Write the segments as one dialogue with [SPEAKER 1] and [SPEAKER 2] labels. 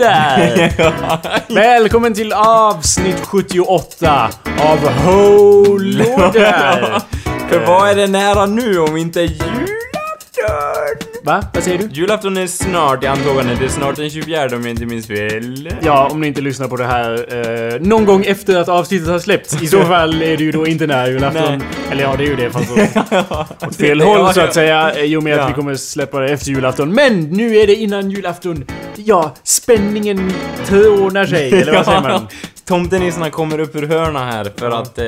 [SPEAKER 1] Låda! Välkommen till avsnitt 78 av Ho, låda!
[SPEAKER 2] För vad är det nära nu om inte julafton?
[SPEAKER 1] Va? Vad säger du?
[SPEAKER 2] Julafton är snart i antagande. Det är snart den 24 om jag inte minns fel.
[SPEAKER 1] Ja, om ni inte lyssnar på det här eh, någon gång efter att avsnittet har släppts. I så fall är det ju då inte nära julafton.
[SPEAKER 2] Nej.
[SPEAKER 1] Eller ja, det är ju det fast. Åt fel håll så att säga. I och med
[SPEAKER 2] Ja.
[SPEAKER 1] att vi kommer släppa det efter julafton. Men nu är det innan julafton. Ja, spänningen trånar sig. Eller vad säger man?
[SPEAKER 2] Tomtenissarna kommer upp ur hörna här för att eh,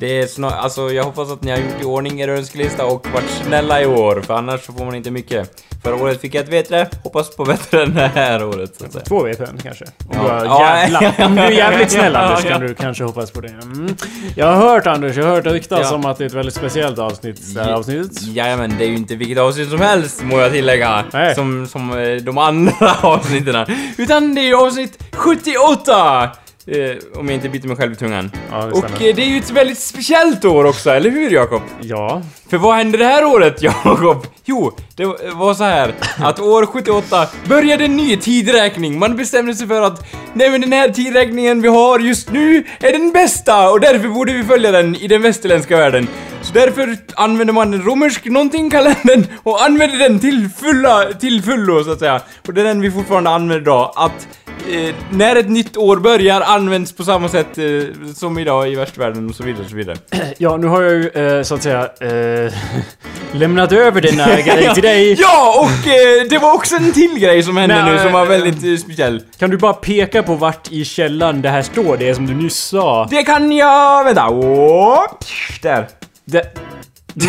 [SPEAKER 2] det är snart, alltså jag hoppas att ni har gjort i ordning er önskelista och varit snälla i år, för annars så får man inte mycket. Förra året fick jag ett bättre, hoppas på bättre än det här året så att säga.
[SPEAKER 1] Två VPN kanske. Om,
[SPEAKER 2] Ja. Ja.
[SPEAKER 1] du är jävligt snäll Anders kan du kanske hoppas på det. Mm. Jag har hört Anders, jag har hört ryktas
[SPEAKER 2] Ja.
[SPEAKER 1] om att det är ett väldigt speciellt avsnitt. Det här avsnittet.
[SPEAKER 2] Jajamän, det är ju inte vilket avsnitt som helst, må jag tillägga.
[SPEAKER 1] Nej.
[SPEAKER 2] Som, som eh, de andra avsnitten. Utan det är avsnitt 78! Eh, om jag inte biter mig själv i tungan.
[SPEAKER 1] Ja, det
[SPEAKER 2] Och eh, det är ju ett väldigt speciellt år också, eller hur Jakob?
[SPEAKER 1] Ja.
[SPEAKER 2] För vad hände det här året, Jakob? Jo, det var så här att år 78 började en ny tidräkning. Man bestämde sig för att nej men den här tidräkningen vi har just nu är den bästa och därför borde vi följa den i den västerländska världen. Så därför använde man den romersk någonting kalendern och använde den till fulla, till fullo så att säga. Och det är den vi fortfarande använder idag. Att eh, när ett nytt år börjar används på samma sätt eh, som idag i västvärlden och så vidare och så vidare.
[SPEAKER 1] ja, nu har jag ju eh, så att säga eh, lämnat över denna grej till dig.
[SPEAKER 2] Ja, och eh, det var också en till grej som hände
[SPEAKER 1] Nej,
[SPEAKER 2] nu som var
[SPEAKER 1] eh,
[SPEAKER 2] väldigt speciell.
[SPEAKER 1] Kan du bara peka på vart i källan det här står? Det som du nyss sa.
[SPEAKER 2] Det kan jag... Vänta. Åh, där.
[SPEAKER 1] Det,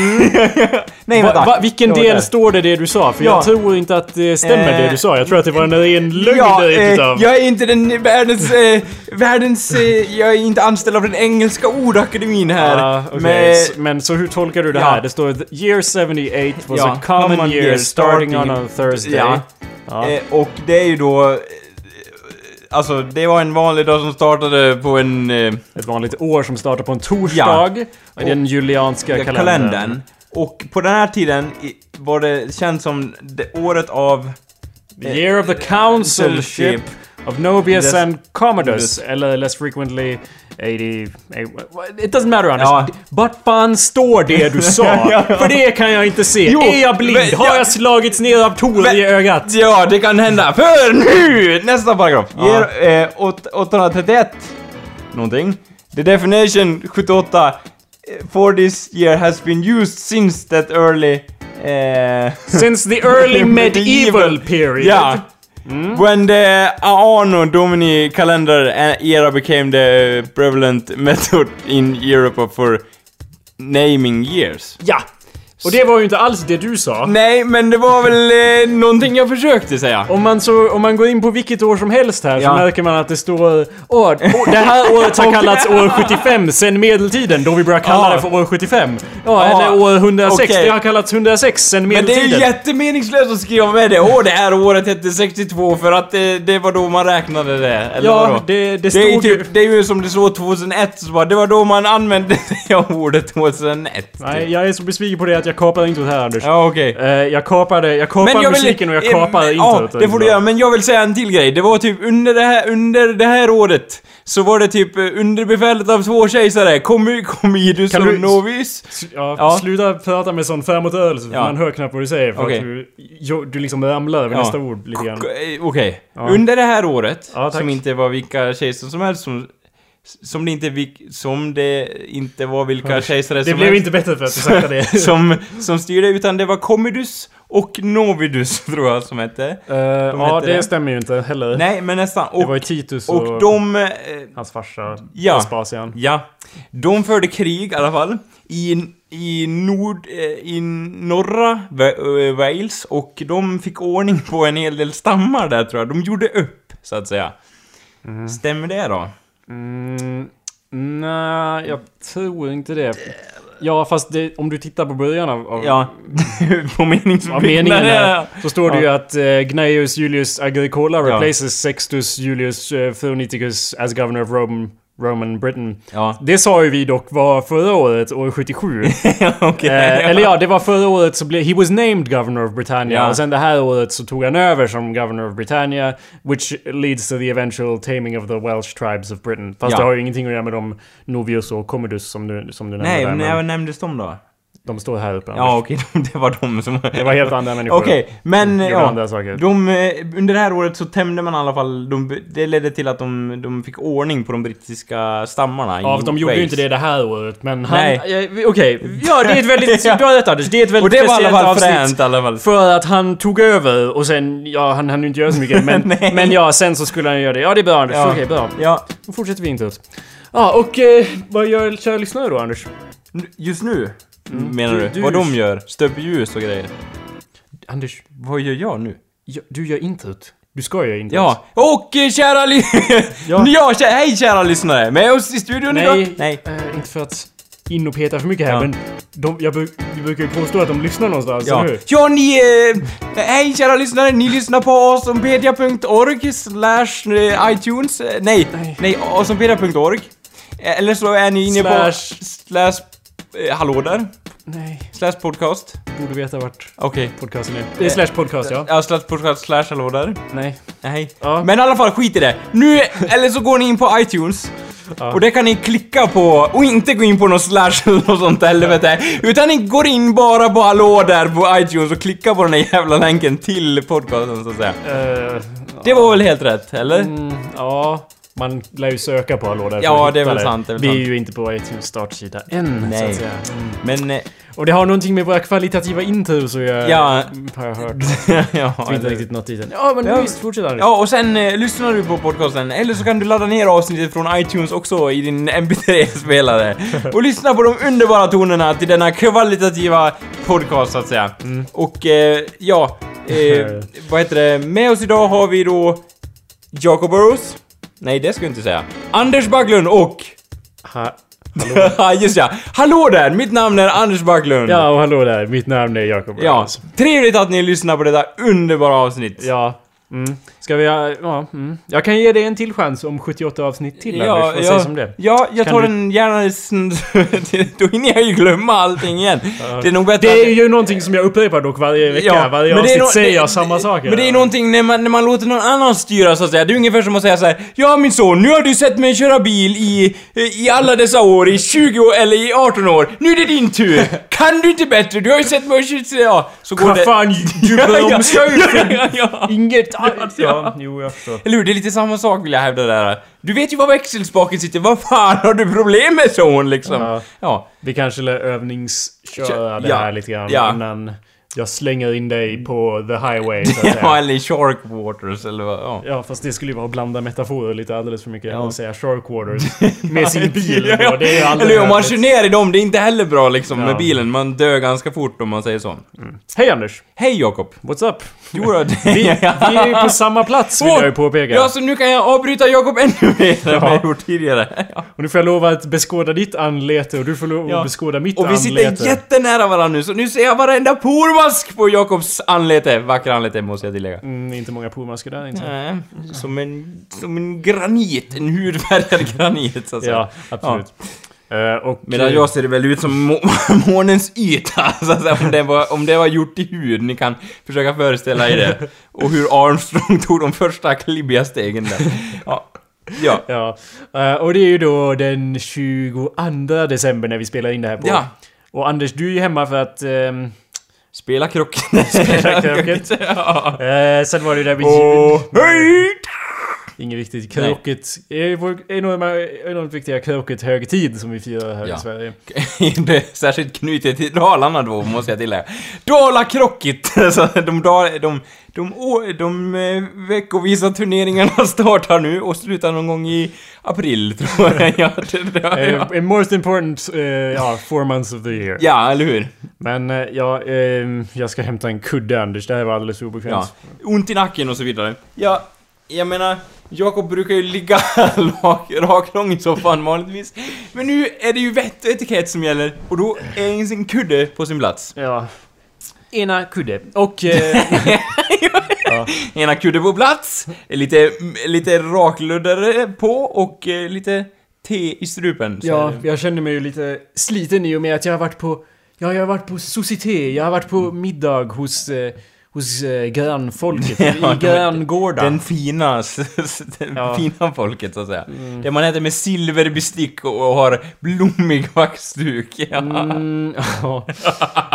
[SPEAKER 2] Nej,
[SPEAKER 1] va,
[SPEAKER 2] vänta.
[SPEAKER 1] va, vilken
[SPEAKER 2] Det
[SPEAKER 1] del
[SPEAKER 2] där.
[SPEAKER 1] står det det du sa? För
[SPEAKER 2] Ja.
[SPEAKER 1] jag tror inte att det stämmer
[SPEAKER 2] Eh,
[SPEAKER 1] det du sa. Jag tror att det var en ren lögn
[SPEAKER 2] Ja,
[SPEAKER 1] det
[SPEAKER 2] eh,
[SPEAKER 1] utav.
[SPEAKER 2] jag är inte den världens... Eh, världens... Eh, jag är inte anställd av den engelska ordakademin här.
[SPEAKER 1] Ja, okej.
[SPEAKER 2] Men...
[SPEAKER 1] S- Men så hur tolkar du det
[SPEAKER 2] Ja.
[SPEAKER 1] här? Det står "The year 78 was
[SPEAKER 2] Ja,
[SPEAKER 1] a common, year starting on a Thursday.
[SPEAKER 2] Ja.
[SPEAKER 1] Ja.
[SPEAKER 2] Eh, och det är ju då... Eh, alltså, det var en vanlig dag som startade på en... Eh,
[SPEAKER 1] Ett vanligt år som startar på en torsdag. I den julianska
[SPEAKER 2] Ja,
[SPEAKER 1] kalendern.
[SPEAKER 2] kalendern. Och på den här tiden var det känt som det året av...
[SPEAKER 1] The year of the councilship of Nobius and Commodus. Eller less frequently 80... eh, It doesn't matter Anders.
[SPEAKER 2] Ja.
[SPEAKER 1] Vart fan står det du sa? För det kan jag inte se.
[SPEAKER 2] Jo,
[SPEAKER 1] är jag blind?
[SPEAKER 2] men-
[SPEAKER 1] Har
[SPEAKER 2] ja.
[SPEAKER 1] jag slagits ner av Tor i ögat?
[SPEAKER 2] Ja, det kan hända. För nu! Nästa paragraf.
[SPEAKER 1] Ja.
[SPEAKER 2] Ger, eh, åt- 831 någonting. The definition 78 eh, for this year has been used since that early... Eh,
[SPEAKER 1] Since the early medieval period.
[SPEAKER 2] Ja. When the Anno Domini calendar eh, era became the prevalent method in Europe for naming years.
[SPEAKER 1] Ja. Och det var ju inte alls det du sa.
[SPEAKER 2] Nej, men det var väl eh, någonting jag försökte säga.
[SPEAKER 1] Om man, så, om man går in på vilket år som helst här så
[SPEAKER 2] Ja.
[SPEAKER 1] märker man att det står Åh, det här året har kallats år 75 sen medeltiden då vi började kalla
[SPEAKER 2] Ja.
[SPEAKER 1] det för år 75. Ja,
[SPEAKER 2] Ja,
[SPEAKER 1] eller år 106.
[SPEAKER 2] okej.
[SPEAKER 1] Det har kallats 106 sen
[SPEAKER 2] Men det är
[SPEAKER 1] medeltiden.
[SPEAKER 2] ju jättemeningslöst att skriva med det. Åh, det här året hette 62 för att det, det var då man räknade det. Eller
[SPEAKER 1] Ja,
[SPEAKER 2] vadå?
[SPEAKER 1] det, det
[SPEAKER 2] Det är,
[SPEAKER 1] stod
[SPEAKER 2] ju
[SPEAKER 1] ju...
[SPEAKER 2] typ, det är ju som det står 2001, så bara, det var då man använde det ordet 2001.
[SPEAKER 1] Nej, jag är så besviken på det att jag kapade introt här Anders.
[SPEAKER 2] Ja, okej.
[SPEAKER 1] Eh, jag kapade, jag kapade musiken och jag
[SPEAKER 2] eh,
[SPEAKER 1] kapade
[SPEAKER 2] men-
[SPEAKER 1] introt.
[SPEAKER 2] Ja, det får du göra, men jag vill säga en till grej. Det var typ under det här, under det här året så var det typ eh, under befälet av två kejsare, Commodus
[SPEAKER 1] Kan
[SPEAKER 2] och
[SPEAKER 1] du-
[SPEAKER 2] Novis.
[SPEAKER 1] Ja,
[SPEAKER 2] Ja.
[SPEAKER 1] sluta prata med sån förmotörelse för
[SPEAKER 2] Ja.
[SPEAKER 1] man hör knappt vad du säger för
[SPEAKER 2] Okej.
[SPEAKER 1] att du, du liksom ramlar över
[SPEAKER 2] Ja.
[SPEAKER 1] nästa ord lite grann.
[SPEAKER 2] Eh, Okej.
[SPEAKER 1] Ja.
[SPEAKER 2] Under det här året, som inte var vilka kejsare som helst, som, som, det inte, som det inte var vilka kejsare
[SPEAKER 1] Det
[SPEAKER 2] som
[SPEAKER 1] blev
[SPEAKER 2] helst.
[SPEAKER 1] inte bättre för att du sagt det.
[SPEAKER 2] som, som styrde, utan det var Commodus och Novidus, tror jag, som hette.
[SPEAKER 1] Eh, ja,
[SPEAKER 2] hette
[SPEAKER 1] det,
[SPEAKER 2] det.
[SPEAKER 1] stämmer ju inte heller.
[SPEAKER 2] Nej, men nästan.
[SPEAKER 1] det var ju
[SPEAKER 2] Och,
[SPEAKER 1] Titus och,
[SPEAKER 2] och de... Eh,
[SPEAKER 1] hans farsa
[SPEAKER 2] Ja.
[SPEAKER 1] Vespasian.
[SPEAKER 2] Ja, de förde krig i alla fall i, i nord, eh, i norra eh, Wales och de fick ordning på en hel del stammar där tror jag. De gjorde upp, så att säga. Stämmer det då?
[SPEAKER 1] Mm, nej, jag tror inte det. Ja, fast det, om du tittar på början av, av,
[SPEAKER 2] Ja, på meningsbyggnaden. ja.
[SPEAKER 1] så står det ju att uh, Gnaeus Julius Agricola replaces Sextus Julius uh, Phoeniticus as governor of Rome Roman Britain.
[SPEAKER 2] Ja.
[SPEAKER 1] Det sa ju vi dock var förra året, år 77.
[SPEAKER 2] Okej.
[SPEAKER 1] Eh, eller ja, det var förra året så blev... He was named Governor of Britannia.
[SPEAKER 2] Ja.
[SPEAKER 1] Och sen det här året så tog han över som Governor of Britannia. Which leads to the eventual taming of the Welsh tribes of Britain. Fast
[SPEAKER 2] Ja.
[SPEAKER 1] det har ju ingenting att göra med de Novius och Commodus som du, som du nämnde
[SPEAKER 2] Nej,
[SPEAKER 1] där.
[SPEAKER 2] men
[SPEAKER 1] Men
[SPEAKER 2] nämndes de då?
[SPEAKER 1] De står här uppe.
[SPEAKER 2] Ja, okej, det var de som...
[SPEAKER 1] Det var helt andra människor.
[SPEAKER 2] Okej, men
[SPEAKER 1] Gjorde
[SPEAKER 2] ja.
[SPEAKER 1] andra saker.
[SPEAKER 2] De, eh, under det här året så tämjde man i alla fall, de, det ledde till att de, de fick ordning på de brittiska stammarna
[SPEAKER 1] Ja, de gjorde ju inte det det här året, men han...
[SPEAKER 2] Nej.
[SPEAKER 1] Eh, Okej, ja det är ett väldigt...
[SPEAKER 2] Ja.
[SPEAKER 1] Du har rätt Anders, det är ett väldigt
[SPEAKER 2] Och det var i alla
[SPEAKER 1] speciellt
[SPEAKER 2] fall
[SPEAKER 1] avsnitt.
[SPEAKER 2] fränt i alla fall.
[SPEAKER 1] För att han tog över och sen, ja han hann ju inte göra så mycket men, men ja, sen så skulle han göra det. Ja det är bra Anders,
[SPEAKER 2] Ja.
[SPEAKER 1] okej bra.
[SPEAKER 2] Ja,
[SPEAKER 1] Då fortsätter vi inte ut. Ja och eh, vad gör kära lyssnare då Anders?
[SPEAKER 2] just nu menar
[SPEAKER 1] Du-
[SPEAKER 2] du?
[SPEAKER 1] du-
[SPEAKER 2] Vad de gör? Stöper ljus och grejer.
[SPEAKER 1] Anders,
[SPEAKER 2] Vad gör jag nu?
[SPEAKER 1] ja, du gör introt. Du ska göra introt.
[SPEAKER 2] Ja, och eh, kära ly...
[SPEAKER 1] Ja.
[SPEAKER 2] ja. kä- hej kära lyssnare! Med oss i studion
[SPEAKER 1] Nej,
[SPEAKER 2] idag... Nej.
[SPEAKER 1] eh, inte för att in och peta för mycket här
[SPEAKER 2] Ja.
[SPEAKER 1] men de, jag vi brukar ju påstå att de lyssnar någonstans,
[SPEAKER 2] Ja.
[SPEAKER 1] eller hur?
[SPEAKER 2] ja, ni... Eh, hej kära lyssnare, ni lyssnar på awesomepedia.org slash eh, iTunes. Eh, nej,
[SPEAKER 1] Nej.
[SPEAKER 2] Eh, Eller så är ni inne på...
[SPEAKER 1] Slash-
[SPEAKER 2] Slash... Eh, hallå där?
[SPEAKER 1] Nej,
[SPEAKER 2] Slash podcast.
[SPEAKER 1] borde veta vart
[SPEAKER 2] Okej.
[SPEAKER 1] podcasten är. Det är slash podcast ja.
[SPEAKER 2] Ja, slash podcast slash hallå där.
[SPEAKER 1] Nej.
[SPEAKER 2] Nej.
[SPEAKER 1] Ja.
[SPEAKER 2] Men i alla fall, skit i det. Nu, eller så går ni in på iTunes.
[SPEAKER 1] Ja.
[SPEAKER 2] Och det kan ni klicka på, och inte gå in på någon slash eller något sånt helvete. Utan ni går in bara på hallå där på iTunes och klickar på den här jävla länken till podcasten så att säga.
[SPEAKER 1] Eh,
[SPEAKER 2] Det var väl helt rätt, eller?
[SPEAKER 1] Mm, ja, man lär ju söka på hallå där
[SPEAKER 2] Ja, det är väl sant, det är väl
[SPEAKER 1] Vi är
[SPEAKER 2] sant.
[SPEAKER 1] ju inte på iTunes startsida än, så
[SPEAKER 2] Nej.
[SPEAKER 1] att säga. Mm.
[SPEAKER 2] Men, eh,
[SPEAKER 1] Och det har någonting med våra kvalitativa intros att göra,
[SPEAKER 2] Ja.
[SPEAKER 1] har jag hört.
[SPEAKER 2] ja,
[SPEAKER 1] har inte
[SPEAKER 2] eller-
[SPEAKER 1] riktigt nått dit än. Ja, men
[SPEAKER 2] Ja.
[SPEAKER 1] visst, fortsätt Anders.
[SPEAKER 2] Ja, och sen eh, lyssnar du på podcasten, eller så kan du ladda ner avsnittet från iTunes också i din MP3-spelare. och lyssna på de underbara tonerna till denna kvalitativa podcast, så att säga. Och, eh, ja, eh, vad heter det? Med oss idag har vi då Jacob Burrows. Nej, det ska jag inte säga. Anders Backlund och...
[SPEAKER 1] Ha,
[SPEAKER 2] Ja, just ja. Hallå där! Mitt namn är Anders Backlund.
[SPEAKER 1] ja, och hallå där. Mitt namn är Jakob
[SPEAKER 2] Ja, trevligt att ni lyssnar på detta underbara avsnitt.
[SPEAKER 1] Ja. Mm. Ska vi... Ja, mm. Jag kan ge dig en till chans om 78 avsnitt till
[SPEAKER 2] Ja,
[SPEAKER 1] Anders. Vad
[SPEAKER 2] ja,
[SPEAKER 1] sägs om det?
[SPEAKER 2] ja, jag tar
[SPEAKER 1] du-
[SPEAKER 2] den gärna... Då hinner jag ju glömma allting igen. Det är nog bättre
[SPEAKER 1] Det är
[SPEAKER 2] att-
[SPEAKER 1] ju någonting som jag upprepar dock varje vecka.
[SPEAKER 2] Ja,
[SPEAKER 1] varje
[SPEAKER 2] men det är
[SPEAKER 1] avsnitt
[SPEAKER 2] nå-
[SPEAKER 1] säger jag samma saker.
[SPEAKER 2] Men det är någonting när man, när man låter någon annan styra så att säga. Det är ungefär som att säga så här: Ja min son, nu har du sett mig köra bil i, i alla dessa år, i 20 år eller i 18 år. Nu är det din tur! Kan du inte bättre? Du har ju sett mig köra... Ja, så går
[SPEAKER 1] Vad
[SPEAKER 2] det...
[SPEAKER 1] fan, du bromsar ju inget annat.
[SPEAKER 2] Ja.
[SPEAKER 1] Ja, jo jag förstår.
[SPEAKER 2] Eller hur? Det är lite samma sak vill jag hävda där. Du vet ju var växelspaken sitter, vad fan har du problem med son liksom?
[SPEAKER 1] Ja.
[SPEAKER 2] ja.
[SPEAKER 1] Vi kanske lär övningsköra det här lite grann
[SPEAKER 2] Ja.
[SPEAKER 1] innan jag slänger in dig på the highway så att
[SPEAKER 2] Ja, eller Shark Waters eller vad, ja.
[SPEAKER 1] Ja, fast det skulle ju vara att blanda metaforer lite alldeles för mycket.
[SPEAKER 2] Ja.
[SPEAKER 1] Och säga shark waters med sin bil.
[SPEAKER 2] Ja,
[SPEAKER 1] Det är ju aldrig
[SPEAKER 2] Eller om man kör ner i dem, det är inte heller bra liksom
[SPEAKER 1] Ja.
[SPEAKER 2] med bilen. Man dör ganska fort om man säger så.
[SPEAKER 1] Hej Anders!
[SPEAKER 2] Hej Jakob!
[SPEAKER 1] What's up?
[SPEAKER 2] Jo
[SPEAKER 1] Vi, vi är ju på samma plats vill
[SPEAKER 2] Åh!
[SPEAKER 1] jag ju påpeka.
[SPEAKER 2] Ja, så nu kan jag avbryta Jakob ännu mer än vad jag gjort tidigare. Ja.
[SPEAKER 1] Och nu får jag lova att beskåda ditt anlete och du får lov
[SPEAKER 2] Ja.
[SPEAKER 1] att beskåda mitt
[SPEAKER 2] Och vi
[SPEAKER 1] anlete.
[SPEAKER 2] sitter jättenära varandra nu, så nu ser jag varenda pormask på Jakobs anlete. Vackra anlete måste jag tillägga.
[SPEAKER 1] Mm, inte många pormaskar där inte.
[SPEAKER 2] Nej, som en, som en granit, en hudfärgad granit så att säga.
[SPEAKER 1] Ja, absolut. Eh, och,
[SPEAKER 2] Medan jag ser det väl ut som må månens yta, så att säga, om det, var, om det var gjort i hud. Ni kan försöka föreställa er det. Och hur Armstrong tog de första klibbiga stegen där. Ja. Ja.
[SPEAKER 1] Ja, eh, och det är ju då den 22 december när vi spelar in det här på.
[SPEAKER 2] Ja.
[SPEAKER 1] Och Anders, du är ju hemma för att... ehm,
[SPEAKER 2] Spela krocket.
[SPEAKER 1] Spela krocket.
[SPEAKER 2] ja.
[SPEAKER 1] eh, sen var det där med
[SPEAKER 2] Och hej!
[SPEAKER 1] Inget viktigt. Kroket är enormt viktiga kroket-högtid som vi firar här
[SPEAKER 2] Ja.
[SPEAKER 1] i Sverige.
[SPEAKER 2] Det är särskilt knutet till Dalarna då, måste jag tillägga. Dala-krocket! Så de, de, de, de, de eh, veckovisa turneringarna startar nu och slutar någon gång i april, tror jag. Ja, det, ja.
[SPEAKER 1] Eh, most important, eh, ja, four months of the year.
[SPEAKER 2] ja, eller hur?
[SPEAKER 1] Men eh, ja, ehm, jag ska hämta en kudde Anders, det här var alldeles obekvämt.
[SPEAKER 2] Ja. Ont i nacken och så vidare. Ja, jag menar, Jakob brukar ju ligga rak- raklång i soffan vanligtvis. Men nu är det ju vett och etikett som gäller och då är en kudde på sin plats.
[SPEAKER 1] Ja. Ena kudde. Och... Eh, ja.
[SPEAKER 2] Ena kudde på plats, lite, lite rakluddare på och eh, lite te i strupen. så
[SPEAKER 1] Ja, jag känner mig ju lite sliten i och med att jag har varit på... Ja, jag har varit på société, jag har varit på middag hos... Eh, hos eh, grannfolket,
[SPEAKER 2] Ja,
[SPEAKER 1] i granngården.
[SPEAKER 2] Den fina, den
[SPEAKER 1] Ja.
[SPEAKER 2] fina folket så att säga. Det man äter med silverbestick och, och har blommig vaxduk. Ja.
[SPEAKER 1] Mm, ja.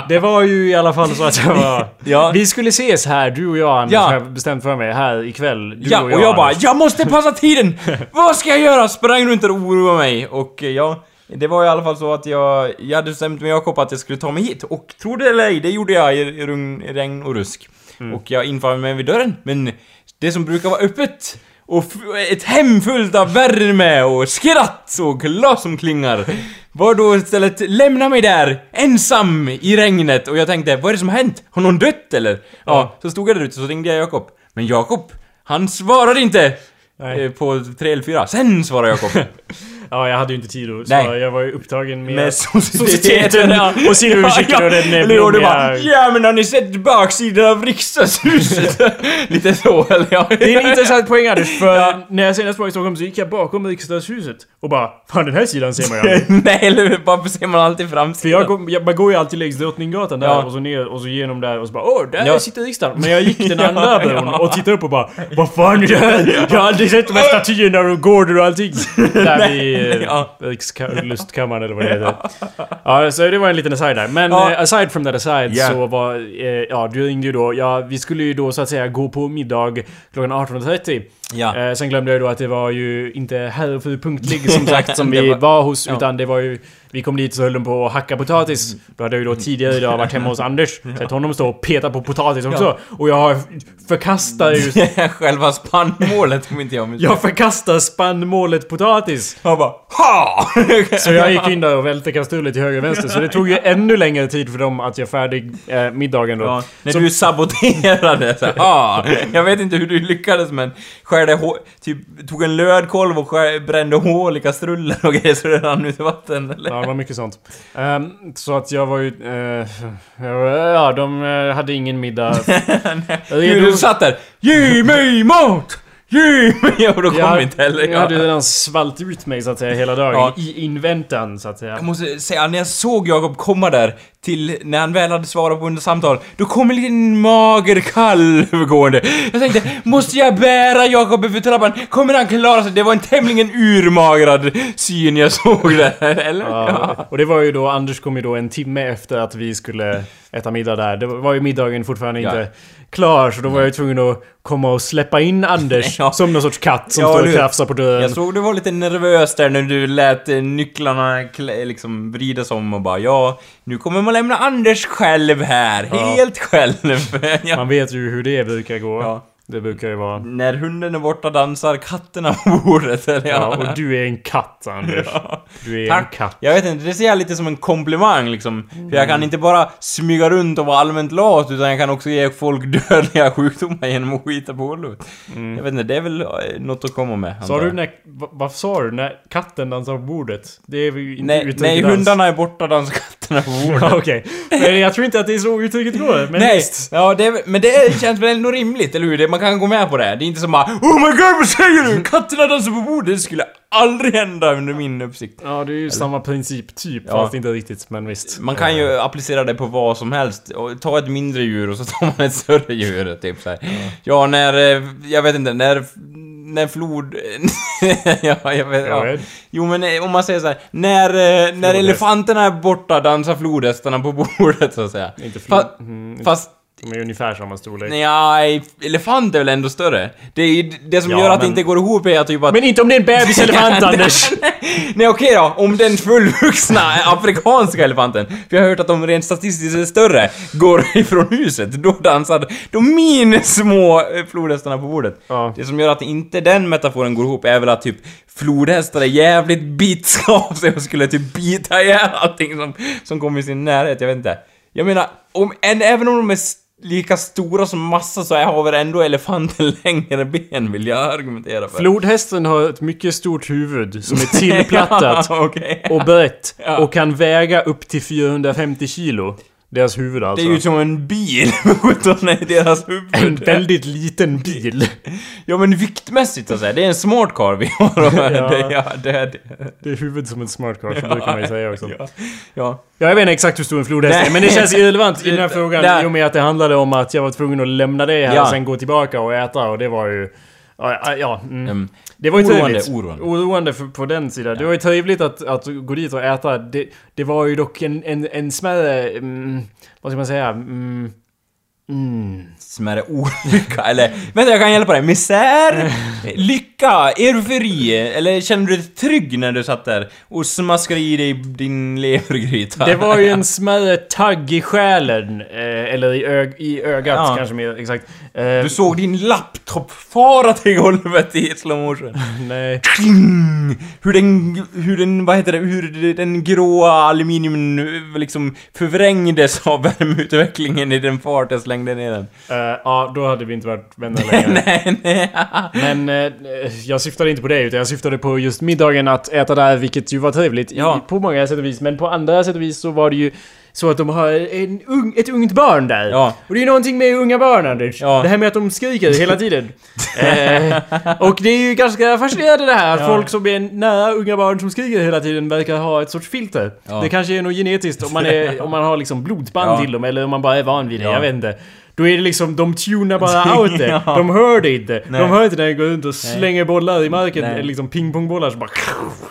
[SPEAKER 1] Det var ju i alla fall så att jag var...
[SPEAKER 2] Ja.
[SPEAKER 1] Vi skulle ses här, du och jag Anders,
[SPEAKER 2] Ja.
[SPEAKER 1] har jag bestämt för mig, här ikväll. Du
[SPEAKER 2] ja, och jag, bara
[SPEAKER 1] Anders.
[SPEAKER 2] jag måste passa tiden! Vad ska jag göra? Sprang runt och oroade mig och eh, ja, det var i alla fall så att jag, jag hade bestämt med Jakob att jag skulle ta mig hit och tro det eller ej, det gjorde jag i, i regn och rusk. Och jag infann mig vid dörren, men det som brukar vara öppet och ett hem fullt av värme och skratt och glas som klingar var då istället lämna mig där ensam i regnet och jag tänkte vad är det som har hänt? Har någon dött eller? Ja, så stod jag där ute så ringde jag Jakob. Men Jakob, han svarade inte!
[SPEAKER 1] Nej.
[SPEAKER 2] Eh, På tre eller fyra. Sen svarade Jakob.
[SPEAKER 1] Ja, jag hade ju inte tid då, så
[SPEAKER 2] Nej.
[SPEAKER 1] jag var ju upptagen med...
[SPEAKER 2] Med
[SPEAKER 1] Societeten och silverursäcken och den,
[SPEAKER 2] Eller hur? Du bara
[SPEAKER 1] blommiga-
[SPEAKER 2] Ja men har ni sett baksidan av riksdagshuset? Lite så eller ja.
[SPEAKER 1] Det är en intressant poäng Anders, för när jag senast var i Stockholm så gick jag bakom riksdagshuset och bara Fan den här sidan ser man ju aldrig.
[SPEAKER 2] Nej eller hur? Varför ser man alltid
[SPEAKER 1] För
[SPEAKER 2] framsidan?
[SPEAKER 1] jag, går, jag, man går ju alltid längs Drottninggatan där
[SPEAKER 2] Ja.
[SPEAKER 1] och så ner och så genom där och så bara Åh, där
[SPEAKER 2] Ja.
[SPEAKER 1] sitter riksdagen. Men jag gick den andra
[SPEAKER 2] Ja,
[SPEAKER 1] bron
[SPEAKER 2] ja.
[SPEAKER 1] och tittade upp och bara Vad fan är det här? Jag har aldrig sett de här statyerna och gårdar och allting. Där vid eh,
[SPEAKER 2] Ja.
[SPEAKER 1] Rikslustkammaren eller vad det heter. Ja, så det var en liten aside där. Men
[SPEAKER 2] Ja.
[SPEAKER 1] eh, aside from that aside
[SPEAKER 2] Ja.
[SPEAKER 1] så var... Eh, ja, du ringde ju då. Ja, vi skulle ju då så att säga gå på middag klockan 18.30.
[SPEAKER 2] Ja.
[SPEAKER 1] Eh, sen glömde jag då att det var ju inte herr och fru punktlig som sagt som vi
[SPEAKER 2] var-
[SPEAKER 1] var hos
[SPEAKER 2] ja.
[SPEAKER 1] utan det var ju... Vi kom dit så höll de på att hacka potatis. Då hade jag ju då tidigare idag varit hemma hos Anders. Sett honom stå och peta på potatis också. Och jag förkastar ju...
[SPEAKER 2] Själva spannmålet om inte jag minns
[SPEAKER 1] Jag förkastar spannmålet potatis.
[SPEAKER 2] Bara HA!
[SPEAKER 1] Så jag gick in där och välte kastrullen till höger och vänster. Så det tog ju ännu längre tid för dem att göra färdig eh, middagen då.
[SPEAKER 2] Ja, när
[SPEAKER 1] Så-
[SPEAKER 2] du saboterade så här, ah, Jag vet inte hur du lyckades men skärde hå- typ tog en lödkolv och skär, brände hål i kastrullen och grejer så det rann ut i vatten eller?
[SPEAKER 1] Ja, det var mycket sånt. Ehm, så att jag var ju... eh, ja, de eh, hade ingen middag.
[SPEAKER 2] Hur du satt där Ge mig mat! Mig! Och då kom
[SPEAKER 1] jag,
[SPEAKER 2] inte heller.
[SPEAKER 1] jag hade redan svalt ut mig så att säga hela dagen.
[SPEAKER 2] Ja.
[SPEAKER 1] I inväntan så att säga.
[SPEAKER 2] Jag måste säga, när jag såg Jakob komma där till när han väl hade svarat på under samtal, då kom en liten mager kalv gående. Jag tänkte, måste jag bära Jakob över trappan? Kommer han klara sig? Det var en tämligen urmagrad syn jag såg där, eller?
[SPEAKER 1] Ja. Och det var ju då, Anders kom ju då en timme efter att vi skulle äta middag där. Det var ju middagen fortfarande
[SPEAKER 2] Ja.
[SPEAKER 1] inte klar så då var jag ju tvungen att komma och släppa in Anders
[SPEAKER 2] Ja.
[SPEAKER 1] som någon sorts katt som
[SPEAKER 2] Ja,
[SPEAKER 1] står och krafsar på dörren.
[SPEAKER 2] Jag såg du var lite nervös där när du lät eh, nycklarna liksom vridas om och bara ja, nu kommer man lämna Anders själv här, helt själv.
[SPEAKER 1] Man vet ju hur det brukar gå.
[SPEAKER 2] Ja.
[SPEAKER 1] Det brukar ju vara...
[SPEAKER 2] När hunden är borta dansar katterna på bordet, eller
[SPEAKER 1] Ja, och du är en katt Anders.
[SPEAKER 2] Ja.
[SPEAKER 1] Du är
[SPEAKER 2] Tack.
[SPEAKER 1] en katt.
[SPEAKER 2] Jag vet inte, det ser jag lite som en komplimang liksom. För jag kan inte bara smyga runt och vara allmänt lat, utan jag kan också ge folk dödliga sjukdomar genom att skita på golvet. Jag vet inte, det är väl eh, något att komma med.
[SPEAKER 1] Sa du när... va- Vad sa du? När katten dansar på bordet? Det är ju inte
[SPEAKER 2] Nej, nej hundarna är borta, dansar katterna på bordet.
[SPEAKER 1] Ja, Okej. Men jag tror inte att det är så uttrycket går. Men
[SPEAKER 2] Nej,
[SPEAKER 1] visst.
[SPEAKER 2] ja, det, men det känns väl ändå rimligt, eller hur? Det, man kan gå med på det. Det är inte som bara Oh my god, vad säger du? Katterna dansar på bordet! Det skulle aldrig hända under min uppsikt.
[SPEAKER 1] Ja, det är ju samma princip typ.
[SPEAKER 2] Ja.
[SPEAKER 1] Fast inte riktigt, men visst.
[SPEAKER 2] Man kan ju applicera det på vad som helst. Ta ett mindre djur och så tar man ett större djur, typ så här. Ja, när... eh, Jag vet inte, när... När flod... ja, jag vet... Ja. Jo, men eh, om man säger så här, när... eh, När elefanterna är borta dansar flodhästarna på bordet, så att säga.
[SPEAKER 1] Inte flod.
[SPEAKER 2] Fa-
[SPEAKER 1] Mm,
[SPEAKER 2] Fast...
[SPEAKER 1] De är ungefär samma storlek.
[SPEAKER 2] Nej, elefant är väl ändå större? Det är ju det som
[SPEAKER 1] Ja,
[SPEAKER 2] gör att det
[SPEAKER 1] men-
[SPEAKER 2] inte går ihop är att typ att...
[SPEAKER 1] Men inte om det är en bebiselefant Anders!
[SPEAKER 2] Nej okej då, om den fullvuxna afrikanska elefanten, för jag har hört att de rent statistiskt är större, går ifrån huset, då dansar de min små eh, flodhästarna på bordet.
[SPEAKER 1] Ja.
[SPEAKER 2] Det som gör att inte den metaforen går ihop är väl att typ flodhästar är jävligt bitska av sig och skulle typ bita ihjäl allting som, som kommer i sin närhet, jag vet inte. Jag menar, om, än, även om de är lika stora som massa så har väl ändå elefanten längre ben vill jag argumentera för.
[SPEAKER 1] Flodhästen har ett mycket stort huvud som är tillplattat
[SPEAKER 2] ja, okej.
[SPEAKER 1] och brett
[SPEAKER 2] Ja.
[SPEAKER 1] och kan väga upp till 450 kilo. Deras huvud
[SPEAKER 2] Det
[SPEAKER 1] alltså.
[SPEAKER 2] är ju som en bil 17 i deras
[SPEAKER 1] en
[SPEAKER 2] huvud.
[SPEAKER 1] väldigt liten bil.
[SPEAKER 2] Ja men viktmässigt så att säga, det är en smart car vi har.
[SPEAKER 1] Ja.
[SPEAKER 2] det, ja, det, det.
[SPEAKER 1] Det är huvudet som en smart car, så brukar man ju säga också.
[SPEAKER 2] Ja. ja.
[SPEAKER 1] Ja, jag vet inte exakt hur stor en flodhäst är, men det känns irrelevant i den här frågan i och med att det handlade om att jag var tvungen att lämna det här
[SPEAKER 2] Ja.
[SPEAKER 1] och sen gå tillbaka och äta och det var ju... Ja, ja, ja mm.
[SPEAKER 2] Mm.
[SPEAKER 1] Det var ju
[SPEAKER 2] Oroande,
[SPEAKER 1] trevligt.
[SPEAKER 2] oroande.
[SPEAKER 1] Oroande för, på den sidan. Det var ju trevligt att, att gå dit och äta. Det, det var ju dock en, en, en smärre... Mm, vad ska man säga? Mm, mm.
[SPEAKER 2] Smärre olycka, eller vänta jag kan hjälpa dig. Misär, lycka, eufori, eller kände du dig trygg när du satt där och smaskade i dig din levergryta?
[SPEAKER 1] Det var ju en smärre tagg i själen. Eh, eller i, ög, i ögat
[SPEAKER 2] Ja.
[SPEAKER 1] kanske mer exakt. Eh,
[SPEAKER 2] Du såg din laptop fara till golvet i slow motion.
[SPEAKER 1] Nej.
[SPEAKER 2] Hur den, hur den, vad heter det, hur den gråa aluminiumen liksom förvrängdes av värmeutvecklingen i den fart jag slängde ner den.
[SPEAKER 1] Eh, ja, då hade vi inte varit vänner längre.
[SPEAKER 2] nej, nej.
[SPEAKER 1] Men eh, jag syftade inte på det utan jag syftade på just middagen att äta där vilket ju var trevligt i-
[SPEAKER 2] Ja.
[SPEAKER 1] på många sätt och vis. Men på andra sätt och vis så var det ju så att de har en ung, ett ungt barn där.
[SPEAKER 2] Ja.
[SPEAKER 1] Och det är ju någonting med unga barn Anders.
[SPEAKER 2] Ja.
[SPEAKER 1] Det här med att de skriker hela tiden. eh, och det är ju ganska fascinerande det här att
[SPEAKER 2] Ja.
[SPEAKER 1] folk som är nära unga barn som skriker hela tiden verkar ha ett sorts filter.
[SPEAKER 2] Ja.
[SPEAKER 1] Det kanske är något genetiskt om man, är, om man har liksom blodsband
[SPEAKER 2] Ja.
[SPEAKER 1] till dem eller om man bara är van vid det.
[SPEAKER 2] Ja.
[SPEAKER 1] Jag vet inte. Då är det liksom, de tunar bara out det.
[SPEAKER 2] Ja.
[SPEAKER 1] De hör det inte.
[SPEAKER 2] Nej.
[SPEAKER 1] De hör inte när jag går runt och slänger bollar i marken,
[SPEAKER 2] Nej.
[SPEAKER 1] eller liksom pingpongbollar som bara...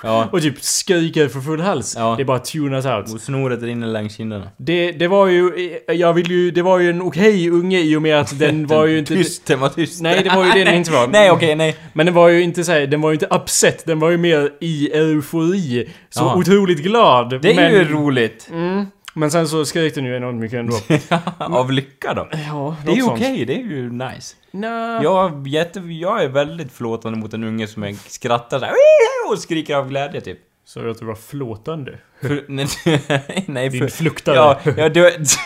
[SPEAKER 2] Ja.
[SPEAKER 1] Och typ skriker för full hals.
[SPEAKER 2] Ja.
[SPEAKER 1] Det bara tunas out.
[SPEAKER 2] Och snoret rinner längs kinderna.
[SPEAKER 1] Det, det var ju... Jag vill ju... Det var ju en okej unge i och med att den var ju inte...
[SPEAKER 2] Tyst, den var tyst.
[SPEAKER 1] Nej, det var ju det den inte var.
[SPEAKER 2] Nej, okej, nej.
[SPEAKER 1] Men den var ju inte såhär, den var ju inte upset, den var ju mer i eufori. Så
[SPEAKER 2] Ja.
[SPEAKER 1] otroligt glad.
[SPEAKER 2] Det är
[SPEAKER 1] men,
[SPEAKER 2] ju roligt.
[SPEAKER 1] Mm, men sen så skrek den ju enormt mycket ändå.
[SPEAKER 2] Av lycka då.
[SPEAKER 1] Ja,
[SPEAKER 2] Det är ju okej, det är ju nice.
[SPEAKER 1] Nja.
[SPEAKER 2] Jag, jätte, jag är väldigt förlåtande mot en unge som är, skrattar såhär och skriker av glädje typ.
[SPEAKER 1] Så att du var flåtande.
[SPEAKER 2] För, nej, nej,
[SPEAKER 1] Din
[SPEAKER 2] för,
[SPEAKER 1] fluktare.
[SPEAKER 2] Ja, ja, du,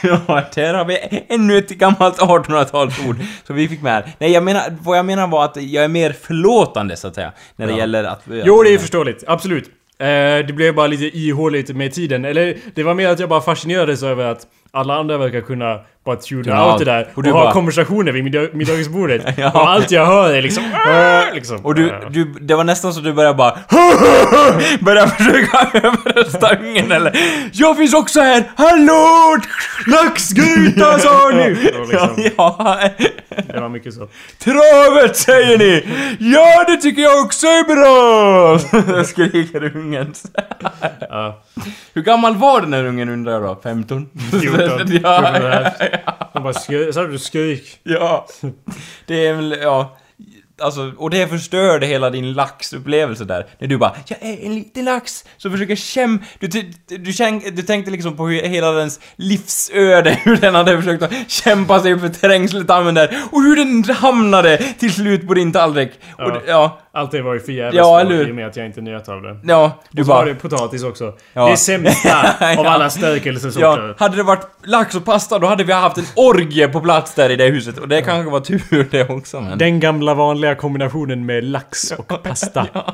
[SPEAKER 2] ja, där har vi ännu ett gammalt 1800-talsord som vi fick med här. Nej, jag menar, vad jag menar var att jag är mer förlåtande så att säga, när det
[SPEAKER 1] Ja.
[SPEAKER 2] gäller att...
[SPEAKER 1] Jo, det är förståeligt. Absolut. Eh, det blev bara lite ihåligt med tiden. Eller, det var mer att jag bara fascinerades över att alla andra verkar kunna bara tuna
[SPEAKER 2] Tuna
[SPEAKER 1] out det där. Och,
[SPEAKER 2] Och
[SPEAKER 1] ha
[SPEAKER 2] bara-
[SPEAKER 1] konversationer vid middag middagsbordet.
[SPEAKER 2] Ja.
[SPEAKER 1] Och allt jag hör är liksom... "Äh", liksom.
[SPEAKER 2] Och du,
[SPEAKER 1] Eh,
[SPEAKER 2] du, det var nästan så du började bara Började försöka överrösta ungen eller Jag finns också här! Hallå! Laxgryta sa ni!
[SPEAKER 1] Liksom,
[SPEAKER 2] Ja,
[SPEAKER 1] det var mycket så.
[SPEAKER 2] travet säger ni! Ja, det tycker jag också är bra! Skriker ungen.
[SPEAKER 1] Ja.
[SPEAKER 2] Hur gammal var den här ungen undrar jag då? 15?
[SPEAKER 1] 14.
[SPEAKER 2] ja,
[SPEAKER 1] 14 och
[SPEAKER 2] ja,
[SPEAKER 1] ett. De bara skri- sa du skrik?
[SPEAKER 2] ja. Det är väl, ja. Alltså, och det förstörde hela din laxupplevelse där. När du bara 'Jag är en liten lax' så försöker käm... Du, du, du, du tänkte liksom på hur hela dens livsöde, hur den hade försökt att kämpa sig upp för trängseltammen där. Och hur den hamnade till slut på din tallrik. Och
[SPEAKER 1] Ja.
[SPEAKER 2] det- ja.
[SPEAKER 1] Allt det var ju förgäves
[SPEAKER 2] Ja, eller
[SPEAKER 1] i och med att jag inte njöt av det.
[SPEAKER 2] Ja, du
[SPEAKER 1] Och så var
[SPEAKER 2] bara...
[SPEAKER 1] det potatis också.
[SPEAKER 2] Ja.
[SPEAKER 1] Det sämsta av alla stärkelsesorter.
[SPEAKER 2] Ja, hade det varit lax och pasta då hade vi haft en orgie på plats där i det huset och det kanske var tur det också men...
[SPEAKER 1] Den gamla vanliga kombinationen med lax och pasta.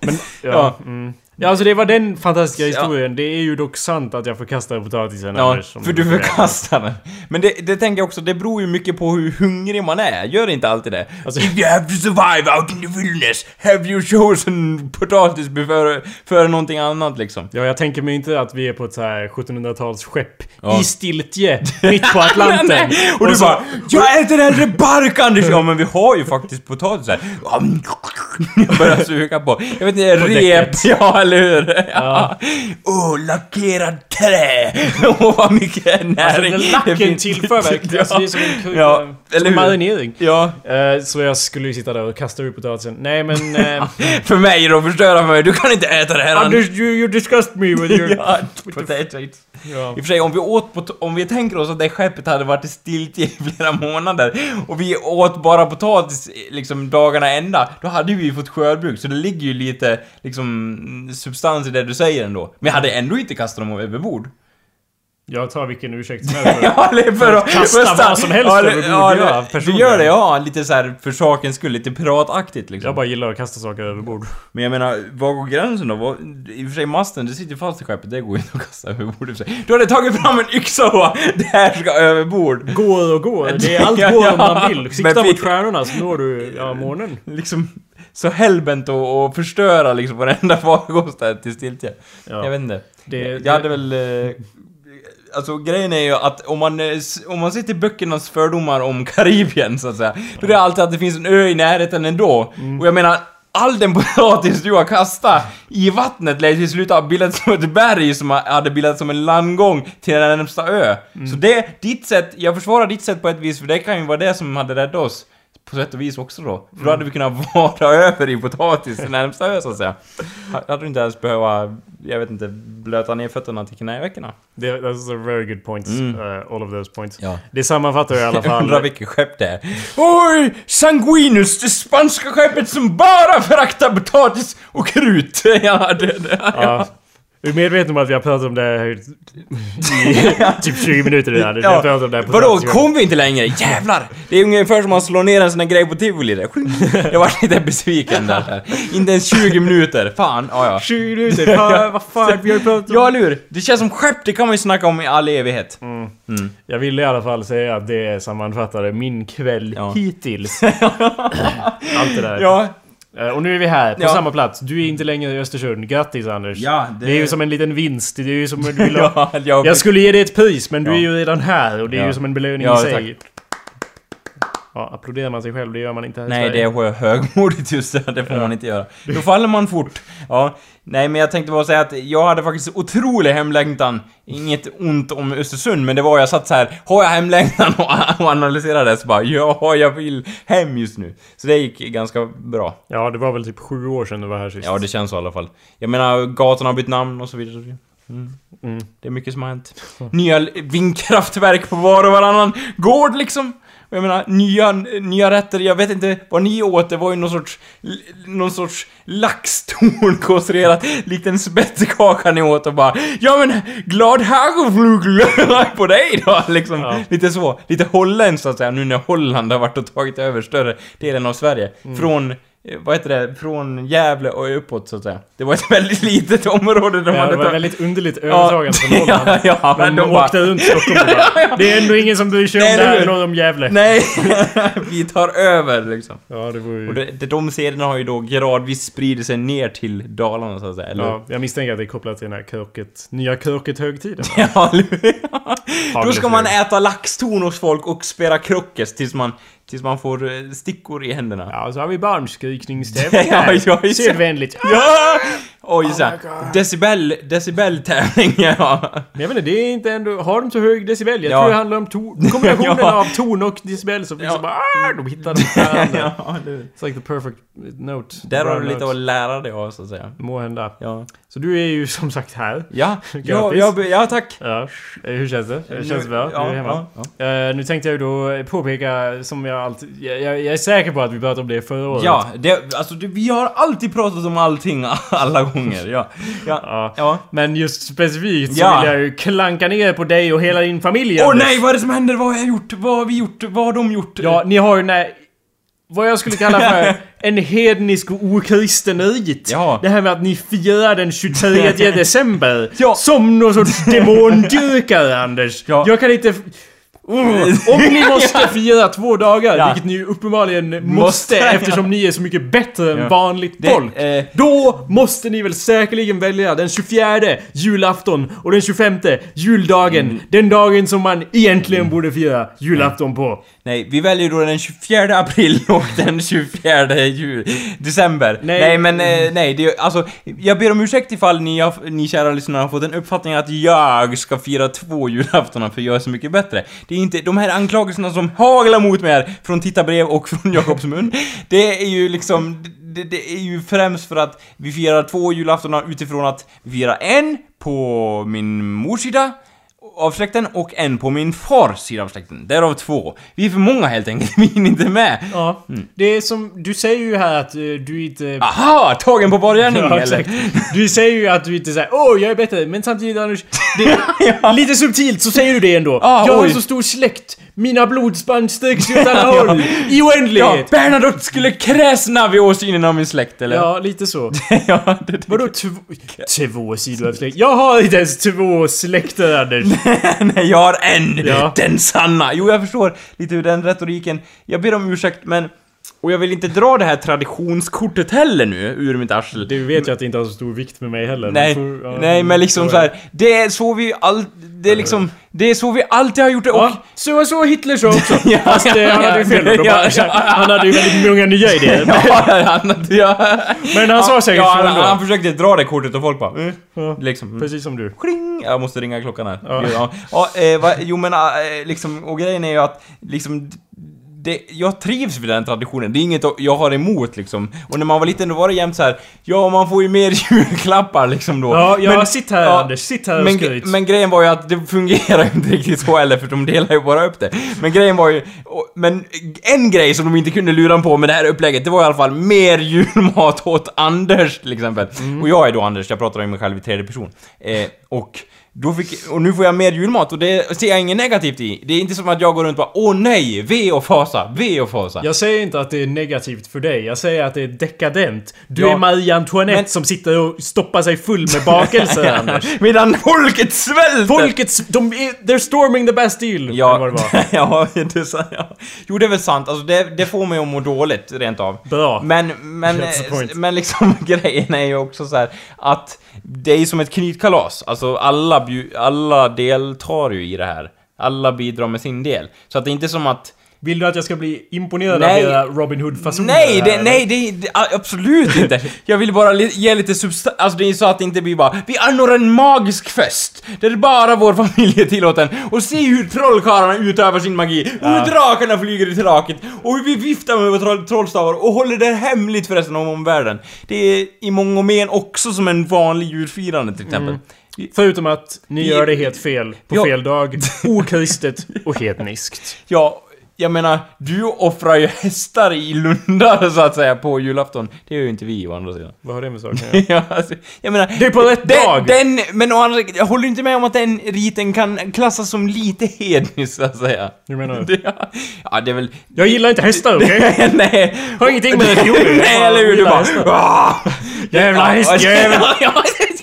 [SPEAKER 1] Men, ja. Mm. Ja, alltså det var den fantastiska historien. Det är ju dock sant att jag förkastade potatisen
[SPEAKER 2] Ja, för du förkastar den. Men det, det tänker jag också, det beror ju mycket på hur hungrig man är. Gör inte alltid det?
[SPEAKER 1] Alltså-
[SPEAKER 2] If you have to survive out in the wilderness, have you chosen potatis före, före någonting annat liksom?
[SPEAKER 1] Ja, jag tänker mig inte att vi är på ett så här 1700-talsskepp
[SPEAKER 2] Ja.
[SPEAKER 1] i stiltje, mitt på Atlanten.
[SPEAKER 2] Nej, och, du
[SPEAKER 1] så-
[SPEAKER 2] bara 'Jag äter hellre bark Anders!' Ja men vi har ju faktiskt potatisar. Jag börjar suga på, jag vet inte, rep, ja eller hur? Ja. Åh, oh, lackerad trä! Åh vad mycket
[SPEAKER 1] Alltså
[SPEAKER 2] näring det
[SPEAKER 1] lacken tillför verkligen... Alltså det är som en kul...
[SPEAKER 2] Ja,
[SPEAKER 1] som
[SPEAKER 2] eller
[SPEAKER 1] marinering.
[SPEAKER 2] Ja,
[SPEAKER 1] Eh, så jag skulle ju sitta där och kasta ut potatisen. Nej men... eh,
[SPEAKER 2] för mig då, förstöra för mig. Du kan inte äta det här
[SPEAKER 1] Anders, you, you disgust me with your...
[SPEAKER 2] Ja, potatoes.
[SPEAKER 1] Ja.
[SPEAKER 2] I och för sig, om vi åt om vi tänker oss att det skeppet hade varit i stiltje i flera månader och vi åt bara potatis liksom dagarna ända, då hade vi ju fått skördbruk, så det ligger ju lite liksom substans i det du säger ändå. Men jag hade ändå inte kastat dem över bord.
[SPEAKER 1] Jag tar vilken ursäkt som helst.
[SPEAKER 2] Ja, är för att...
[SPEAKER 1] Kasta
[SPEAKER 2] för
[SPEAKER 1] vad som helst
[SPEAKER 2] ja,
[SPEAKER 1] över
[SPEAKER 2] det-
[SPEAKER 1] bord,
[SPEAKER 2] ja, det- Du gör det, ja. Lite så här för sakens skull, lite pirataktigt liksom.
[SPEAKER 1] Jag bara gillar att kasta saker över bord.
[SPEAKER 2] Men jag menar, var går gränsen då? I och för sig masten, det sitter fast i skeppet, det går inte att kasta över bord i och för sig. Du hade tagit fram en yxa och det här ska över bord.
[SPEAKER 1] Går och går. Det är allt
[SPEAKER 2] Ja,
[SPEAKER 1] går
[SPEAKER 2] ja.
[SPEAKER 1] om man vill. Sikta mot stjärnorna så når du ja, månen.
[SPEAKER 2] Liksom, så hellbent och, och förstöra liksom varenda farkost där till stiltje.
[SPEAKER 1] Ja.
[SPEAKER 2] Jag vet inte.
[SPEAKER 1] Det-
[SPEAKER 2] jag hade väl... Eh, alltså grejen är ju att om man, eh, om man ser till böckernas fördomar om Karibien så att säga, då är det alltid att det finns en ö i närheten ändå.
[SPEAKER 1] Mm.
[SPEAKER 2] Och jag menar, all den potatis du har kastat i vattnet lär till slut ha bildats som ett berg som ha- hade bildats som en landgång till den närmsta ö.
[SPEAKER 1] Mm.
[SPEAKER 2] Så det, ditt sätt, jag försvarar ditt sätt på ett vis för det kan ju vara det som hade räddat oss. På sätt och vis också då. För då hade vi kunnat vara över i potatis i närmsta ö så att säga. Ha- Hade du inte ens behöva, jag vet inte, blöta ner fötterna till knävecken.
[SPEAKER 1] That's a very good points.
[SPEAKER 2] Mm.
[SPEAKER 1] Uh, all of those points.
[SPEAKER 2] Ja.
[SPEAKER 1] Det sammanfattar i alla
[SPEAKER 2] Jag undrar
[SPEAKER 1] fall...
[SPEAKER 2] vilket skepp det är. Oj! Sanguinus, det spanska skeppet som bara föraktar potatis och krut. ja, det, det,
[SPEAKER 1] Ja. Du är medveten om att vi har pratat om det här i typ 20 minuter redan? Vi har
[SPEAKER 2] Ja,
[SPEAKER 1] pratat om det här på
[SPEAKER 2] vadå, kom vi inte längre? Jävlar! Det är ungefär som att slå ner en sån här grej på tivoli där. Jag var lite besviken där. Inte ens 20 minuter. Fan, ja ja.
[SPEAKER 1] 20 minuter? Fan, vad fan, vi har pratat om...
[SPEAKER 2] Ja, eller hur? Det känns som skepp, det kan man ju snacka om i all evighet.
[SPEAKER 1] Mm.
[SPEAKER 2] Mm.
[SPEAKER 1] Jag ville i alla fall säga att det sammanfattade min kväll
[SPEAKER 2] Ja.
[SPEAKER 1] hittills. Allt det där.
[SPEAKER 2] Ja,
[SPEAKER 1] Och nu är vi här, på
[SPEAKER 2] Ja.
[SPEAKER 1] samma plats. Du är inte längre i Östersund. Grattis Anders.
[SPEAKER 2] Ja,
[SPEAKER 1] det...
[SPEAKER 2] det-
[SPEAKER 1] är ju som en liten vinst. Det är ju som om du vill ha...
[SPEAKER 2] ja, jag...
[SPEAKER 1] Skulle ge dig ett pris, men du är ju redan här och det är ju som en belöning i sig. Ja, applåderar man sig själv, det gör man inte här
[SPEAKER 2] Nej, det är hö- högmodigt just det. Det får
[SPEAKER 1] Ja.
[SPEAKER 2] man inte göra. Då faller man fort. Ja. Nej, men jag tänkte bara säga att jag hade faktiskt otrolig hemlängtan. Inget ont om Östersund, men det var jag satt så här. Har jag hemlängtan och, analyserade det så bara ja, jag vill hem just nu. Så det gick ganska bra.
[SPEAKER 1] Ja, det var väl typ sju år sedan du var här sist.
[SPEAKER 2] Ja, det känns så i alla fall. Jag menar, gatorna har bytt namn och så vidare. Mm.
[SPEAKER 1] Mm.
[SPEAKER 2] Det är mycket som har hänt. Nya vindkraftverk på var och varannan gård liksom. Och jag menar, nya, nya rätter, jag vet inte vad ni åt, det var ju någon sorts, någon sorts laxtorn konstruerat, likt en spettekaka ni åt och bara Ja men, glad hagelflugel på dig då liksom.
[SPEAKER 1] Ja.
[SPEAKER 2] Lite så, lite holländskt så att säga, nu när Holland har varit och tagit över större delen av Sverige. Från, eh, vad heter det, från Gävle och uppåt så att säga. Det var ett väldigt litet område de
[SPEAKER 1] Ja,
[SPEAKER 2] hade
[SPEAKER 1] det var
[SPEAKER 2] tagit-
[SPEAKER 1] väldigt underligt övertagande från
[SPEAKER 2] ja,
[SPEAKER 1] Holland.
[SPEAKER 2] ja,
[SPEAKER 1] Men de
[SPEAKER 2] de bara...
[SPEAKER 1] åkte runt Stockholm och bara, Det är ändå ingen som bryr sig om det här norr om Gävle.
[SPEAKER 2] Nej, vi tar över liksom.
[SPEAKER 1] Ja, det vore
[SPEAKER 2] Och
[SPEAKER 1] ju...
[SPEAKER 2] det, det, de serierna har ju då gradvis spridit sig ner till Dalarna så att säga, eller
[SPEAKER 1] Ja, jag misstänker att det är kopplat till den här körket, nya körket-högtiden.
[SPEAKER 2] Ja? Då ska man äta laxtorn hos folk och spela krockes tills man, tills man får eh, stickor i händerna.
[SPEAKER 1] Ja, så har vi barnskrikningstävling
[SPEAKER 2] Ja,
[SPEAKER 1] här.
[SPEAKER 2] ja, det.
[SPEAKER 1] Sedvänligt.
[SPEAKER 2] Ja! Oj,
[SPEAKER 1] Oh
[SPEAKER 2] här,
[SPEAKER 1] my God.
[SPEAKER 2] decibel, decibeltävling, ja.
[SPEAKER 1] Men jag vet inte, det är inte ändå... Har de så hög decibel? Jag
[SPEAKER 2] Ja.
[SPEAKER 1] tror det handlar om to- kombinationen
[SPEAKER 2] Ja.
[SPEAKER 1] av ton och decibel som liksom
[SPEAKER 2] Ja.
[SPEAKER 1] bara... Ah, de hittar de varandra.
[SPEAKER 2] ja det,
[SPEAKER 1] It's like the perfect note.
[SPEAKER 2] där har du lite
[SPEAKER 1] note.
[SPEAKER 2] att lära dig av, så att säga.
[SPEAKER 1] Må hända.
[SPEAKER 2] Ja.
[SPEAKER 1] Så du är ju som sagt här.
[SPEAKER 2] Ja, ja, ja, tack.
[SPEAKER 1] Ja. Hur känns det? Det känns bra?
[SPEAKER 2] Ja,
[SPEAKER 1] du är hemma? Eh, nu tänkte jag ju då påpeka, som jag alltid... Jag, jag, jag är säker på att vi pratade om det förra året.
[SPEAKER 2] Ja, det, alltså det, vi har alltid pratat om allting alla gånger, ja. Ja.
[SPEAKER 1] Ja.
[SPEAKER 2] ja.
[SPEAKER 1] Men just specifikt så vill jag ju klanka ner på dig och hela din familj
[SPEAKER 2] Åh
[SPEAKER 1] Anders.
[SPEAKER 2] nej, vad är det som händer? Vad har jag gjort? Vad har vi gjort? Vad har de gjort?
[SPEAKER 1] Ja, ni har ju den här... Vad jag skulle kalla för en hednisk och okristen rit.
[SPEAKER 2] Ja.
[SPEAKER 1] Det här med att ni firar den 23 december.
[SPEAKER 2] Ja.
[SPEAKER 1] Som någon sorts demondyrkare Anders.
[SPEAKER 2] Ja.
[SPEAKER 1] Jag kan inte... Uh, om ni måste fira två dagar,
[SPEAKER 2] Ja.
[SPEAKER 1] vilket ni uppenbarligen måste,
[SPEAKER 2] Måste,
[SPEAKER 1] eftersom ni är så mycket bättre än
[SPEAKER 2] Ja.
[SPEAKER 1] vanligt
[SPEAKER 2] Det,
[SPEAKER 1] folk.
[SPEAKER 2] eh,
[SPEAKER 1] Då måste ni väl säkerligen välja den 24 julafton och den 25 juldagen.
[SPEAKER 2] Mm.
[SPEAKER 1] Den dagen som man egentligen borde fira julafton på.
[SPEAKER 2] Nej, vi väljer då den 24 april och den 24 jul, december.
[SPEAKER 1] Nej.
[SPEAKER 2] Nej, men eh, nej, det, alltså, jag ber om ursäkt ifall ni, har, ni kära lyssnare har fått en uppfattning att jag ska fira två julaftonar för jag är så mycket bättre. Det är inte, de här anklagelserna som haglar mot mig här från tittarbrev och från Jakobs mun, det är ju liksom, det, det är ju främst för att vi firar två julaftonar utifrån att vi firar en på min mors sida av släkten och en på min fars sida av släkten. Därav två. Vi är för många helt enkelt, vi hinner inte med.
[SPEAKER 1] Ja. Det är som... Du säger ju här att eh, du inte...
[SPEAKER 2] Aha! Tagen på bar gärning
[SPEAKER 1] Ja,
[SPEAKER 2] eller?
[SPEAKER 1] Du säger ju att du inte säger åh jag är bättre, men samtidigt Anders, det, lite subtilt så säger du det ändå.
[SPEAKER 2] Ah,
[SPEAKER 1] jag har
[SPEAKER 2] oj.
[SPEAKER 1] så stor släkt, mina blodsband sträcks åt alla håll, i
[SPEAKER 2] Ja,
[SPEAKER 1] oändlighet.
[SPEAKER 2] Bernadotte skulle kräsna vid åsynen av min släkt eller?
[SPEAKER 1] Ja, lite så.
[SPEAKER 2] ja det,
[SPEAKER 1] Vadå två, två sidor av släkt? Jag har inte ens två släkter Anders.
[SPEAKER 2] Nej, jag har en!
[SPEAKER 1] Ja.
[SPEAKER 2] Den sanna! Jo, jag förstår lite hur den retoriken... Jag ber om ursäkt, men... Och jag vill inte dra det här traditionskortet heller nu, ur mitt arsle.
[SPEAKER 1] Du vet ju att det inte har så stor vikt med mig heller.
[SPEAKER 2] Nej,
[SPEAKER 1] Men får- ja,
[SPEAKER 2] nej men liksom
[SPEAKER 1] så
[SPEAKER 2] så
[SPEAKER 1] är
[SPEAKER 2] här. Det är så vi all... Det är liksom... Det är så vi alltid har gjort det och...
[SPEAKER 1] Ja, så så Hitler så också.
[SPEAKER 2] Ja,
[SPEAKER 1] Fast eh, han hade ju fel
[SPEAKER 2] ja,
[SPEAKER 1] Bara,
[SPEAKER 2] ja.
[SPEAKER 1] Han hade ju väldigt många nya idéer.
[SPEAKER 2] Ja, han, ja.
[SPEAKER 1] Men han sa säkert
[SPEAKER 2] ja, han, han försökte dra det kortet och folk bara... Mm.
[SPEAKER 1] Ja,
[SPEAKER 2] Liksom... Mm.
[SPEAKER 1] Precis som du.
[SPEAKER 2] Kling! Jag måste ringa klockan här.
[SPEAKER 1] Ja.
[SPEAKER 2] Ja. Ja, eh, va, jo men eh, liksom, och grejen är ju att liksom det, jag trivs med den traditionen, det är inget jag har emot liksom. Och när man var liten då var det jämt så här. ja man får ju mer julklappar liksom då.
[SPEAKER 1] Ja, ja
[SPEAKER 2] Men-
[SPEAKER 1] sitt här
[SPEAKER 2] ja,
[SPEAKER 1] Anders, sitt här och
[SPEAKER 2] men,
[SPEAKER 1] skryt.
[SPEAKER 2] men grejen var ju att det fungerar inte riktigt så heller för de delar ju bara upp det. Men grejen var ju, och- men en grej som de inte kunde lura på med det här upplägget, det var i alla fall mer julmat åt Anders till exempel.
[SPEAKER 1] Mm.
[SPEAKER 2] Och jag är då Anders, jag pratar om mig själv i tredje person. Eh, och då fick, och nu får jag mer julmat och det ser jag inget negativt i. Det är inte som att jag går runt och bara åh nej, ve och fasa, ve och fasa.
[SPEAKER 1] Jag säger inte att det är negativt för dig, jag säger att det är dekadent. Du
[SPEAKER 2] Ja.
[SPEAKER 1] är Marie Antoinette
[SPEAKER 2] Men-
[SPEAKER 1] som sitter och stoppar sig full med bakelser Anders.
[SPEAKER 2] Medan folket svälter!
[SPEAKER 1] Folkets... De är... They're storming the Bastille!
[SPEAKER 2] Ja,
[SPEAKER 1] vad det var.
[SPEAKER 2] ja, det är så, ja. Jo, det är väl sant. Alltså, det, det får mig att må dåligt, rent av.
[SPEAKER 1] Bra.
[SPEAKER 2] Men, men, men liksom grejen är ju också så här att det är som ett knytkalas. Alltså alla, alla deltar ju i det här. Alla bidrar med sin del. Så att det är inte som att
[SPEAKER 1] Vill du att jag ska bli imponerad
[SPEAKER 2] Nej.
[SPEAKER 1] av era Robin Hood-fasoner?
[SPEAKER 2] Nej, det, nej, det, det, absolut inte. Jag vill bara li, ge lite substans, alltså det är så att det inte blir bara Vi anordnar en magisk fest, där bara vår familj är tillåten, och se hur trollkarlarna utövar sin magi, och hur drakarna flyger i taket, och hur vi viftar med våra troll, trollstavar och håller det hemligt förresten om omvärlden. Det är i många och men också som en vanlig julfirande till exempel.
[SPEAKER 1] Förutom att ni
[SPEAKER 2] Vi-
[SPEAKER 1] gör det helt fel, på
[SPEAKER 2] Ja.
[SPEAKER 1] fel dag, okristet och hedniskt.
[SPEAKER 2] Ja, jag menar, du offrar ju hästar i lundar så att säga på julafton. Det gör ju inte vi å andra sidan.
[SPEAKER 1] Vad har det med saken att göra?
[SPEAKER 2] ja, alltså, jag menar...
[SPEAKER 1] Det är på rätt
[SPEAKER 2] den,
[SPEAKER 1] dag!
[SPEAKER 2] Den, men å andra jag håller inte med om att den riten kan klassas som lite hednisk så att säga.
[SPEAKER 1] Hur menar du?
[SPEAKER 2] Det, ja, det är väl...
[SPEAKER 1] Jag gillar inte hästar, okej?
[SPEAKER 2] Nej.
[SPEAKER 1] Har ingenting med religion att göra.
[SPEAKER 2] Nej, eller hur? Du bara...
[SPEAKER 1] Jävla häst,
[SPEAKER 2] Ja,
[SPEAKER 1] jävla...
[SPEAKER 2] ja,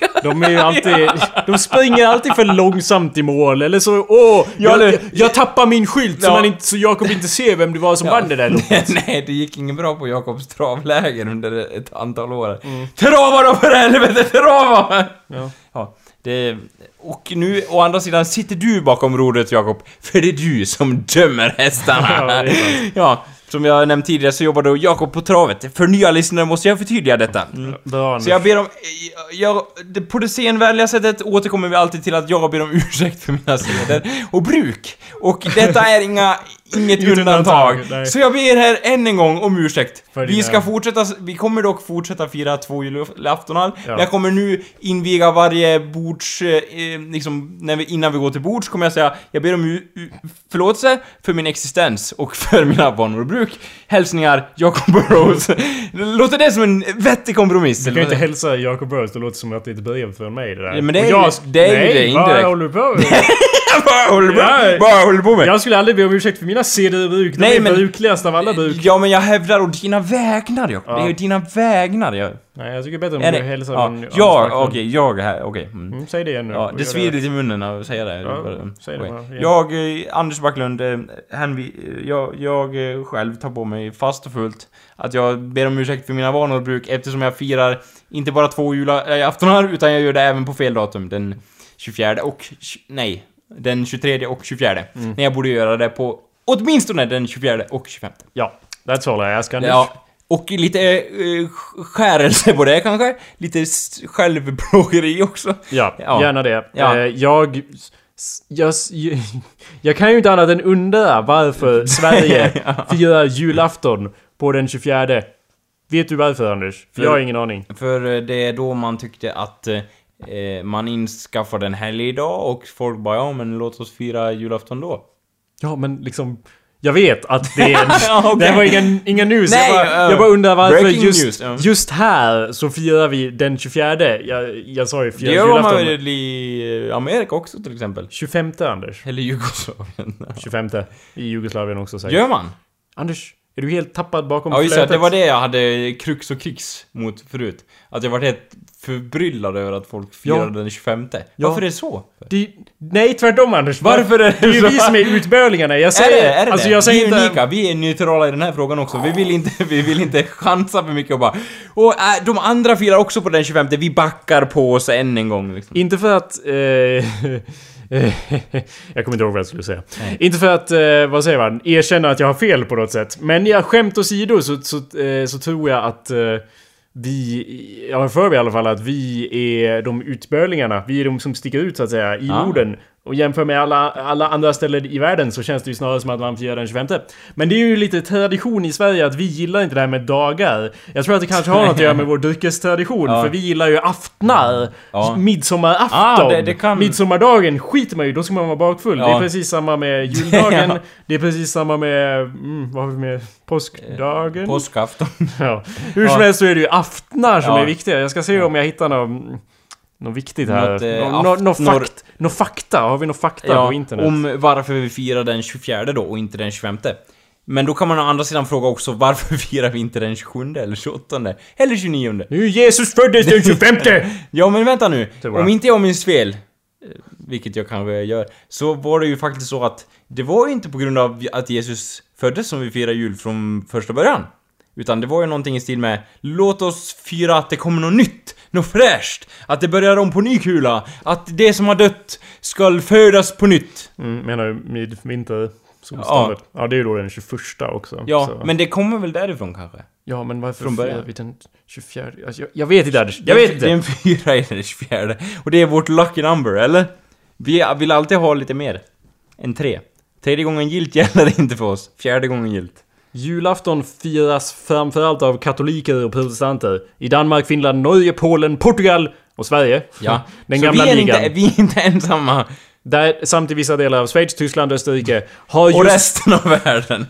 [SPEAKER 2] ja.
[SPEAKER 1] De är ju alltid... De springer alltid för långsamt i mål, eller så... Åh! Jag, jag tappar min skylt så,
[SPEAKER 2] Ja.
[SPEAKER 1] man inte, så Jakob inte ser vem det var som vann det där loppet.
[SPEAKER 2] Nej, det gick inget bra på Jakobs travläger under ett antal år.
[SPEAKER 1] Mm.
[SPEAKER 2] Trava då för helvete, trava!
[SPEAKER 1] Ja.
[SPEAKER 2] Ja, det... Och nu, å andra sidan, sitter du bakom rodret Jakob, för det är du som dömer hästarna.
[SPEAKER 1] Ja,
[SPEAKER 2] som jag nämnt tidigare så jobbar då Jakob på travet. För nya lyssnare måste jag förtydliga detta.
[SPEAKER 1] Bra
[SPEAKER 2] Så jag ber om... Jag, det- på det senvänliga sättet återkommer vi alltid till att jag ber om ursäkt för mina seder och bruk. Och detta är inga, inget undantag. Så jag ber här än en gång om ursäkt.
[SPEAKER 1] För
[SPEAKER 2] Vi ska fortsätta, vi kommer dock fortsätta fira två julaftonar.
[SPEAKER 1] Ja.
[SPEAKER 2] Jag kommer nu inviga varje bords, eh, eh, liksom, när vi, innan vi går till bords kommer jag säga jag ber om u- u- förlåtelse för min existens och för mina vanor och bruk. Hälsningar Jacob Burrows. Låter det som en vettig kompromiss?
[SPEAKER 1] Du kan ju inte hälsa Jacob Burrows, det låter som att det är ett brev från mig det där.
[SPEAKER 2] Ja, men det är ju-
[SPEAKER 1] jag,
[SPEAKER 2] det är ju
[SPEAKER 1] nej,
[SPEAKER 2] det, indirekt.
[SPEAKER 1] vad håller du på med?
[SPEAKER 2] Vad håller du på med?
[SPEAKER 1] Jag skulle aldrig be om ursäkt för mina seder och bruk. De
[SPEAKER 2] Nej, men-
[SPEAKER 1] brukligast av alla bruk.
[SPEAKER 2] Ja men jag hävdar å dina vägnar Jakob.
[SPEAKER 1] Ja.
[SPEAKER 2] Det är dina vägnar jag...
[SPEAKER 1] Nej, jag tycker bättre om du hälsar
[SPEAKER 2] Ja,
[SPEAKER 1] från
[SPEAKER 2] ja okej,
[SPEAKER 1] Backlund.
[SPEAKER 2] jag här, okej. Mm.
[SPEAKER 1] Mm, säg det igen nu.
[SPEAKER 2] Ja, det svider lite i munnen att säga det.
[SPEAKER 1] Ja, säg det igen.
[SPEAKER 2] Jag, eh, Anders Backlund, eh, hänvi, eh, jag, jag eh, själv tar på mig fast och fullt att jag ber om ursäkt för mina vanor och bruk eftersom jag firar inte bara två julaftonar utan jag gör det även på fel datum. Den 24 och... Nej. Den 23 och 24.
[SPEAKER 1] Mm.
[SPEAKER 2] När jag borde göra det på åtminstone den 24 och 25.
[SPEAKER 1] Ja, that's all I ask Anders.
[SPEAKER 2] Ja. Och lite eh, skärelse på det kanske. Lite självplågeri också.
[SPEAKER 1] Ja,
[SPEAKER 2] Ja.
[SPEAKER 1] gärna det.
[SPEAKER 2] Ja.
[SPEAKER 1] Eh, jag, jag... Jag kan ju inte annat än undra varför Sverige firar julafton på den 24. Vet du varför Anders? För jag har ingen aning.
[SPEAKER 2] För eh, det är då man tyckte att eh, eh, man inskaffade en helgdag och folk bara ja men låt oss fira julafton då.
[SPEAKER 1] Ja, men liksom... Jag vet att det är...
[SPEAKER 2] Ja, okej.
[SPEAKER 1] Det var ingen, ingen news.
[SPEAKER 2] Nej,
[SPEAKER 1] jag, bara,
[SPEAKER 2] uh,
[SPEAKER 1] jag bara undrar varför just,
[SPEAKER 2] news, ja.
[SPEAKER 1] just här så firar vi den 24. Jag, jag sa ju
[SPEAKER 2] Det
[SPEAKER 1] firar
[SPEAKER 2] gör man väl i Amerika också till exempel?
[SPEAKER 1] 25 Anders.
[SPEAKER 2] Eller Jugoslavien.
[SPEAKER 1] 25 i Jugoslavien också säkert.
[SPEAKER 2] Gör man?
[SPEAKER 1] Anders, är du helt tappad bakom
[SPEAKER 2] Ja just det,
[SPEAKER 1] flötet?
[SPEAKER 2] det var det jag hade krux och krix mot förut. Att jag var helt förbryllad över att folk firade
[SPEAKER 1] Ja.
[SPEAKER 2] den 25.
[SPEAKER 1] Ja.
[SPEAKER 2] Varför är det så?
[SPEAKER 1] Det, nej, tvärtom Anders.
[SPEAKER 2] Varför är det
[SPEAKER 1] Det är ju vi som är utbörlingarna. Jag
[SPEAKER 2] Är
[SPEAKER 1] säger...
[SPEAKER 2] det, är det
[SPEAKER 1] alltså jag säger
[SPEAKER 2] vi är
[SPEAKER 1] inte...
[SPEAKER 2] unika, vi är neutrala i den här frågan också. Vi vill inte, vi vill inte chansa för mycket och bara Och äh, de andra firar också på den 25, vi backar på oss än en gång liksom.
[SPEAKER 1] Inte för att... Eh, jag kommer inte ihåg vad jag skulle säga. Inte för att, eh, vad säger man, erkänna att jag har fel på något sätt. Men jag skämt åsido så, så, eh, så tror jag att eh, vi, jag har för mig i alla fall att vi är de utbörlingarna. Vi är de som sticker ut så att säga i
[SPEAKER 2] Ah.
[SPEAKER 1] Norden. Och jämför med alla, alla andra ställen i världen så känns det ju snarare som att man firar den 25. Men det är ju lite tradition i Sverige att vi gillar inte det här med dagar. Jag tror att det kanske har något att göra med vår dryckestradition.
[SPEAKER 2] Ja.
[SPEAKER 1] För vi gillar ju aftnar.
[SPEAKER 2] Ja.
[SPEAKER 1] Midsommarafton.
[SPEAKER 2] Ah, det- det kan-
[SPEAKER 1] Midsommardagen skiter man ju då ska man vara bakfull.
[SPEAKER 2] Ja.
[SPEAKER 1] Det är precis samma med juldagen.
[SPEAKER 2] Ja.
[SPEAKER 1] Det är precis samma med... Mm, vad har vi med? Påskdagen?
[SPEAKER 2] Påskafton.
[SPEAKER 1] ja. Hur som helst så är det ju aftnar som är viktiga. Jag ska se om jag hittar något... Något viktigt här.
[SPEAKER 2] Något, eh,
[SPEAKER 1] Nå- nå- nå fakt, nå fakta. Har vi något fakta
[SPEAKER 2] Ja,
[SPEAKER 1] på internet?
[SPEAKER 2] om varför vi firar den 24 då och inte den 25. Men då kan man å andra sidan fråga också varför firar vi inte den 27 eller 28 eller 29?
[SPEAKER 1] Nu Jesus föddes den 25!
[SPEAKER 2] Ja men vänta nu, om inte jag minns fel, eh, vilket jag kanske gör, så var det ju faktiskt så att det var ju inte på grund av att Jesus föddes som vi firar jul från första början. Utan det var ju någonting i stil med Låt oss fira att det kommer något nytt, något fräscht, att det börjar om på ny kula, att det som har dött ska födas på nytt.
[SPEAKER 1] Mm, menar du midvinter? Solståndet? Ja. ja, det är ju då den 21 också.
[SPEAKER 2] Ja,
[SPEAKER 1] så.
[SPEAKER 2] men det kommer väl därifrån kanske?
[SPEAKER 1] Ja, men varför
[SPEAKER 2] Från början.
[SPEAKER 1] den 24? Alltså, jag, jag vet inte Anders. Jag vet
[SPEAKER 2] Det är
[SPEAKER 1] inte.
[SPEAKER 2] en fyra i den 24. Och det är vårt lucky number, eller? Vi vill alltid ha lite mer. Än tre. Tredje gången gilt gäller inte för oss. Fjärde gången gilt.
[SPEAKER 1] Julafton firas framförallt av katoliker och protestanter. I Danmark, Finland, Norge, Polen, Portugal och Sverige.
[SPEAKER 2] Ja.
[SPEAKER 1] Den
[SPEAKER 2] Så
[SPEAKER 1] gamla
[SPEAKER 2] vi är,
[SPEAKER 1] ligan.
[SPEAKER 2] inte, vi är inte ensamma.
[SPEAKER 1] Där samt i vissa delar av Schweiz, Tyskland, Österrike har
[SPEAKER 2] Och
[SPEAKER 1] just...
[SPEAKER 2] resten av världen.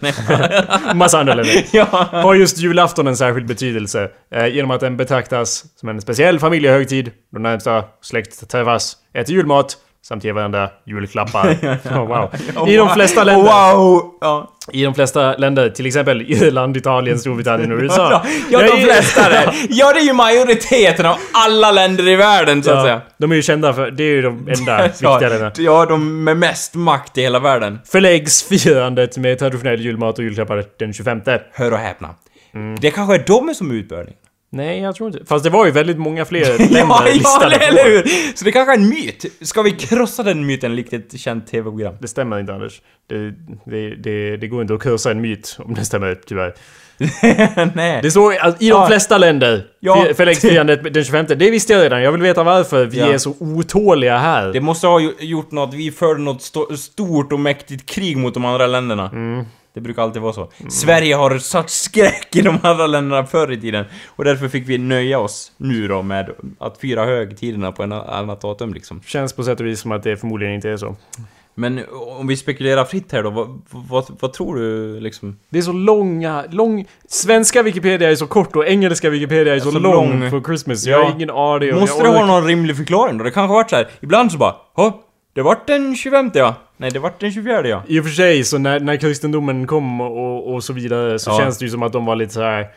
[SPEAKER 1] massa andra länder.
[SPEAKER 2] ja.
[SPEAKER 1] Har just julafton en särskild betydelse. Eh, genom att den betraktas som en speciell familjehögtid. De närmsta släkt träffas, äter julmat samt ger varandra julklappar. oh, wow. I de flesta länder.
[SPEAKER 2] Wow! Ja.
[SPEAKER 1] I de flesta länder, till exempel Irland, Italien, Storbritannien och USA.
[SPEAKER 2] Ja, de flesta där. Ja, det är ju majoriteten av alla länder i världen, så att
[SPEAKER 1] Ja,
[SPEAKER 2] säga.
[SPEAKER 1] de är ju kända för... Det är ju de enda viktiga
[SPEAKER 2] Ja,
[SPEAKER 1] länderna.
[SPEAKER 2] ja, de med mest makt i hela världen.
[SPEAKER 1] Förläggs firandet med traditionell julmat och julklappar den 25.
[SPEAKER 2] Hör och häpna.
[SPEAKER 1] Mm.
[SPEAKER 2] Det kanske är de som är utbörning.
[SPEAKER 1] Nej, jag tror inte. Fast det var ju väldigt många fler länder
[SPEAKER 2] Ja, ja,
[SPEAKER 1] listade på.
[SPEAKER 2] eller hur? Så det kanske är en myt. Ska vi krossa den myten likt ett känt TV-program?
[SPEAKER 1] Det stämmer inte Anders. Det, det, det, det går inte att kursa en myt om det stämmer tyvärr.
[SPEAKER 2] Nej.
[SPEAKER 1] Det står att i de
[SPEAKER 2] Ja.
[SPEAKER 1] flesta länder
[SPEAKER 2] Ja.
[SPEAKER 1] ja. firandet den 25. Det visste jag redan. Jag vill veta varför vi
[SPEAKER 2] Ja.
[SPEAKER 1] är så otåliga här.
[SPEAKER 2] Det måste ha gjort något, vi förde något sto- stort och mäktigt krig mot de andra länderna.
[SPEAKER 1] Mm.
[SPEAKER 2] Det brukar alltid vara så. Sverige har satt skräck i de andra länderna förr i tiden. Och därför fick vi nöja oss nu då med att fira högtiderna på en annat datum liksom.
[SPEAKER 1] Känns på sätt och vis som att det förmodligen inte är så.
[SPEAKER 2] Men om vi spekulerar fritt här då, vad, vad, vad tror du liksom?
[SPEAKER 1] Det är så långa, lång... Svenska Wikipedia är så kort och engelska Wikipedia är så,
[SPEAKER 2] Så
[SPEAKER 1] lång,
[SPEAKER 2] lång.
[SPEAKER 1] för Christmas.
[SPEAKER 2] Ja.
[SPEAKER 1] Jag har ingen aning.
[SPEAKER 2] Måste det ha någon rimlig förklaring då? Det kanske varit så här. ibland så bara "Ja, det vart den 25 ja. Nej, det vart den 24 ja.
[SPEAKER 1] I och för sig, så när, när kristendomen kom och, och så vidare så
[SPEAKER 2] Ja.
[SPEAKER 1] känns det ju som att de var lite så här.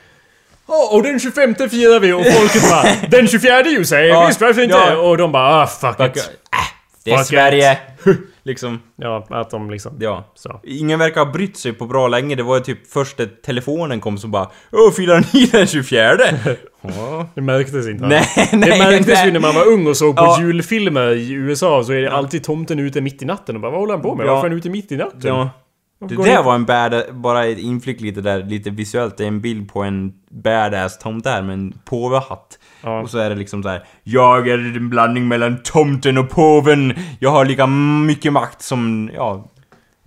[SPEAKER 1] Ja, och den 25 firar vi och folket bara Den 24 ju säger
[SPEAKER 2] Ja,
[SPEAKER 1] visst varför inte?
[SPEAKER 2] ja.
[SPEAKER 1] Och de bara ah fuck
[SPEAKER 2] Fuck,
[SPEAKER 1] it.
[SPEAKER 2] äh, det är
[SPEAKER 1] Fuck
[SPEAKER 2] Sverige. liksom,
[SPEAKER 1] Ja, att de liksom...
[SPEAKER 2] ja.
[SPEAKER 1] Så.
[SPEAKER 2] Ingen verkar ha brytt sig på bra länge. Det var ju typ först när telefonen kom som bara Åh, firar ni den 24? Ja.
[SPEAKER 1] Det märktes inte.
[SPEAKER 2] nej, nej,
[SPEAKER 1] det märktes
[SPEAKER 2] nej.
[SPEAKER 1] ju när man var ung och såg på
[SPEAKER 2] Ja.
[SPEAKER 1] julfilmer i USA så är det alltid tomten ute mitt i natten och bara vad håller han på med?
[SPEAKER 2] Ja.
[SPEAKER 1] Varför är han ute mitt i natten?
[SPEAKER 2] Ja. Det där var en bad, bara ett inflick lite där, lite visuellt. Det är en bild på en badass tomte här med en påvehatt.
[SPEAKER 1] Ja.
[SPEAKER 2] Och så är det liksom så här. Jag är en blandning mellan tomten och påven. Jag har lika mycket makt som, ja,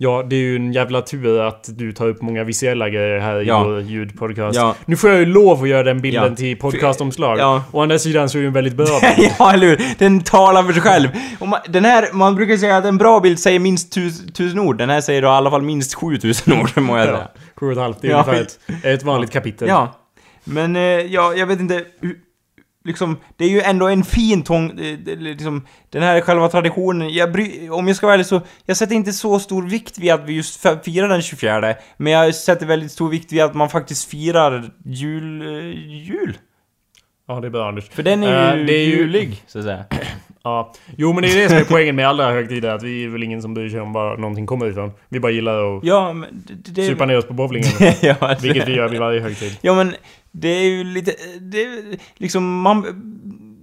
[SPEAKER 1] Ja, det är ju en jävla tur att du tar upp många visuella grejer här i
[SPEAKER 2] Ja.
[SPEAKER 1] vår ljudpodcast.
[SPEAKER 2] Ja.
[SPEAKER 1] Nu får jag ju lov att göra den bilden
[SPEAKER 2] Ja.
[SPEAKER 1] till podcastomslag.
[SPEAKER 2] Ja.
[SPEAKER 1] Å andra sidan så är det en väldigt bra bild.
[SPEAKER 2] ja, eller hur? Den talar för sig själv. Man, den här, man brukar säga att en bra bild säger minst tus, tusen ord. Den här säger då i alla fall minst 7000 ord, må jag säga.
[SPEAKER 1] Ja. Sju och ett halvt, det är ungefär ett, ett vanligt kapitel.
[SPEAKER 2] Ja. Men, eh, ja, jag vet inte hur- Liksom, det är ju ändå en fin tång, eh, liksom, den här själva traditionen, jag bry, om jag ska vara ärlig så, jag sätter inte så stor vikt vid att vi just firar den 24 men jag sätter väldigt stor vikt vid att man faktiskt firar jul, eh, jul.
[SPEAKER 1] Ja, det är bra Anders.
[SPEAKER 2] För den är ju,
[SPEAKER 1] Eh, det är ju
[SPEAKER 2] julig, så att säga.
[SPEAKER 1] Ja. Jo men det är det som är poängen med alla högtider, att vi är väl ingen som bryr sig om var någonting kommer ifrån. Vi bara gillar att
[SPEAKER 2] Ja, men det... det
[SPEAKER 1] supa ner oss på bowlingen.
[SPEAKER 2] ja, det-
[SPEAKER 1] Vilket vi gör vid varje högtid.
[SPEAKER 2] Ja men, det är ju lite, det är liksom, man...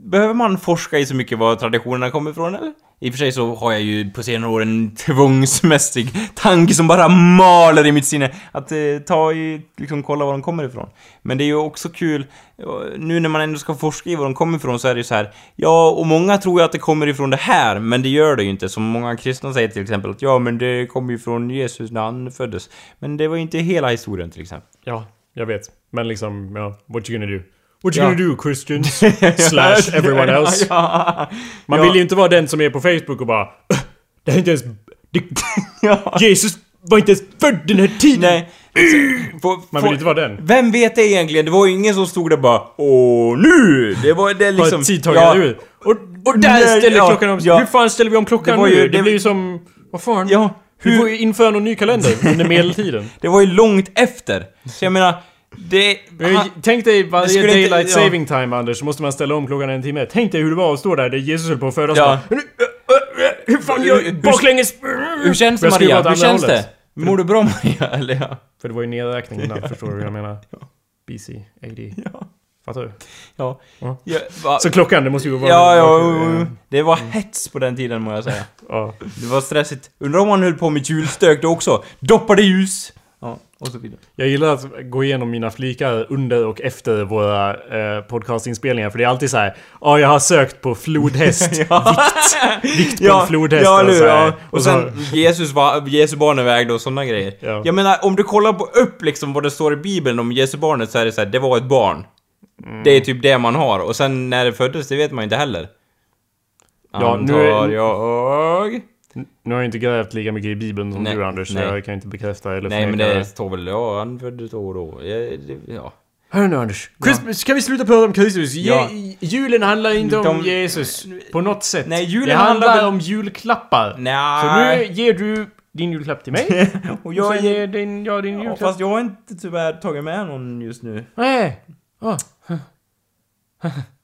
[SPEAKER 2] Behöver man forska i så mycket var traditionerna kommer ifrån eller? I och för sig så har jag ju på senare år en tvångsmässig tanke som bara maler i mitt sinne. Att eh, ta i, liksom kolla var de kommer ifrån. Men det är ju också kul, nu när man ändå ska forska i var de kommer ifrån så är det ju så här. Ja, och många tror ju att det kommer ifrån det här, men det gör det ju inte. Som många kristna säger till exempel att ja, men det kommer ju från Jesus när han föddes. Men det var ju inte hela historien till exempel.
[SPEAKER 1] Ja, jag vet. Men liksom, ja, what you gonna do? What
[SPEAKER 2] Ja.
[SPEAKER 1] you gonna do Christians? Slash everyone else.
[SPEAKER 2] Ja.
[SPEAKER 1] Man
[SPEAKER 2] Ja.
[SPEAKER 1] vill ju inte vara den som är på Facebook och bara "Ugh, Det här är inte ens... Det,
[SPEAKER 2] Ja.
[SPEAKER 1] Jesus var inte ens född den här tiden!
[SPEAKER 2] Nej. Få-
[SPEAKER 1] Man vill inte vara den.
[SPEAKER 2] Vem vet det egentligen? Det var ju ingen som stod där bara Åh, nu! Det var det
[SPEAKER 1] Liksom, tagit ut. Och, och där
[SPEAKER 2] Nej,
[SPEAKER 1] ställer
[SPEAKER 2] ja,
[SPEAKER 1] klockan om
[SPEAKER 2] ja.
[SPEAKER 1] Hur fan ställer vi om klockan
[SPEAKER 2] Det var
[SPEAKER 1] nu?
[SPEAKER 2] ju-
[SPEAKER 1] det,
[SPEAKER 2] det-
[SPEAKER 1] blir ju som... Vad fan?
[SPEAKER 2] Ja,
[SPEAKER 1] Vi
[SPEAKER 2] hur-
[SPEAKER 1] får ju införa någon ny kalender under medeltiden.
[SPEAKER 2] Det var ju långt efter. Så jag menar, det... Han-
[SPEAKER 1] Tänk dig varje
[SPEAKER 2] skulle inte-
[SPEAKER 1] daylight
[SPEAKER 2] ja.
[SPEAKER 1] saving time Anders, så måste man ställa om klockan en timme. Tänk dig hur det var att stå där, där Jesus höll på att födas
[SPEAKER 2] Ja.
[SPEAKER 1] bara, "Men nu, ö, ö, ö, Hur fan gör jag? Baklänges!
[SPEAKER 2] Hur känns det Maria? Hur känns det? Mår du bra Maria? Eller ja?
[SPEAKER 1] För det var ju nedräkning innan, förstår du hur jag menar? BC, AD.
[SPEAKER 2] Ja.
[SPEAKER 1] Fattar du?
[SPEAKER 2] Ja.
[SPEAKER 1] Ja.
[SPEAKER 2] ja va-
[SPEAKER 1] Så klockan, det måste ju vara...
[SPEAKER 2] Ja, ja, jo. Det var hets på den tiden må jag säga.
[SPEAKER 1] ja.
[SPEAKER 2] Det var stressigt. Undrar om han höll på med julstök då också? Doppade ljus! Ja, och så vidare.
[SPEAKER 1] Jag gillar att gå igenom mina flikar under och efter våra eh, podcastinspelningar. För det är alltid så här. Ja, jag har sökt på flodhäst. Vikt. Vikt på en flodhäst.
[SPEAKER 2] Ja, eller
[SPEAKER 1] och, så.
[SPEAKER 2] Ja. Och sen Jesus, var, Jesu barn är vägda och sådana grejer.
[SPEAKER 1] Ja.
[SPEAKER 2] Jag menar, om du kollar på upp liksom vad det står i Bibeln om Jesu barnet så är det så här, det var ett barn.
[SPEAKER 1] Mm.
[SPEAKER 2] Det är typ det man har. Och sen när det föddes, det vet man inte heller.
[SPEAKER 1] Ja, nu är-
[SPEAKER 2] Antar jag...
[SPEAKER 1] Nu har jag inte grävt lika mycket i Bibeln som
[SPEAKER 2] Nej,
[SPEAKER 1] du Anders, så
[SPEAKER 2] nej.
[SPEAKER 1] jag kan inte bekräfta eller
[SPEAKER 2] Nej men det står väl, ja han föddes då och då. Ja, det, ja.
[SPEAKER 1] Hör nu Anders. Christmas, Ska vi sluta prata om Kristus?
[SPEAKER 2] Ja.
[SPEAKER 1] Julen handlar inte om
[SPEAKER 2] De-
[SPEAKER 1] Jesus på något sätt.
[SPEAKER 2] Nej, julen
[SPEAKER 1] det
[SPEAKER 2] handlar väl-
[SPEAKER 1] om julklappar.
[SPEAKER 2] Nej.
[SPEAKER 1] Så nu ger du din julklapp till mig.
[SPEAKER 2] och
[SPEAKER 1] och
[SPEAKER 2] jag är...
[SPEAKER 1] ger din, jag din
[SPEAKER 2] Ja,
[SPEAKER 1] julklapp.
[SPEAKER 2] fast jag har inte tyvärr tagit med någon just nu.
[SPEAKER 1] Nej. Ah.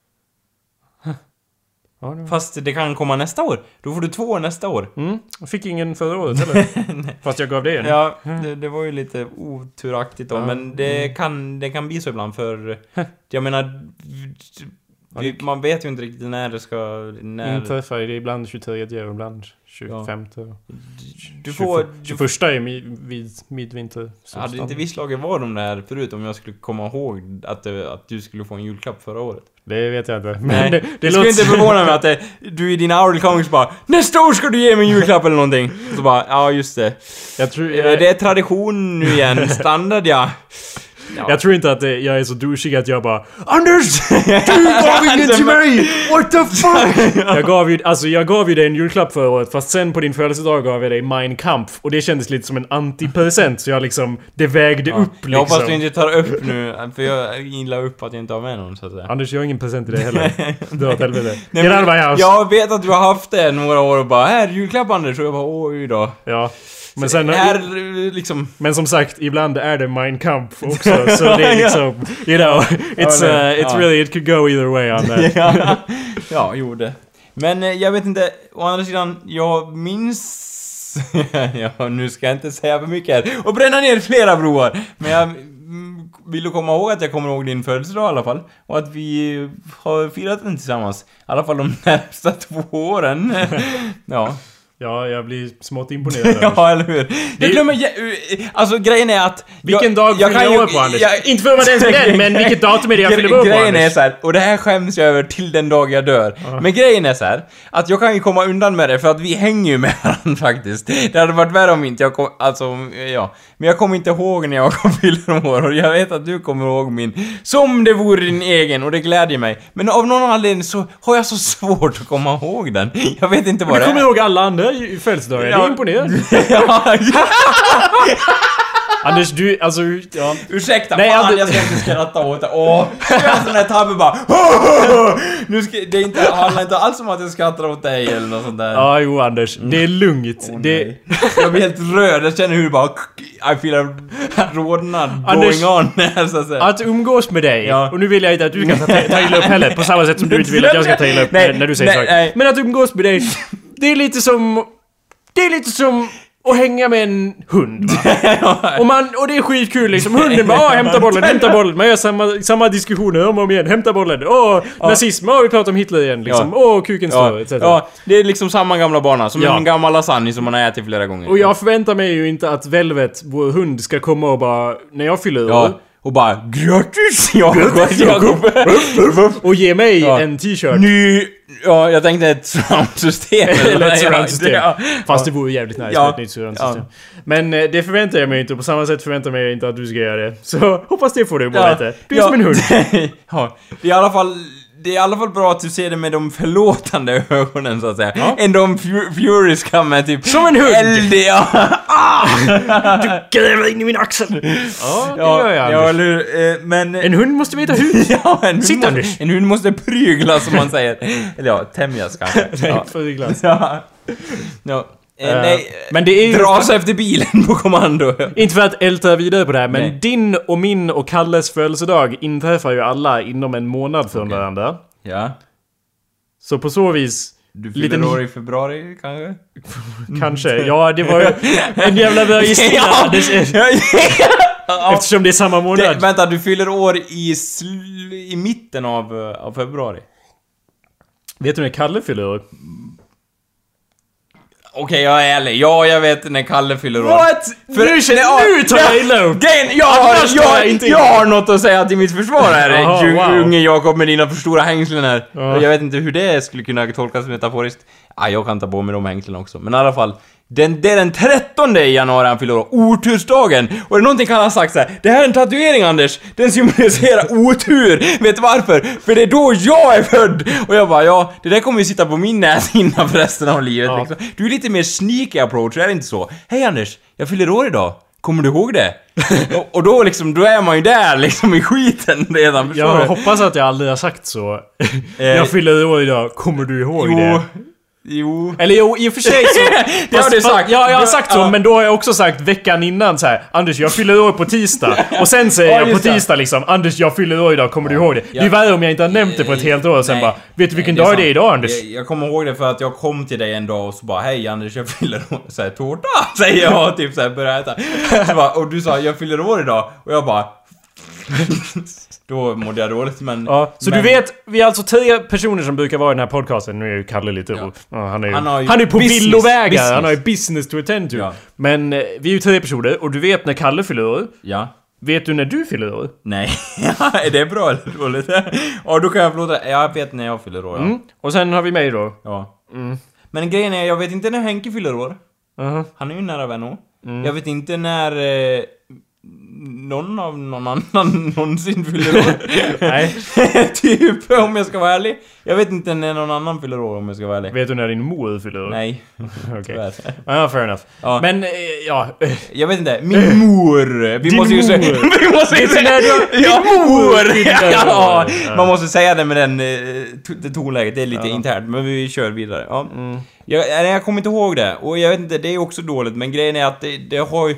[SPEAKER 1] Ja, det-
[SPEAKER 2] Fast det kan komma nästa år. Då får du två nästa år.
[SPEAKER 1] Mm, jag fick ingen förra året heller. Fast jag gav det en.
[SPEAKER 2] Ja, det, det var ju lite oturaktigt då,
[SPEAKER 1] Ja,
[SPEAKER 2] men det kan, det kan bli så ibland för... Jag menar... Vi, man vet ju inte riktigt när det ska... När,
[SPEAKER 1] Inträffar det är ibland 23 och ibland 25.
[SPEAKER 2] du får... Du,
[SPEAKER 1] 21 är mi- vid midvinter.
[SPEAKER 2] hade inte vi slagit vad om det här förut om jag skulle komma ihåg att, det, att du skulle få en julklapp förra året?
[SPEAKER 1] Det vet jag inte. Men
[SPEAKER 2] Nej,
[SPEAKER 1] det,
[SPEAKER 2] det,
[SPEAKER 1] det
[SPEAKER 2] skulle inte förvåna mig att det, du i dina Comics bara Nästa år ska du ge mig en julklapp eller någonting! Så bara, ja just det.
[SPEAKER 1] jag, tror, jag,
[SPEAKER 2] Det är tradition nu igen, standard ja. Ja.
[SPEAKER 1] jag tror inte att det, jag är så douchig att jag bara Anders! Du gav ingen till mig! What the fuck? jag gav ju, alltså jag gav ju dig en julklapp förra året fast sen på din födelsedag gav jag dig Mein Kampf och det kändes lite som en antipresent så jag liksom, det vägde
[SPEAKER 2] Ja.
[SPEAKER 1] upp liksom.
[SPEAKER 2] Jag hoppas du inte tar upp nu, för jag gillar upp att jag inte har med någon så att säga.
[SPEAKER 1] Anders, jag har ingen present till dig heller. Dra åt helvete.
[SPEAKER 2] Nej,
[SPEAKER 1] Get out of my house!
[SPEAKER 2] Jag vet att du har haft det några år och bara här, julklapp Anders, och jag bara oj då.
[SPEAKER 1] Ja. Men sen...
[SPEAKER 2] Här, liksom...
[SPEAKER 1] Men som sagt, ibland är det Mein Kampf också, så det är liksom... You know, it's, uh, it's really, it could go either way on that.
[SPEAKER 2] ja, ja, jo det. Men eh, jag vet inte, å andra sidan, jag minns... ja, nu ska jag inte säga för mycket här. Och bränna ner flera broar! Men jag mm, vill du komma ihåg att jag kommer ihåg din födelsedag i alla fall. Och att vi har firat den tillsammans. I alla fall de närmsta två åren. ja.
[SPEAKER 1] Ja, jag blir smått imponerad.
[SPEAKER 2] Ja, eller hur? Jag glömmer... jä- Alltså grejen är att...
[SPEAKER 1] Vilken
[SPEAKER 2] jag,
[SPEAKER 1] dag
[SPEAKER 2] jag
[SPEAKER 1] fyller
[SPEAKER 2] ju-
[SPEAKER 1] år på Anders?
[SPEAKER 2] jag-
[SPEAKER 1] Inte för att vara den som är den, men vilket datum är det jag fyller år på
[SPEAKER 2] Grejen är
[SPEAKER 1] Anders?
[SPEAKER 2] så här, och det här skäms jag över till den dag jag dör. Men grejen är så här, att jag kan ju komma undan med det för att vi hänger ju med varandra faktiskt. Det hade varit värre om inte jag kom, alltså, ja. Men jag kommer inte ihåg när jag kom fyller år och jag vet att du kommer ihåg min som det vore din egen och det glädjer mig. Men av någon anledning så har jag så svårt att komma ihåg den. Jag vet inte vad
[SPEAKER 1] Du
[SPEAKER 2] det
[SPEAKER 1] kommer
[SPEAKER 2] är.
[SPEAKER 1] ihåg alla andra födelsedagar, det
[SPEAKER 2] Ja.
[SPEAKER 1] är imponerande.
[SPEAKER 2] ja,
[SPEAKER 1] Anders, du, alltså, ja.
[SPEAKER 2] Ursäkta,
[SPEAKER 1] Nej,
[SPEAKER 2] fan jag ska inte skratta åt det. Åh! En sån här tabbe bara nu ska, Det är inte, handlar inte alls om att jag skrattar åt dig eller något sånt där.
[SPEAKER 1] Ja, jo Anders. Det är lugnt.
[SPEAKER 2] Åh,
[SPEAKER 1] det.
[SPEAKER 2] Jag blir helt röd, jag känner hur det bara... I feel a rodnad going on så att säga.
[SPEAKER 1] att umgås med dig,
[SPEAKER 2] Ja.
[SPEAKER 1] och nu vill jag inte att du ska ta, ta illa upp heller, på samma sätt som du inte vill att jag ska ta illa upp
[SPEAKER 2] Nej,
[SPEAKER 1] när, du säger
[SPEAKER 2] nej,
[SPEAKER 1] saker. Men att umgås med dig, det är lite som... Det är lite som att hänga med en hund va? och, man, och det är skitkul liksom. Hunden bara "Åh, hämta bollen, hämta bollen. Man gör samma, samma diskussioner om och om igen. Hämta bollen. Åh, nazism. Åh, vi pratar om Hitler igen liksom.
[SPEAKER 2] Ja.
[SPEAKER 1] Åh, kuken står,
[SPEAKER 2] Ja, det är liksom samma gamla bana, som
[SPEAKER 1] Ja.
[SPEAKER 2] en gammal lasagne som man har ätit flera gånger.
[SPEAKER 1] Och jag förväntar mig ju inte att Velvet, vår hund, ska komma och bara... När jag fyller år.
[SPEAKER 2] Ja, och bara grattis Jakob! Jakob!
[SPEAKER 1] Och ge mig
[SPEAKER 2] Ja.
[SPEAKER 1] en t-shirt.
[SPEAKER 2] Ny... Ja, jag tänkte ett surround-system
[SPEAKER 1] Eller ett
[SPEAKER 2] Ja,
[SPEAKER 1] surround-system.
[SPEAKER 2] ja.
[SPEAKER 1] Fast det vore jävligt nice
[SPEAKER 2] Ja.
[SPEAKER 1] med ett nytt surround-system. Men eh, det förväntar jag mig inte och på samma sätt förväntar jag mig inte att du ska göra det. Så hoppas det får dig att må
[SPEAKER 2] Ja.
[SPEAKER 1] bättre. Du är
[SPEAKER 2] Ja.
[SPEAKER 1] som en hund.
[SPEAKER 2] ja, det är i alla fall... Det är i alla fall bra att du ser det med de förlåtande ögonen så att säga.
[SPEAKER 1] Ja.
[SPEAKER 2] Än de fu- furiska med typ...
[SPEAKER 1] Som en hund!
[SPEAKER 2] Eld, ja.
[SPEAKER 1] Gräver in i min axel! Ja, det gör jag
[SPEAKER 2] ja, eller? Eh, Men...
[SPEAKER 1] En hund måste veta hur.
[SPEAKER 2] Ja, en hund,
[SPEAKER 1] Sitt,
[SPEAKER 2] måste,
[SPEAKER 1] Anders.
[SPEAKER 2] en hund måste pryglas som man säger. Eller ja, tämjas kanske.
[SPEAKER 1] Nej,
[SPEAKER 2] Ja.
[SPEAKER 1] glass.
[SPEAKER 2] Ja. ja. Eh,
[SPEAKER 1] Eh,
[SPEAKER 2] nej,
[SPEAKER 1] men det är ju...
[SPEAKER 2] dras efter bilen på kommando.
[SPEAKER 1] Inte för att älta vidare på det här, men
[SPEAKER 2] Nej.
[SPEAKER 1] din och min och Kalles födelsedag inträffar ju alla inom en månad från
[SPEAKER 2] Okej.
[SPEAKER 1] varandra.
[SPEAKER 2] Ja.
[SPEAKER 1] Så på så vis,
[SPEAKER 2] Du fyller
[SPEAKER 1] Liten-
[SPEAKER 2] år i februari kanske?
[SPEAKER 1] kanske. Ja, det var ju en jävla bra gissning
[SPEAKER 2] Ja.
[SPEAKER 1] Eftersom det är samma
[SPEAKER 2] Det,
[SPEAKER 1] månad.
[SPEAKER 2] vänta, du fyller år i, sl- i mitten av, eh, av februari?
[SPEAKER 1] Vet du när Kalle fyller år?
[SPEAKER 2] Okej, jag är ärlig. Ja, jag vet när Kalle fyller år.
[SPEAKER 1] What?
[SPEAKER 2] För-
[SPEAKER 1] nu, känner, nu tar jag illa upp!
[SPEAKER 2] Grejen, jag, har,
[SPEAKER 1] jag
[SPEAKER 2] jag, jag har något att säga till mitt försvar här,
[SPEAKER 1] Jaha,
[SPEAKER 2] ju-
[SPEAKER 1] wow.
[SPEAKER 2] unge Jakob med dina för stora hängslen här.
[SPEAKER 1] Ja.
[SPEAKER 2] Jag vet inte hur det skulle kunna tolkas metaforiskt. Ja, jag kan ta på mig de hängslena också. Men i alla fall, den, det är den 13 januari han fyller år, otursdagen. Och det är någonting han har sagt så här. Det här är en tatuering Anders, den symboliserar otur. Vet du varför? För det är då jag är född! Och jag bara, ja, det där kommer ju sitta på min näthinna för resten av livet
[SPEAKER 1] Ja.
[SPEAKER 2] liksom. Du är lite mer sneaky approach, är det inte så? Hej Anders, jag fyller år idag. Kommer du ihåg det? och, och då liksom, då är man ju där liksom i skiten redan,
[SPEAKER 1] Jag
[SPEAKER 2] du?
[SPEAKER 1] hoppas att jag aldrig har sagt så.
[SPEAKER 2] Eh,
[SPEAKER 1] jag fyller år idag, kommer du ihåg
[SPEAKER 2] Jo,
[SPEAKER 1] det?
[SPEAKER 2] Jo.
[SPEAKER 1] Eller jo, i och för sig så...
[SPEAKER 2] Det har du sagt.
[SPEAKER 1] Ja, jag har sagt så,
[SPEAKER 2] ja.
[SPEAKER 1] men då har jag också sagt veckan innan så här. Anders, jag fyller år på tisdag. Och sen säger
[SPEAKER 2] Ja,
[SPEAKER 1] jag på
[SPEAKER 2] det.
[SPEAKER 1] tisdag liksom, Anders, jag fyller år idag, kommer du ihåg det? Det är
[SPEAKER 2] Ja.
[SPEAKER 1] värre om jag inte har nämnt det på ett helt år och sen
[SPEAKER 2] Nej.
[SPEAKER 1] bara, vet du vilken
[SPEAKER 2] Nej,
[SPEAKER 1] dag det är idag Anders?
[SPEAKER 2] Jag, jag kommer ihåg det för att jag kom till dig en dag och så bara Hej Anders, jag fyller år. Såhär, tårta? Säger jag typ såhär börjar äta. Så bara, och du sa jag fyller år idag. Och jag bara... Då mådde jag dåligt men...
[SPEAKER 1] Ja, så
[SPEAKER 2] men,
[SPEAKER 1] du vet, vi är alltså tre personer som brukar vara i den här podcasten. Nu är ju Kalle lite... Ja. han är ju,
[SPEAKER 2] Han
[SPEAKER 1] han,
[SPEAKER 2] har ju
[SPEAKER 1] är på villovägar, han har ju business to attend to.
[SPEAKER 2] Ja.
[SPEAKER 1] Men eh, vi är ju tre personer och du vet när Kalle fyller år.
[SPEAKER 2] Ja.
[SPEAKER 1] Vet du när du fyller år?
[SPEAKER 2] Nej. är det bra eller dåligt? Ja, då kan jag förlåta. Jag vet när jag fyller år, ja.
[SPEAKER 1] Mm. Och sen har vi mig då.
[SPEAKER 2] ja. Men grejen är, jag vet inte när Henke fyller år.
[SPEAKER 1] Uh-huh.
[SPEAKER 2] Han är ju nära vän också. Jag vet inte när eh, någon av någon annan någonsin fyller år.
[SPEAKER 1] Nej.
[SPEAKER 2] typ, om jag ska vara ärlig. Jag vet inte när någon annan fyller år om jag ska vara ärlig.
[SPEAKER 1] Vet du när din mor fyller år?
[SPEAKER 2] Nej,
[SPEAKER 1] Okej.
[SPEAKER 2] tyvärr.
[SPEAKER 1] Ja, fair enough.
[SPEAKER 2] Ja.
[SPEAKER 1] Men, eh, ja.
[SPEAKER 2] Jag vet inte, min mor! Vi
[SPEAKER 1] Din
[SPEAKER 2] måste ju säga... Vi måste ju säga...
[SPEAKER 1] du-
[SPEAKER 2] Ja,
[SPEAKER 1] din mor!
[SPEAKER 2] Ja, man måste säga det med den, eh, det tonläget, det är lite
[SPEAKER 1] Ja.
[SPEAKER 2] internt, men vi kör vidare. Ja.
[SPEAKER 1] Mm.
[SPEAKER 2] Jag, nej, jag kommer inte ihåg det, och jag vet inte, det är också dåligt, men grejen är att det, det har ju...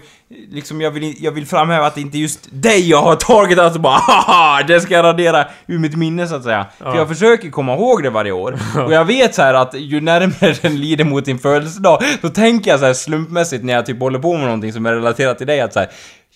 [SPEAKER 2] Liksom, jag vill, jag vill framhäva att det inte är just dig jag har tagit, alltså bara haha, det ska jag radera ur mitt minne så att säga. För
[SPEAKER 1] Ja.
[SPEAKER 2] jag försöker komma ihåg det varje år, och jag vet så här att ju närmare den lider mot din födelsedag, så tänker jag så här slumpmässigt när jag typ håller på med någonting som är relaterat till dig att så här,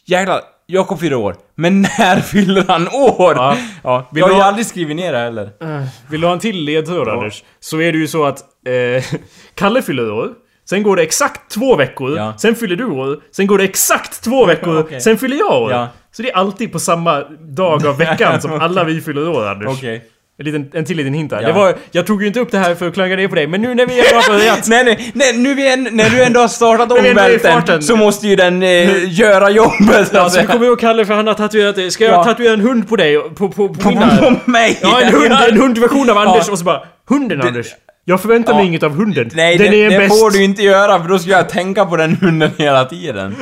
[SPEAKER 2] jäklar, Jakob fyller år, men när fyller han år?
[SPEAKER 1] Ja.
[SPEAKER 2] Ja,
[SPEAKER 1] Vill
[SPEAKER 2] jag har ju
[SPEAKER 1] ha-
[SPEAKER 2] aldrig skrivit ner det heller.
[SPEAKER 1] Eh, Vill du ha en till ledtråd
[SPEAKER 2] Ja.
[SPEAKER 1] Anders? Så är det ju så att eh, Kalle fyller år. Sen går det exakt två veckor.
[SPEAKER 2] Ja.
[SPEAKER 1] Sen fyller du år. Sen går det exakt två veckor.
[SPEAKER 2] Okej.
[SPEAKER 1] Sen fyller jag år. Så det är alltid på samma dag av veckan som alla vi fyller år, Anders.
[SPEAKER 2] Okej.
[SPEAKER 1] En, liten, en till liten hint här.
[SPEAKER 2] Ja.
[SPEAKER 1] Det var, jag tog ju inte upp det här för att klanka ner på dig, men nu när vi har börjat...
[SPEAKER 2] Nej, nej, nej, nu vi en, när du ändå har startat
[SPEAKER 1] är
[SPEAKER 2] omvälten så måste ju den eh, göra jobbet så att
[SPEAKER 1] Alltså, kommer ihåg Kalle för han har tatuerat dig. Ska jag
[SPEAKER 2] Ja.
[SPEAKER 1] tatuera en hund på dig? På, på, på,
[SPEAKER 2] På,
[SPEAKER 1] arm?
[SPEAKER 2] på mig!
[SPEAKER 1] Ja, en hund, en hundversion av Anders
[SPEAKER 2] Ja.
[SPEAKER 1] och så bara Hunden Anders! Jag förväntar mig
[SPEAKER 2] Ja.
[SPEAKER 1] inget av hunden.
[SPEAKER 2] Nej,
[SPEAKER 1] Den
[SPEAKER 2] det,
[SPEAKER 1] är
[SPEAKER 2] det
[SPEAKER 1] bäst.
[SPEAKER 2] får du inte göra för då skulle jag tänka på den hunden hela tiden.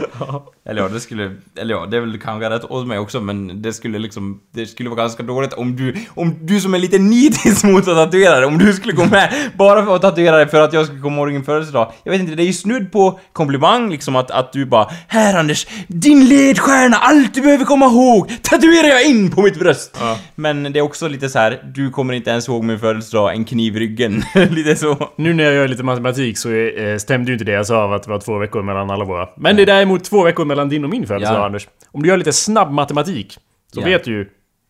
[SPEAKER 2] Eller ja, det skulle... Eller ja, det är väl kanske rätt åt mig också men det skulle liksom... Det skulle vara ganska dåligt om du... Om du som är lite nitisk mot att tatuera dig, om du skulle gå med bara för att tatuera dig för att jag skulle komma ihåg din födelsedag. Jag vet inte, det är ju snudd på komplimang liksom att, att du bara Här Anders, din ledstjärna, allt du behöver komma ihåg, tatuerar jag in på mitt bröst!
[SPEAKER 1] Ja.
[SPEAKER 2] Men det är också lite så här, du kommer inte ens ihåg min födelsedag, en kniv i ryggen. lite så.
[SPEAKER 1] Nu när jag gör lite matematik så eh, stämde ju inte det jag sa av att det var två veckor mellan alla våra. Men det är däremot två veckor mellan din och min födelsedag
[SPEAKER 2] Ja.
[SPEAKER 1] Anders. Om du gör lite snabb matematik så
[SPEAKER 2] Ja.
[SPEAKER 1] vet du ju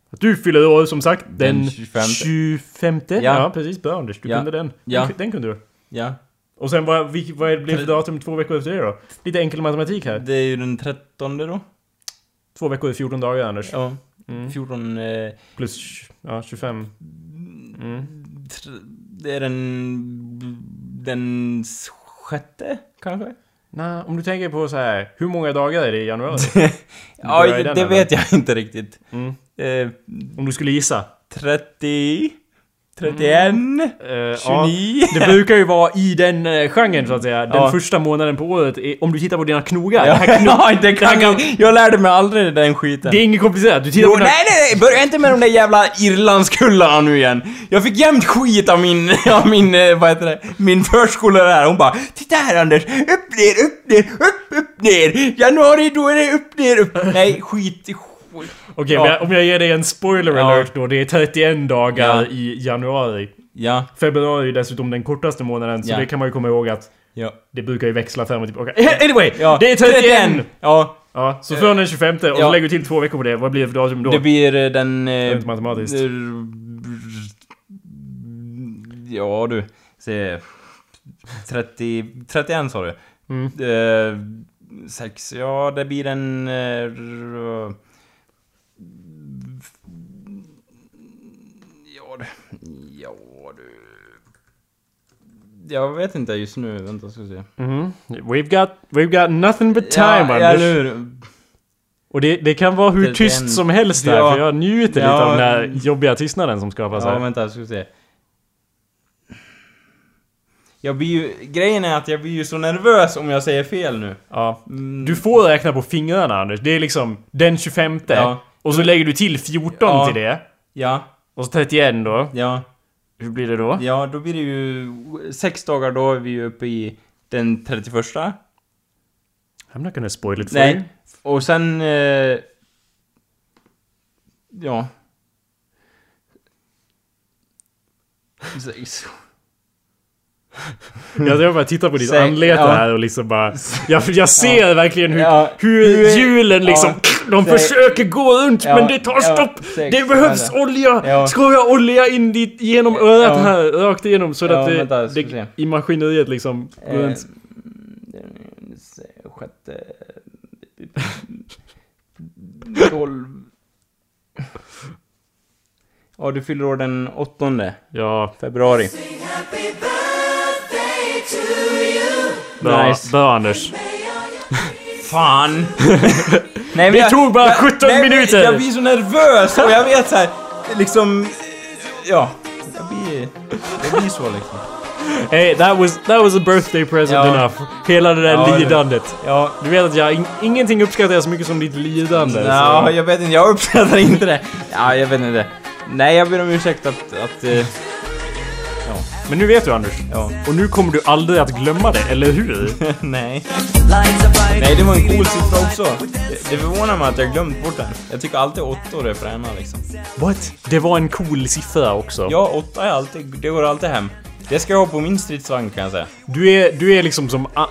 [SPEAKER 1] att du fyller år som sagt den,
[SPEAKER 2] Den 25.
[SPEAKER 1] 25. Ja.
[SPEAKER 2] Ja.
[SPEAKER 1] precis, bra Anders. Du kunde den.
[SPEAKER 2] Ja.
[SPEAKER 1] Den, den kunde du.
[SPEAKER 2] Ja.
[SPEAKER 1] Och sen vad, vad blev för datum två veckor efter det då? Lite enkel matematik här.
[SPEAKER 2] Det är ju den 13 då.
[SPEAKER 1] Två veckor är 14 dagar Anders.
[SPEAKER 2] Ja.
[SPEAKER 1] Mm.
[SPEAKER 2] 14... Eh,
[SPEAKER 1] Plus ja, 25. Mm.
[SPEAKER 2] det är den... Den sjätte, kanske?
[SPEAKER 1] Nej, om du tänker på så här, hur många dagar är det i januari?
[SPEAKER 2] Ja, det,
[SPEAKER 1] den,
[SPEAKER 2] det vet jag inte riktigt.
[SPEAKER 1] Mm.
[SPEAKER 2] Eh,
[SPEAKER 1] Om du skulle gissa?
[SPEAKER 2] 30... 31...
[SPEAKER 1] Eh, ja,
[SPEAKER 2] 29...
[SPEAKER 1] det brukar ju vara i den eh, genren så att säga. Den
[SPEAKER 2] Ja.
[SPEAKER 1] första månaden på året. Är, om du tittar på dina knogar.
[SPEAKER 2] Ja,
[SPEAKER 1] det, här kno-
[SPEAKER 2] ja, det kan,
[SPEAKER 1] kan-
[SPEAKER 2] jag lärde mig aldrig den skiten.
[SPEAKER 1] det är inget komplicerat. Du tittar
[SPEAKER 2] Jo,
[SPEAKER 1] på dina...
[SPEAKER 2] nej, nej, nej! Börja inte med de där jävla Irlandskullarna nu igen. Jag fick jämt skit av min, av min, eh, vad heter det, min förskollärare. Hon bara Titta här Anders! Upp, ner, upp, ner, upp, upp, ner! Januari, då är det upp, ner, upp. Nej, skit, skit.
[SPEAKER 1] Okej,
[SPEAKER 2] Ja.
[SPEAKER 1] men jag- om jag ger dig en spoiler
[SPEAKER 2] Ja.
[SPEAKER 1] alert då. Det är 31 dagar
[SPEAKER 2] Ja.
[SPEAKER 1] i januari.
[SPEAKER 2] Ja,
[SPEAKER 1] Februari är dessutom den kortaste månaden, så
[SPEAKER 2] Ja.
[SPEAKER 1] det kan man ju komma ihåg att
[SPEAKER 2] ja.
[SPEAKER 1] det brukar ju växla fram och tillbaka. Anyway!
[SPEAKER 2] ja.
[SPEAKER 1] Det är 31!
[SPEAKER 2] Ja,
[SPEAKER 1] Ja, så från den 25 och så
[SPEAKER 2] Ja.
[SPEAKER 1] lägger du till två veckor på det. Vad blir det för datum då?
[SPEAKER 2] det blir eh, den...
[SPEAKER 1] Det är
[SPEAKER 2] Eh,
[SPEAKER 1] inte matematiskt.
[SPEAKER 2] Ja du, se... 30... 31 sa du?
[SPEAKER 1] Mm.
[SPEAKER 2] Eh, sex, ja det blir en... Eh, r- ja, du, ja. Jag vet inte just nu, vänta ska vi se.
[SPEAKER 1] Mhm. We've got, we've got nothing but time,
[SPEAKER 2] ja, ja,
[SPEAKER 1] Anders.
[SPEAKER 2] nu,
[SPEAKER 1] Och det, det kan vara hur
[SPEAKER 2] Det-
[SPEAKER 1] tyst
[SPEAKER 2] den-
[SPEAKER 1] som helst där,
[SPEAKER 2] Ja.
[SPEAKER 1] för jag njuter lite
[SPEAKER 2] Ja.
[SPEAKER 1] av den här jobbiga tystnaden som skapas
[SPEAKER 2] Ja,
[SPEAKER 1] här.
[SPEAKER 2] vänta, ska vi se. Jag blir ju... Grejen är att jag blir ju så nervös om jag säger fel nu.
[SPEAKER 1] Ja.
[SPEAKER 2] Mm,
[SPEAKER 1] Du får räkna på fingrarna Anders. Det är liksom den 25
[SPEAKER 2] Ja.
[SPEAKER 1] Och så lägger du till 14
[SPEAKER 2] Ja.
[SPEAKER 1] till det.
[SPEAKER 2] Ja,
[SPEAKER 1] Och så 31 då.
[SPEAKER 2] ja,
[SPEAKER 1] Hur blir det då?
[SPEAKER 2] ja, då blir det ju... Sex dagar, då är vi ju uppe i den 31.
[SPEAKER 1] I'm not gonna spoil it for you.
[SPEAKER 2] Nej. Och sen... Eh, ja.
[SPEAKER 1] Jag jag bara tittar på ditt
[SPEAKER 2] Säg-
[SPEAKER 1] anlete
[SPEAKER 2] ja.
[SPEAKER 1] här och liksom bara... Jag, jag ser verkligen hur,
[SPEAKER 2] Ja.
[SPEAKER 1] hur hjulen liksom...
[SPEAKER 2] ja.
[SPEAKER 1] De
[SPEAKER 2] Säg-
[SPEAKER 1] försöker gå runt
[SPEAKER 2] Ja,
[SPEAKER 1] men det tar
[SPEAKER 2] ja,
[SPEAKER 1] stopp!
[SPEAKER 2] sex.
[SPEAKER 1] Det behövs
[SPEAKER 2] Vänta.
[SPEAKER 1] olja!
[SPEAKER 2] Ja.
[SPEAKER 1] Ska jag olja in dit genom örat
[SPEAKER 2] Ja.
[SPEAKER 1] här? Rakt igenom så
[SPEAKER 2] Ja,
[SPEAKER 1] att det,
[SPEAKER 2] vänta,
[SPEAKER 1] det i maskineriet liksom går
[SPEAKER 2] Eh,
[SPEAKER 1] runt.
[SPEAKER 2] sjätte... Tolv... Ja, du fyller år den åttonde
[SPEAKER 1] Ja,
[SPEAKER 2] februari.
[SPEAKER 1] Bra,
[SPEAKER 2] Nice.
[SPEAKER 1] bra Anders.
[SPEAKER 2] Fan! Nej,
[SPEAKER 1] Det tog bara 17
[SPEAKER 2] nej,
[SPEAKER 1] minuter.
[SPEAKER 2] Jag blir så nervös och jag vet så här, liksom... Ja, jag blir... Det blir så liksom.
[SPEAKER 1] Hey, that was, that was a birthday present
[SPEAKER 2] Ja.
[SPEAKER 1] enough. Hela det där
[SPEAKER 2] Ja, det-
[SPEAKER 1] lidandet.
[SPEAKER 2] Ja,
[SPEAKER 1] Du vet att jag, in, ingenting uppskattar jag så mycket som ditt lidande.
[SPEAKER 2] Ja,
[SPEAKER 1] så.
[SPEAKER 2] jag vet inte, jag uppskattar inte det. Ja, jag vet inte. Nej, jag ber om ursäkt att... att eh,
[SPEAKER 1] Men nu vet du Anders.
[SPEAKER 2] ja.
[SPEAKER 1] Och nu kommer du aldrig att glömma det, eller hur?
[SPEAKER 2] Nej. Nej, det var en cool siffra också. Det, det förvånar mig att jag glömt bort den. Jag tycker alltid åttor är fräna liksom.
[SPEAKER 1] What? Det var en cool siffra också.
[SPEAKER 2] Ja, åtta är alltid... Det går alltid hem. Det ska jag ha på min stridsvagn kan jag säga.
[SPEAKER 1] Du är, du är liksom som... a-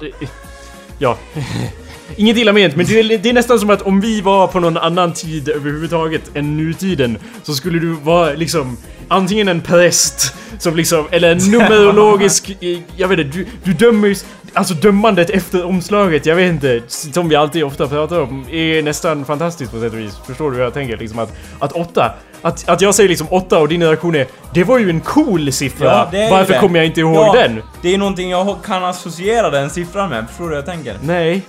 [SPEAKER 1] Ja. Inget illa ment, men det är, det är nästan som att om vi var på någon annan tid överhuvudtaget än nutiden så skulle du vara liksom antingen en präst som liksom, eller en numerologisk, jag vet inte, du, du dömer ju... Alltså dömandet efter omslaget, jag vet inte, som vi alltid ofta pratar om, är nästan fantastiskt på sätt och vis. Förstår du hur jag tänker? Liksom att, att åtta, att, att jag säger liksom åtta och din reaktion är Det var ju en cool siffra!
[SPEAKER 2] Ja,
[SPEAKER 1] Varför kommer jag inte ihåg
[SPEAKER 2] Ja,
[SPEAKER 1] den?
[SPEAKER 2] Det är någonting jag kan associera den siffran med, förstår du hur jag tänker?
[SPEAKER 1] Nej.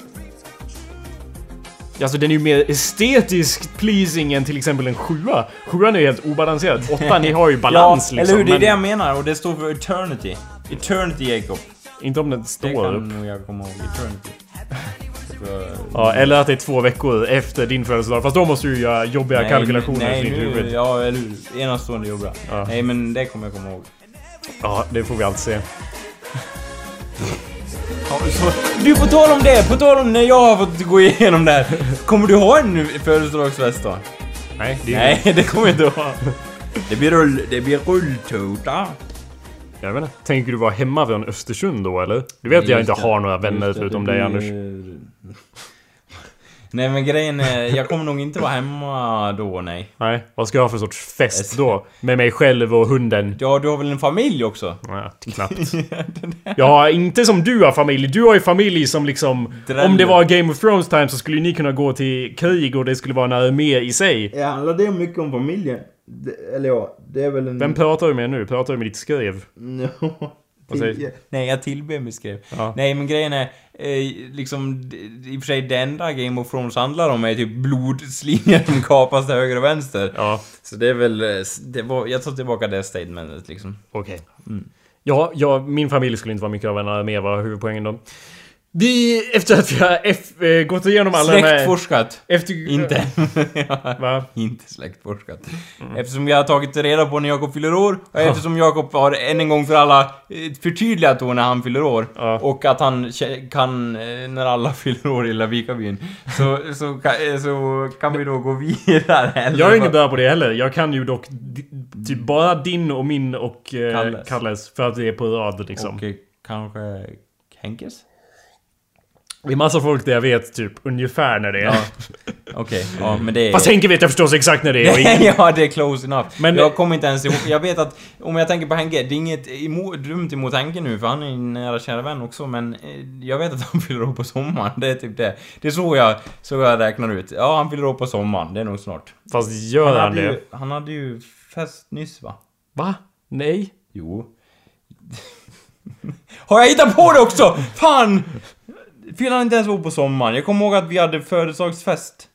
[SPEAKER 1] Alltså den är ju mer estetiskt pleasing än till exempel en sjua. Sjuan är ju helt obalanserad. Åttan ni har ju balans
[SPEAKER 2] ja,
[SPEAKER 1] liksom.
[SPEAKER 2] eller hur? Det är
[SPEAKER 1] men
[SPEAKER 2] det jag menar och det står för eternity. Eternity kan
[SPEAKER 1] Inte om den
[SPEAKER 2] Det
[SPEAKER 1] står
[SPEAKER 2] kan
[SPEAKER 1] upp.
[SPEAKER 2] nog jag komma ihåg. Eternity.
[SPEAKER 1] Ja, eller att det är två veckor efter din födelsedag. Fast då måste du göra jobbiga
[SPEAKER 2] Nej,
[SPEAKER 1] kalkylationer
[SPEAKER 2] nej,
[SPEAKER 1] för ditt huvud.
[SPEAKER 2] Ja, eller hur? Enastående jobbiga.
[SPEAKER 1] Ja.
[SPEAKER 2] Nej, men det kommer jag komma ihåg.
[SPEAKER 1] Ja, det får vi alltid se.
[SPEAKER 2] Ja, så, du, på tal om det, på tal om när jag har fått gå igenom det här. Kommer du ha en födelsedagsfest då?
[SPEAKER 1] Nej, det är
[SPEAKER 2] Nej, det kommer jag inte ha. Det blir rull... Det blir rulltårta.
[SPEAKER 1] Jag vet inte. Tänker du vara hemma från Östersund då eller? Du vet att jag inte har några vänner förutom dig Anders.
[SPEAKER 2] Nej men grejen är, jag kommer nog inte vara hemma då, nej.
[SPEAKER 1] Nej, vad ska jag ha för sorts fest då? Med mig själv och hunden?
[SPEAKER 2] Ja, du har väl en familj också?
[SPEAKER 1] Ja, knappt. Jag har inte som du har familj. Du har ju familj som liksom...
[SPEAKER 2] Dräller.
[SPEAKER 1] Om det var Game of Thrones time så skulle ni kunna gå till krig och det skulle vara en armé i sig.
[SPEAKER 3] Ja, handlar det mycket om familjen? Det, eller ja, det är väl en...
[SPEAKER 1] Vem pratar du med nu? Pratar du med ditt skrev? Säger-
[SPEAKER 3] tio.
[SPEAKER 2] Nej, jag tillber mig skrev.
[SPEAKER 1] Ja.
[SPEAKER 2] Nej, men grejen är, eh, liksom, i och för sig det enda Game of Thrones handlar om är typ blodslinjer som kapas till höger och vänster.
[SPEAKER 1] Ja,
[SPEAKER 2] Så det är väl, eh, det var, jag tar tillbaka det statementet liksom.
[SPEAKER 1] okej. Ja, ja, min familj skulle inte vara mycket av en armé var huvudpoängen då. Vi, efter att vi har F, eh, gått igenom alla de här...
[SPEAKER 2] Släktforskat.
[SPEAKER 1] Efter...
[SPEAKER 2] Inte.
[SPEAKER 1] Va?
[SPEAKER 2] Inte släktforskat. Eftersom vi har tagit reda på när Jakob fyller år, och eftersom Jakob har än en gång för alla eh, förtydligat då när han fyller år,
[SPEAKER 1] Ja.
[SPEAKER 2] och att han kan, eh, när alla fyller år i Lavikabyn, så, så, ka- eh, så kan vi då gå vidare. eller
[SPEAKER 1] Jag är ingen bra på det heller. Jag kan ju dock typ bara din och min och eh,
[SPEAKER 2] Kalles.
[SPEAKER 1] Kalles. För att det är på rad liksom.
[SPEAKER 2] Och kanske Henkes?
[SPEAKER 1] Det är massa folk där jag vet typ ungefär när det är.
[SPEAKER 2] Ja. Okej, ja men det är...
[SPEAKER 1] Fast Henke vet jag förstås exakt när det är.
[SPEAKER 2] ja, det är close enough.
[SPEAKER 1] Men-
[SPEAKER 2] jag kommer inte ens ihåg. Jag vet att om jag tänker på Henke, det är inget emo- dumt emot Henke nu för han är en nära kära vän också men eh, jag vet att han fyller år på sommaren. Det är typ det. Det är så jag, så jag räknar ut. Ja, han fyller år på sommaren. Det är nog snart.
[SPEAKER 1] Fast gör
[SPEAKER 2] Han
[SPEAKER 1] han, det?
[SPEAKER 2] ju, han hade ju fest nyss va?
[SPEAKER 1] Va? Nej?
[SPEAKER 2] Jo. Har jag hittat på det också? Fan! Han inte ens år på sommaren? Jag kommer ihåg att vi hade födelsedagsfest.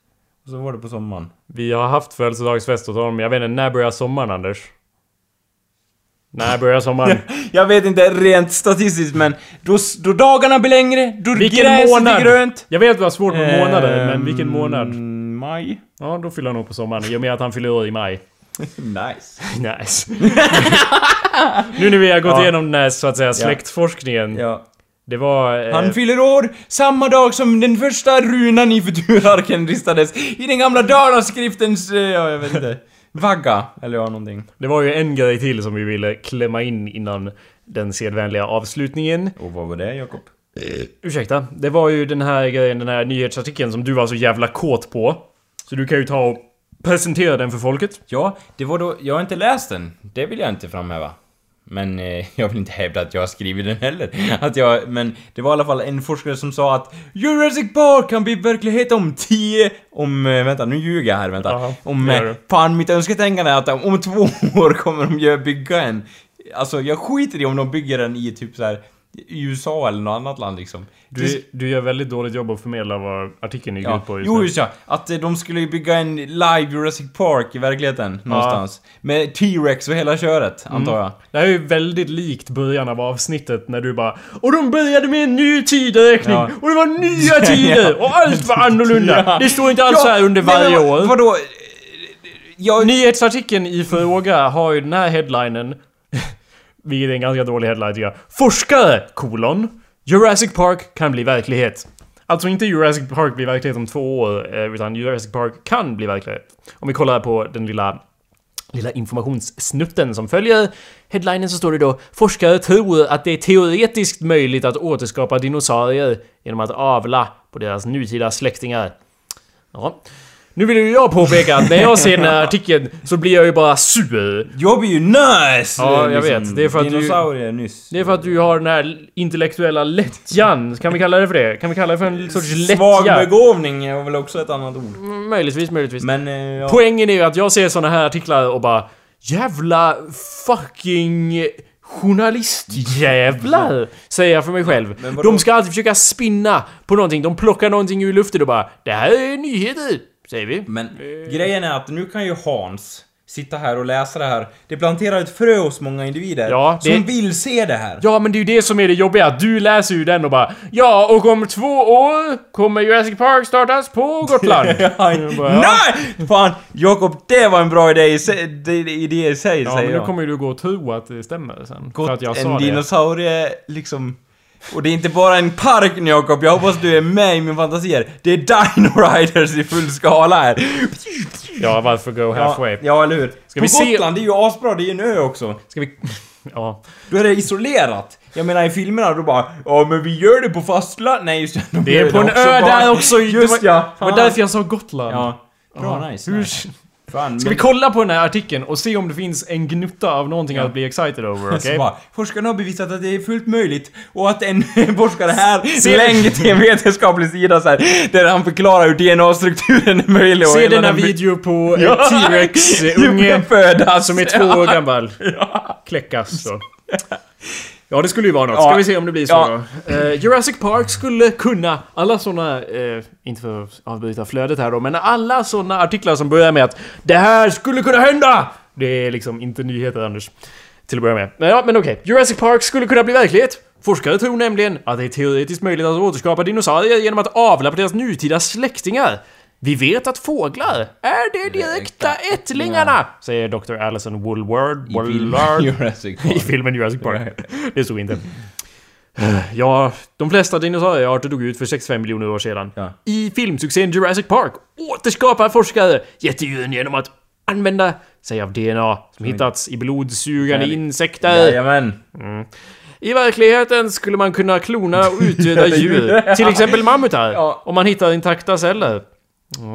[SPEAKER 2] Och så var det på sommaren.
[SPEAKER 1] Vi har haft födelsedagsfest hos honom. Jag vet inte, när börjar sommaren Anders? När börjar sommaren?
[SPEAKER 2] Jag vet inte rent statistiskt men då, då dagarna blir längre, då
[SPEAKER 1] Vilken
[SPEAKER 2] gräset
[SPEAKER 1] månad?
[SPEAKER 2] blir grönt.
[SPEAKER 1] Jag vet att du har svårt med månader, men vilken
[SPEAKER 2] Ehm,
[SPEAKER 1] månad?
[SPEAKER 2] Maj.
[SPEAKER 1] Ja, då fyller han nog på sommaren. I och med att han fyller år i maj.
[SPEAKER 2] Nice.
[SPEAKER 1] Nice. nu när vi har gått
[SPEAKER 2] Ja.
[SPEAKER 1] igenom den här så att säga släktforskningen.
[SPEAKER 2] Ja.
[SPEAKER 1] Det var... Eh,
[SPEAKER 2] Han fyller år samma dag som den första runan i futurarken ristades i den gamla dalaskriftens, eh, ja jag vet inte, vagga. Eller ja, någonting.
[SPEAKER 1] det var ju en grej till som vi ville klämma in innan den sedvänliga avslutningen.
[SPEAKER 2] Och vad var det Jakob?
[SPEAKER 1] Ursäkta. Det var ju den här grejen, den här nyhetsartikeln som du var så jävla kåt på. Så du kan ju ta och presentera den för folket.
[SPEAKER 2] Ja, det var då, jag har inte läst den. Det vill jag inte framhäva. Men eh, jag vill inte hävda att jag har skrivit den heller. Att jag, men det var i alla fall en forskare som sa att Jurassic Park kan bli verklighet om 10... Om... Eh, vänta, nu ljuger jag här, vänta.
[SPEAKER 1] Jaha,
[SPEAKER 2] om... Eh, fan, mitt önsketänkande är att om, om två år kommer de bygga en... Alltså, jag skiter i om de bygger den i typ så här USA eller något annat land liksom.
[SPEAKER 1] Du, du gör väldigt dåligt jobb att förmedla vad artikeln gick
[SPEAKER 2] Ja.
[SPEAKER 1] ut på just
[SPEAKER 2] Jo, just ja. Att eh, de skulle bygga en live Jurassic Park i verkligheten, någonstans. Med T-Rex och hela köret,
[SPEAKER 1] Mm.
[SPEAKER 2] antar jag.
[SPEAKER 1] Det här är ju väldigt likt början av avsnittet när du bara Och de började med en ny tideräkning!
[SPEAKER 2] Ja.
[SPEAKER 1] Och det var nya tider! Och allt var annorlunda!
[SPEAKER 2] Ja.
[SPEAKER 1] Det står inte alls så här under varje
[SPEAKER 2] men
[SPEAKER 1] år.
[SPEAKER 2] Vadå? Jag...
[SPEAKER 1] Nyhetsartikeln i fråga har ju den här headlinen Vilket är en ganska dålig headline tycker jag. Forskare, kolon. Jurassic Park kan bli verklighet. Alltså inte Jurassic Park blir verklighet om två år, eh, utan Jurassic Park kan bli verklighet. Om vi kollar på den lilla lilla informationssnutten som följer headlinen så står det då Forskare tror att det är teoretiskt möjligt att återskapa dinosaurier genom att avla på deras nutida släktingar. Ja. Nu vill ju jag påpeka att när jag ser den här artikeln så blir jag ju bara sur.
[SPEAKER 2] Jag blir ju nice!
[SPEAKER 1] Ja, jag vet. Det är för att du-
[SPEAKER 2] nyss.
[SPEAKER 1] Det är för att du har den här intellektuella lättjan. Kan vi kalla det för det? Kan vi kalla det för en sorts
[SPEAKER 2] Svag
[SPEAKER 1] lättja?
[SPEAKER 2] begåvning är väl också ett annat ord.
[SPEAKER 1] Mm, Möjligtvis, möjligtvis.
[SPEAKER 2] Men, eh, ja.
[SPEAKER 1] Poängen är ju att jag ser såna här artiklar och bara Jävla fucking journalistjävlar! Säger jag för mig själv. De ska alltid försöka spinna på någonting. De plockar någonting ur luften och bara Det här är nyheter! Säger vi.
[SPEAKER 2] Men grejen är att nu kan ju Hans sitta här och läsa det här. Det planterar ett frö hos många individer
[SPEAKER 1] Ja, det-
[SPEAKER 2] som vill se det här.
[SPEAKER 1] Ja, men det är ju det som är det jobbiga. Du läser ju den och bara Ja, och om två år kommer Jurassic Park startas på Gotland. Jag bara, ja.
[SPEAKER 2] Nej! Fan, Jakob, det var en bra idé i idé i sig,
[SPEAKER 1] Ja,
[SPEAKER 2] säger
[SPEAKER 1] men nu
[SPEAKER 2] jag.
[SPEAKER 1] kommer ju du gå och tro att det stämmer sen.
[SPEAKER 2] Gott,
[SPEAKER 1] för att jag
[SPEAKER 2] en
[SPEAKER 1] sa det.
[SPEAKER 2] dinosaurie, liksom... Och det är inte bara en park nu Jakob, jag hoppas du är med i min fantasier. Det är Dino Riders i full skala här.
[SPEAKER 1] Ja, varför go halfway?
[SPEAKER 2] Ja, ja eller hur?
[SPEAKER 1] Ska
[SPEAKER 2] På
[SPEAKER 1] vi se-
[SPEAKER 2] Gotland, det är ju asbra, det är ju en ö också.
[SPEAKER 1] Ska vi... Ja.
[SPEAKER 2] Då är det isolerat. Jag menar i filmerna då bara Ja men vi gör det på fastland. Nej just det. de
[SPEAKER 1] Det är på en ö där också.
[SPEAKER 2] Just ja.
[SPEAKER 1] Det var därför jag sa Gotland.
[SPEAKER 2] Ja. Bra, nice.
[SPEAKER 1] Hur,
[SPEAKER 2] nice. Fan,
[SPEAKER 1] Ska vi kolla på den här artikeln och se om det finns en gnutta av någonting
[SPEAKER 2] Ja.
[SPEAKER 1] att bli excited over, okej?
[SPEAKER 2] Så bara, forskarna har bevisat att det är fullt möjligt och att en forskare här länkar till en vetenskaplig sida så här, där han förklarar hur DNA-strukturen är möjlig och
[SPEAKER 1] Se denna
[SPEAKER 2] den-
[SPEAKER 1] video på
[SPEAKER 2] Ja.
[SPEAKER 1] ja. T-Rex-unge som är två år gammal. Kläckas då. Ja, det skulle ju vara något. Ska
[SPEAKER 2] Ja.
[SPEAKER 1] vi se om det blir så
[SPEAKER 2] Ja.
[SPEAKER 1] då. Eh, Jurassic Park skulle kunna, alla såna, eh, inte för att avbryta flödet här då, men alla såna artiklar som börjar med att Det här skulle kunna hända! Det är liksom inte nyheter Anders. Till att börja med. Men ja, men okej. Jurassic Park skulle kunna bli verklighet. Forskare tror nämligen att det är teoretiskt möjligt att återskapa dinosaurier genom att avla på deras nutida släktingar. Vi vet att fåglar är de direkta ättlingarna, säger Dr. Alison Woolward.
[SPEAKER 2] I filmen. Jurassic
[SPEAKER 1] I
[SPEAKER 2] Park.
[SPEAKER 1] filmen Jurassic Park. Det stod inte. Ja, de flesta dinosauriearter dog ut för 65 miljoner år sedan.
[SPEAKER 2] Ja.
[SPEAKER 1] I filmsuccén Jurassic Park återskapar forskare jättedjuren genom att använda sig av DNA som hittats i blodsugande insekter.
[SPEAKER 2] Jajamän.
[SPEAKER 1] I verkligheten skulle man kunna klona och utdöda djur. Till exempel mammutar.
[SPEAKER 2] Ja.
[SPEAKER 1] Om man hittar intakta celler.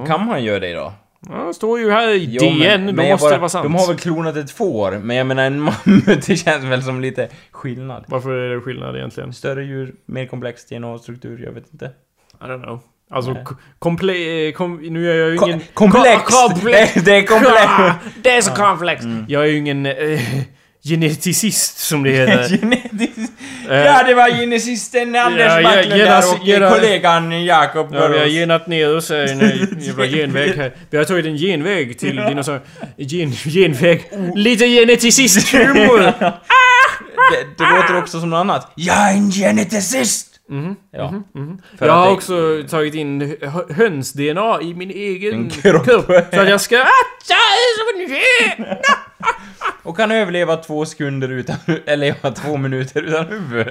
[SPEAKER 2] Kan man göra det då?
[SPEAKER 1] Ja, det står ju här i
[SPEAKER 2] Jo,
[SPEAKER 1] DN.
[SPEAKER 2] men-
[SPEAKER 1] då
[SPEAKER 2] men
[SPEAKER 1] måste
[SPEAKER 2] bara-
[SPEAKER 1] det vara sant.
[SPEAKER 2] De har väl klonat ett får, men jag menar en mammut, det känns väl som lite skillnad.
[SPEAKER 1] Varför är det skillnad egentligen?
[SPEAKER 2] Större djur, mer komplex DNA-struktur, jag vet inte.
[SPEAKER 1] I don't know. Alltså, komple... Kom, nu är jag ju ingen...
[SPEAKER 2] komplex!
[SPEAKER 1] Ko- komplex!
[SPEAKER 2] Det är komplex!
[SPEAKER 1] Ah, Det är så komplext! Jag är ju ingen eh, geneticist som det heter. Eh,
[SPEAKER 2] Ja, det var genesisten Anders
[SPEAKER 1] ja, ja,
[SPEAKER 2] Backlund där och
[SPEAKER 1] gena-
[SPEAKER 2] kollegan Jakob
[SPEAKER 1] Ja, vi har genat ner oss i en jävla genväg här. Vi har tagit en genväg till dinosaurier. Gen, genväg. Lite geneticist-humor!
[SPEAKER 2] Det, det låter också som något annat. Jag är en geneticist! Ja. För
[SPEAKER 1] Jag
[SPEAKER 2] att
[SPEAKER 1] har
[SPEAKER 2] det-
[SPEAKER 1] också tagit in hö- höns-DNA i min egen
[SPEAKER 2] En kropp.
[SPEAKER 1] Så att jag ska... Jag är som en!
[SPEAKER 2] Och kan överleva två sekunder utan... Eller ja, två minuter utan huvud.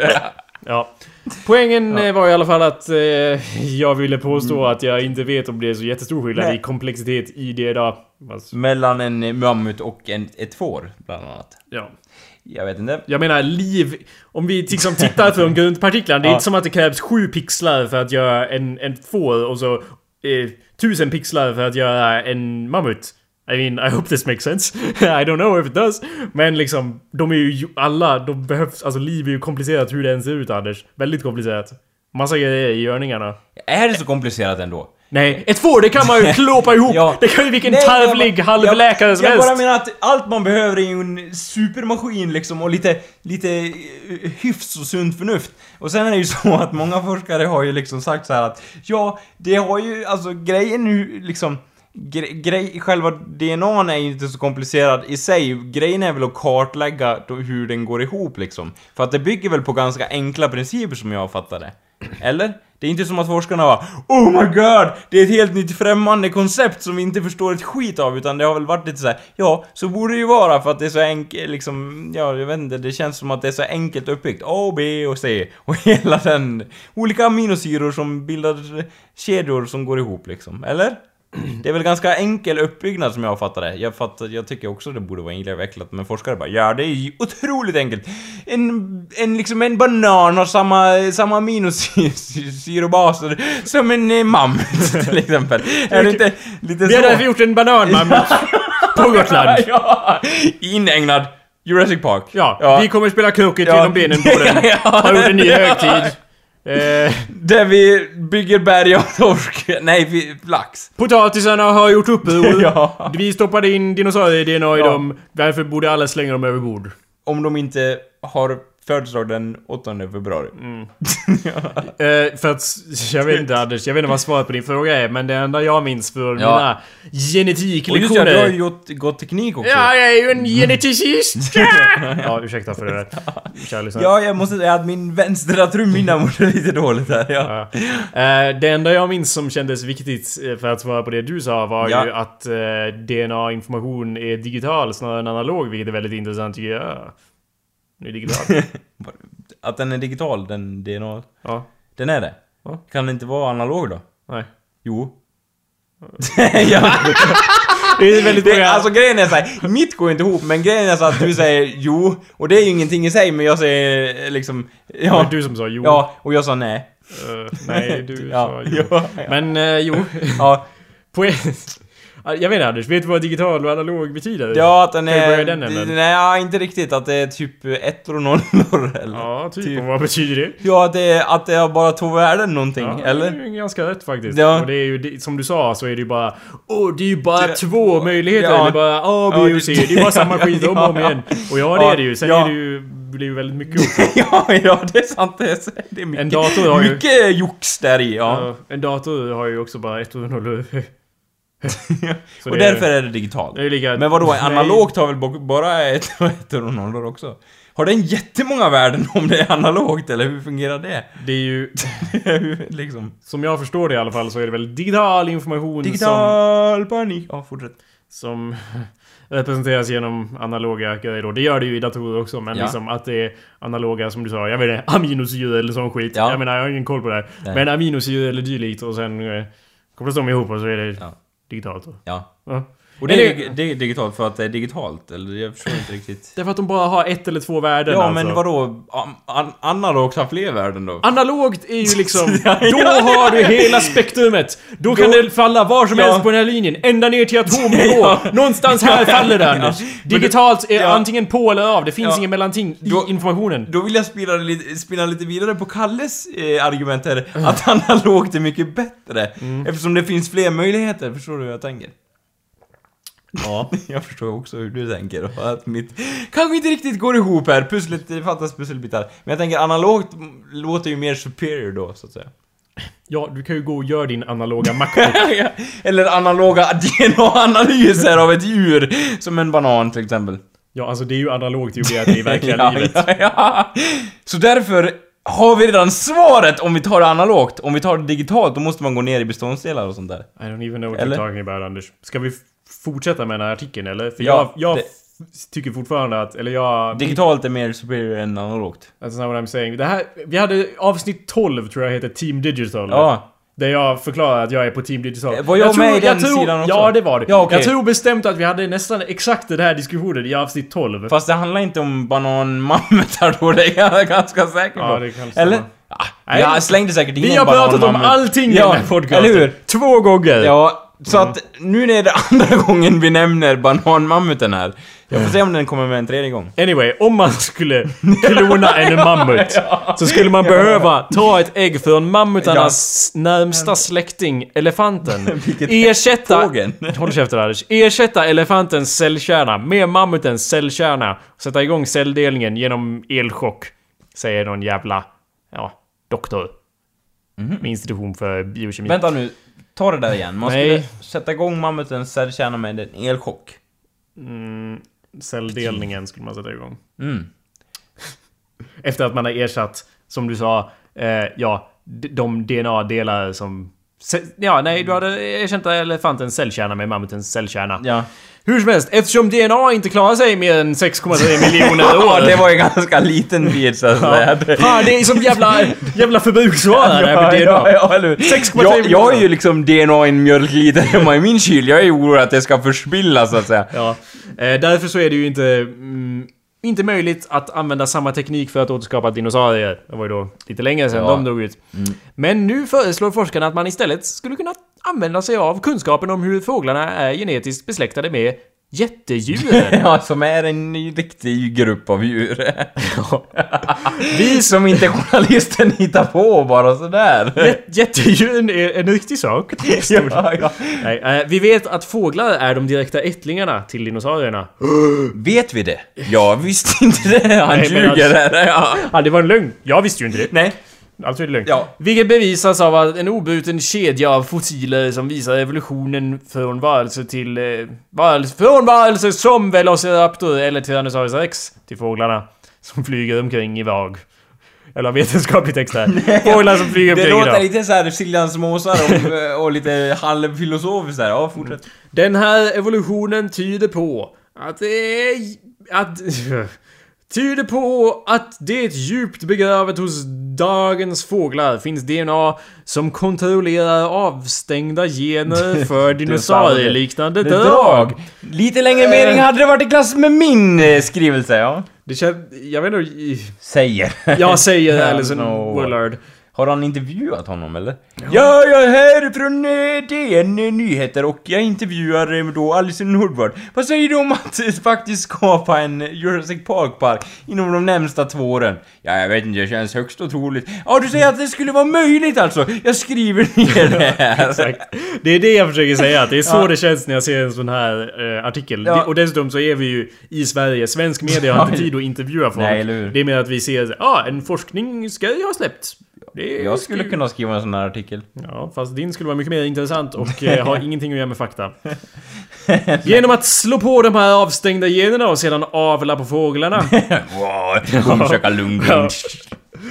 [SPEAKER 1] Ja. Poängen eh, var i alla fall att eh, jag ville påstå att jag inte vet om det är så jättestor skillnad
[SPEAKER 2] Nej.
[SPEAKER 1] i komplexitet i det då. Alltså,
[SPEAKER 2] Mellan en mammut och en, ett får, bland annat.
[SPEAKER 1] ja.
[SPEAKER 2] Jag vet inte.
[SPEAKER 1] Jag menar liv... Om vi liksom tittar på de grundpartiklarna, det är
[SPEAKER 2] Ja.
[SPEAKER 1] inte som att det krävs sju pixlar för att göra en, en får och så eh, tusen pixlar för att göra en mammut. I mean, I hope this makes sense. I don't know if it does. Men liksom, de är ju alla, de behövs, alltså liv är ju komplicerat hur det än ser ut Anders. Väldigt komplicerat. Massa grejer i görningarna.
[SPEAKER 2] Är det så komplicerat ändå?
[SPEAKER 1] Nej, ett får det kan man ju klåpa ihop!
[SPEAKER 2] Ja.
[SPEAKER 1] Det kan ju vilken
[SPEAKER 2] Nej, jag
[SPEAKER 1] tarvlig halvläkare
[SPEAKER 2] jag,
[SPEAKER 1] som
[SPEAKER 2] jag
[SPEAKER 1] helst!
[SPEAKER 2] bara menar att allt man behöver är ju en supermaskin liksom och lite, lite eh, hyfs och sunt förnuft. Och sen är det ju så att många forskare har ju liksom sagt så här att ja, det har ju, alltså grejen nu liksom gre, grej, själva DNA är ju inte så komplicerad i sig. Grejen är väl att kartlägga då hur den går ihop liksom. För att det bygger väl på ganska enkla principer som jag fattar det. Eller? Det är inte som att forskarna bara Oh my god! Det är ett helt nytt främmande koncept som vi inte förstår ett skit av utan det har väl varit lite så här. Ja, så borde det ju vara för att det är så enkelt liksom Ja, jag vet inte, det känns som att det är så enkelt uppbyggt. A, B och C och hela den Olika aminosyror som bildar kedjor som går ihop liksom, eller? Det är väl ganska enkel uppbyggnad som jag fattar det. Jag, fattar, jag tycker också det borde vara enklare vecklat, men forskare bara ja, det är ju otroligt enkelt. En, en, liksom en banan har samma, samma aminosyrobaser som en eh, mammut till exempel. Är det inte lite
[SPEAKER 1] Vi har
[SPEAKER 2] så?
[SPEAKER 1] därför gjort en bananmammut på Gotland.
[SPEAKER 2] ja, inägnad Jurassic Park.
[SPEAKER 1] Ja, vi kommer spela kroket
[SPEAKER 2] Ja.
[SPEAKER 1] genom benen på den.
[SPEAKER 2] Ja.
[SPEAKER 1] Har gjort en ny högtid. Eh,
[SPEAKER 2] Där vi bygger berg av torsk. Nej, vi, lax.
[SPEAKER 1] potatisarna har gjort uppror.
[SPEAKER 2] Ja.
[SPEAKER 1] Vi stoppade in dinosaurier-DNA i
[SPEAKER 2] Ja.
[SPEAKER 1] dem. Därför borde alla slänga dem över bord.
[SPEAKER 2] Om de inte har födelsedag den 8 februari.
[SPEAKER 1] Eh, för att, jag vet inte Anders, jag vet inte vad svaret på din fråga är, men det enda jag minns för
[SPEAKER 2] Ja.
[SPEAKER 1] mina
[SPEAKER 2] Och just
[SPEAKER 1] genetiklektioner...
[SPEAKER 2] det, du har ju gått, gått teknik också.
[SPEAKER 1] Ja, jag är ju en geneticist! ja, ursäkta för det där.
[SPEAKER 2] Ja, jag måste säga att min vänstra trumhinna mådde lite dåligt här. Ja.
[SPEAKER 1] Ja. Eh, det enda jag minns som kändes viktigt eh, för att svara på det du sa var
[SPEAKER 2] Ja.
[SPEAKER 1] ju att eh, DNA-information är digital snarare än analog, vilket är väldigt intressant tycker jag. Den är digital.
[SPEAKER 2] Att den är digital, den DNA...
[SPEAKER 1] ja.
[SPEAKER 2] Den är det.
[SPEAKER 1] Ja.
[SPEAKER 2] Kan den inte vara analog då?
[SPEAKER 1] Nej.
[SPEAKER 2] Jo. ja.
[SPEAKER 1] Det är väldigt
[SPEAKER 2] Det,
[SPEAKER 1] många...
[SPEAKER 2] alltså grejen är såhär, mitt går inte ihop, men grejen är så att du säger jo, och det är ju ingenting i sig, men jag säger eh, liksom...
[SPEAKER 1] det var
[SPEAKER 2] Ja,
[SPEAKER 1] du som sa jo.
[SPEAKER 2] ja och jag sa nej.
[SPEAKER 1] Eh, nej, du
[SPEAKER 2] Ja,
[SPEAKER 1] sa jo.
[SPEAKER 2] ja, ja.
[SPEAKER 1] Men eh, jo.
[SPEAKER 2] Ja,
[SPEAKER 1] På jag vet inte Anders, vet du vad digital och analog betyder?
[SPEAKER 2] ja att den är...
[SPEAKER 1] den
[SPEAKER 2] nej, inte riktigt. Att det är typ ettor och nollor eller?
[SPEAKER 1] Ja, typ.
[SPEAKER 2] Typ.
[SPEAKER 1] Och vad betyder det?
[SPEAKER 2] Ja, att det, är, att det har bara två värden någonting,
[SPEAKER 1] Ja,
[SPEAKER 2] eller?
[SPEAKER 1] Det är ju ganska rätt faktiskt.
[SPEAKER 2] Ja.
[SPEAKER 1] Och det är ju, det, som du sa så är det ju bara... Åh, det är ju bara
[SPEAKER 2] Det-
[SPEAKER 1] två möjligheter.
[SPEAKER 2] Ja.
[SPEAKER 1] Det är bara A, B och
[SPEAKER 2] det-
[SPEAKER 1] C. Det är bara samma skit om och om igen. Och ja, det är det ju. Sen är det ju... blir ju väldigt mycket också.
[SPEAKER 2] ja, ja, det är sant. Det är, det är mycket,
[SPEAKER 1] En dator har ju-
[SPEAKER 2] mycket jox där i, ja.
[SPEAKER 1] Ja, en dator har ju också bara ett och noll.
[SPEAKER 2] Och
[SPEAKER 1] är-
[SPEAKER 2] därför är det digitalt.
[SPEAKER 1] Det är.
[SPEAKER 2] Men vadå, analogt har väl bara ett och ettor och nollor också? Har den jättemånga värden om det är analogt, eller hur fungerar det?
[SPEAKER 1] Det är ju...
[SPEAKER 2] Liksom.
[SPEAKER 1] Som jag förstår det i alla fall så är det väl digital information som...
[SPEAKER 2] Digital panik. Ja, fortsätt.
[SPEAKER 1] som representeras genom analoga grejer då. Det gör det ju i datorer också, men
[SPEAKER 2] Ja.
[SPEAKER 1] liksom att det är analoga som du sa, jag vet inte, aminosyror eller sån skit.
[SPEAKER 2] Ja.
[SPEAKER 1] Jag menar, jag har ingen koll på det. här.
[SPEAKER 2] Nej.
[SPEAKER 1] Men aminosyror eller dylikt och sen eh, kopplas de ihop och så är det
[SPEAKER 2] Ja.
[SPEAKER 1] Digitalt. Då.
[SPEAKER 2] Ja.
[SPEAKER 1] Ja.
[SPEAKER 2] Och det är, det är digitalt för att det är digitalt, eller? Jag förstår inte riktigt.
[SPEAKER 1] Därför att de bara har ett eller två värden
[SPEAKER 2] Ja,
[SPEAKER 1] alltså.
[SPEAKER 2] men vadå? An- an- analogt har fler värden då?
[SPEAKER 1] Analogt är ju liksom...
[SPEAKER 2] Ja,
[SPEAKER 1] Då
[SPEAKER 2] ja,
[SPEAKER 1] har du hela spektrumet! Då kan
[SPEAKER 2] Då-
[SPEAKER 1] det falla var som
[SPEAKER 2] Ja.
[SPEAKER 1] helst på den här linjen, ända ner till atomnivå. Någonstans här faller.
[SPEAKER 2] Men
[SPEAKER 1] Digitalt är antingen på eller av, det finns ingen mellanting i
[SPEAKER 2] Då-
[SPEAKER 1] informationen.
[SPEAKER 2] Då vill jag spela lite, spinna lite vidare på Kalles eh, argument här, att analogt är mycket bättre.
[SPEAKER 1] Mm.
[SPEAKER 2] Eftersom det finns fler möjligheter, förstår du hur jag tänker?
[SPEAKER 1] Ja.
[SPEAKER 2] Jag förstår också hur du tänker och att mitt kanske inte riktigt går ihop här, pusslet, det fattas pusselbitar. Men jag tänker analogt låter ju mer superior då, så att säga.
[SPEAKER 1] Ja, du kan ju gå och göra din analoga Macbook.
[SPEAKER 2] Eller analoga DNA-analyser av ett djur, som en banan till exempel.
[SPEAKER 1] Ja, alltså det är ju analogt att det i verkliga
[SPEAKER 2] ja,
[SPEAKER 1] livet.
[SPEAKER 2] ja, ja. Så därför har vi redan svaret om vi tar det analogt. Om vi tar det digitalt, då måste man gå ner i beståndsdelar och sånt där.
[SPEAKER 1] I don't even know what
[SPEAKER 2] Eller?
[SPEAKER 1] you're talking about, Anders. Ska vi fortsätta med den här artikeln, eller? För
[SPEAKER 2] Ja,
[SPEAKER 1] jag, jag
[SPEAKER 2] det-
[SPEAKER 1] tycker fortfarande att, eller jag...
[SPEAKER 2] Digitalt är mer superior än analogt.
[SPEAKER 1] That's not what I'm saying. Det här, vi hade avsnitt 12, tror jag heter Team Digital.
[SPEAKER 2] Ja.
[SPEAKER 1] Där jag förklarar att jag är på Team Digital.
[SPEAKER 2] Eh, var jag med i den sidan också?
[SPEAKER 1] Ja, det var det.
[SPEAKER 2] Ja, okej.
[SPEAKER 1] Jag tror bestämt att vi hade nästan exakt den här diskussionen i avsnitt 12.
[SPEAKER 2] Fast det handlar inte om bananmammutar då, det är jag ganska säker på.
[SPEAKER 1] Ja, det kan.
[SPEAKER 2] Eller? Ah,
[SPEAKER 1] Nej.
[SPEAKER 2] jag slängde säkert in
[SPEAKER 1] Vi har pratat om allting i
[SPEAKER 2] Ja,
[SPEAKER 1] den här podcasten.
[SPEAKER 2] eller hur?
[SPEAKER 1] Två gånger!
[SPEAKER 2] Ja, så att nu är det andra gången vi nämner bananmammuten här. Jag får se om den kommer med en tredje gång.
[SPEAKER 1] Anyway, om man skulle klona en mammut så skulle man behöva ta ett ägg från mammutarnas närmsta släkting, elefanten.
[SPEAKER 2] Vilket
[SPEAKER 1] Ersätta... Håll käften Anders. Ersätta elefantens cellkärna med mammutens cellkärna. Sätta igång celldelningen genom elchock. Säger någon jävla... Ja, doktor. Med institution för biokemi.
[SPEAKER 2] Vänta nu, ta det där igen. Man skulle
[SPEAKER 1] Nej.
[SPEAKER 2] sätta igång mammutens cellkärna med en elchock.
[SPEAKER 1] Mm, celldelningen skulle man sätta igång.
[SPEAKER 2] Mm.
[SPEAKER 1] Efter att man har ersatt, som du sa, eh, ja, de DNA-delar som Ja, nej, du hade erkänt elefantens cellkärna med mammutens cellkärna.
[SPEAKER 2] Ja.
[SPEAKER 1] Hur som helst, eftersom DNA inte klarar sig mer än 6,3 miljoner
[SPEAKER 2] Ja,
[SPEAKER 1] år.
[SPEAKER 2] det var ju ganska liten bit så att säga. Det-
[SPEAKER 1] Fan, det är som jävla, jävla förbudsvara det här med DNA.
[SPEAKER 2] ja, ja, eller hur?
[SPEAKER 1] 6,3
[SPEAKER 2] jag, jag har ju liksom DNA i en mjölkliter hemma i min kyl. Jag är ju orolig att det ska förspillas så att säga.
[SPEAKER 1] Ja. Eh, därför så är det ju inte, mm, inte möjligt att använda samma teknik för att återskapa dinosaurier. Det var ju då lite längre sedan
[SPEAKER 2] Ja.
[SPEAKER 1] de dog ut. Men nu föreslår forskarna att man istället skulle kunna använda sig av kunskapen om hur fåglarna är genetiskt besläktade med jättedjuren.
[SPEAKER 2] Ja, som är en riktig grupp av djur.
[SPEAKER 1] Vi
[SPEAKER 2] som inte journalisten hittar på bara sådär.
[SPEAKER 1] Jät- Jättedjuren är en riktig sak.
[SPEAKER 2] ja, ja.
[SPEAKER 1] Nej, eh, vi vet att fåglar är de direkta ättlingarna till dinosaurierna.
[SPEAKER 2] Vet vi det? Jag visste inte det. Han
[SPEAKER 1] Nej,
[SPEAKER 2] ljuger
[SPEAKER 1] alltså-
[SPEAKER 2] där. Ja.
[SPEAKER 1] Ja, det var en lögn. Jag visste ju inte det.
[SPEAKER 2] Nej.
[SPEAKER 1] Alltså är det lögn.
[SPEAKER 2] Ja.
[SPEAKER 1] Vilket bevisas av att en obruten kedja av fossiler som visar evolutionen från varelser till... Eh, varelser, från varelser som Velociraptor eller Tyrannosaurus rex till fåglarna som flyger omkring i vag. Eller vetenskaplig text här. Fåglar som flyger
[SPEAKER 2] Det
[SPEAKER 1] omkring
[SPEAKER 2] låter
[SPEAKER 1] idag.
[SPEAKER 2] lite såhär Siljans måsar och, och lite halvfilosofiskt där. Ja, fortsätt.
[SPEAKER 1] Den här evolutionen tyder på att det är... Att... Tyder på att det djupt begravet hos dagens fåglar finns DNA som kontrollerar avstängda gener för dinosaurieliknande drag.
[SPEAKER 2] Lite längre mening hade det varit i klass med min eh, skrivelse, ja.
[SPEAKER 1] Det känns... Jag vet inte...
[SPEAKER 2] Säger.
[SPEAKER 1] Jag säger Alison
[SPEAKER 2] No.
[SPEAKER 1] Willard.
[SPEAKER 2] Har han intervjuat honom eller? Ja, jag är här från eh, DN Nyheter och jag intervjuar eh, då Alison Woodward. Vad säger du om att eh, faktiskt skapa en Jurassic Park-park inom de närmsta två åren? Ja, jag vet inte, det känns högst otroligt. Ja, du säger att det skulle vara möjligt alltså? Jag skriver ner det här.
[SPEAKER 1] Exakt. Det är det jag försöker säga, att det är så
[SPEAKER 2] Ja.
[SPEAKER 1] det känns när jag ser en sån här eh, artikel.
[SPEAKER 2] Ja.
[SPEAKER 1] Det, och dessutom så är vi ju i Sverige, svensk media har inte tid att intervjua folk.
[SPEAKER 2] Nej, eller hur?
[SPEAKER 1] Det är mer att vi ser, ja, ah, en forskning ska ju ha släppts. Det
[SPEAKER 2] Jag skulle kunna skriva en sån här artikel.
[SPEAKER 1] Ja, fast din skulle vara mycket mer intressant och eh, har ingenting att göra med fakta. Genom att slå på de här avstängda generna och sedan avla på fåglarna.
[SPEAKER 2] Wow, Humsaka Lundgren.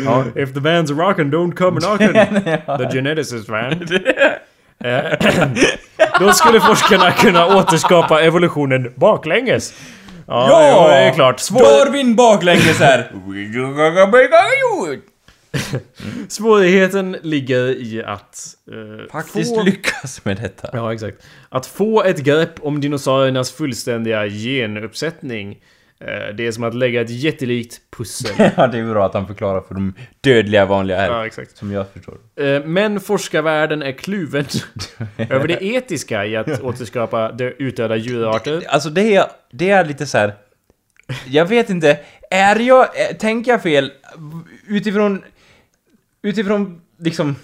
[SPEAKER 1] Ja. If the band's rockin' don't come knockin' The geneticist van. Eh, Då skulle forskarna kunna återskapa evolutionen baklänges. Ja,
[SPEAKER 2] Ja!
[SPEAKER 1] det är klart. Svår,
[SPEAKER 2] Darwin baklänges här.
[SPEAKER 1] svårigheten ligger i att... eh,
[SPEAKER 2] Faktiskt
[SPEAKER 1] få-
[SPEAKER 2] lyckas med detta.
[SPEAKER 1] Ja, exakt. Att få ett grepp om dinosauriernas fullständiga genuppsättning. eh, Det är som att lägga ett jättelikt pussel.
[SPEAKER 2] Ja, det är bra att han förklarar för de dödliga vanliga här.
[SPEAKER 1] Ja, exakt.
[SPEAKER 2] Som jag förstår.
[SPEAKER 1] Eh, Men forskarvärlden är kluven över det etiska i att återskapa utdöda djurarter.
[SPEAKER 2] Alltså det är, det är lite så här. Jag vet inte, är jag, eh, tänker jag fel? Utifrån, utifrån liksom...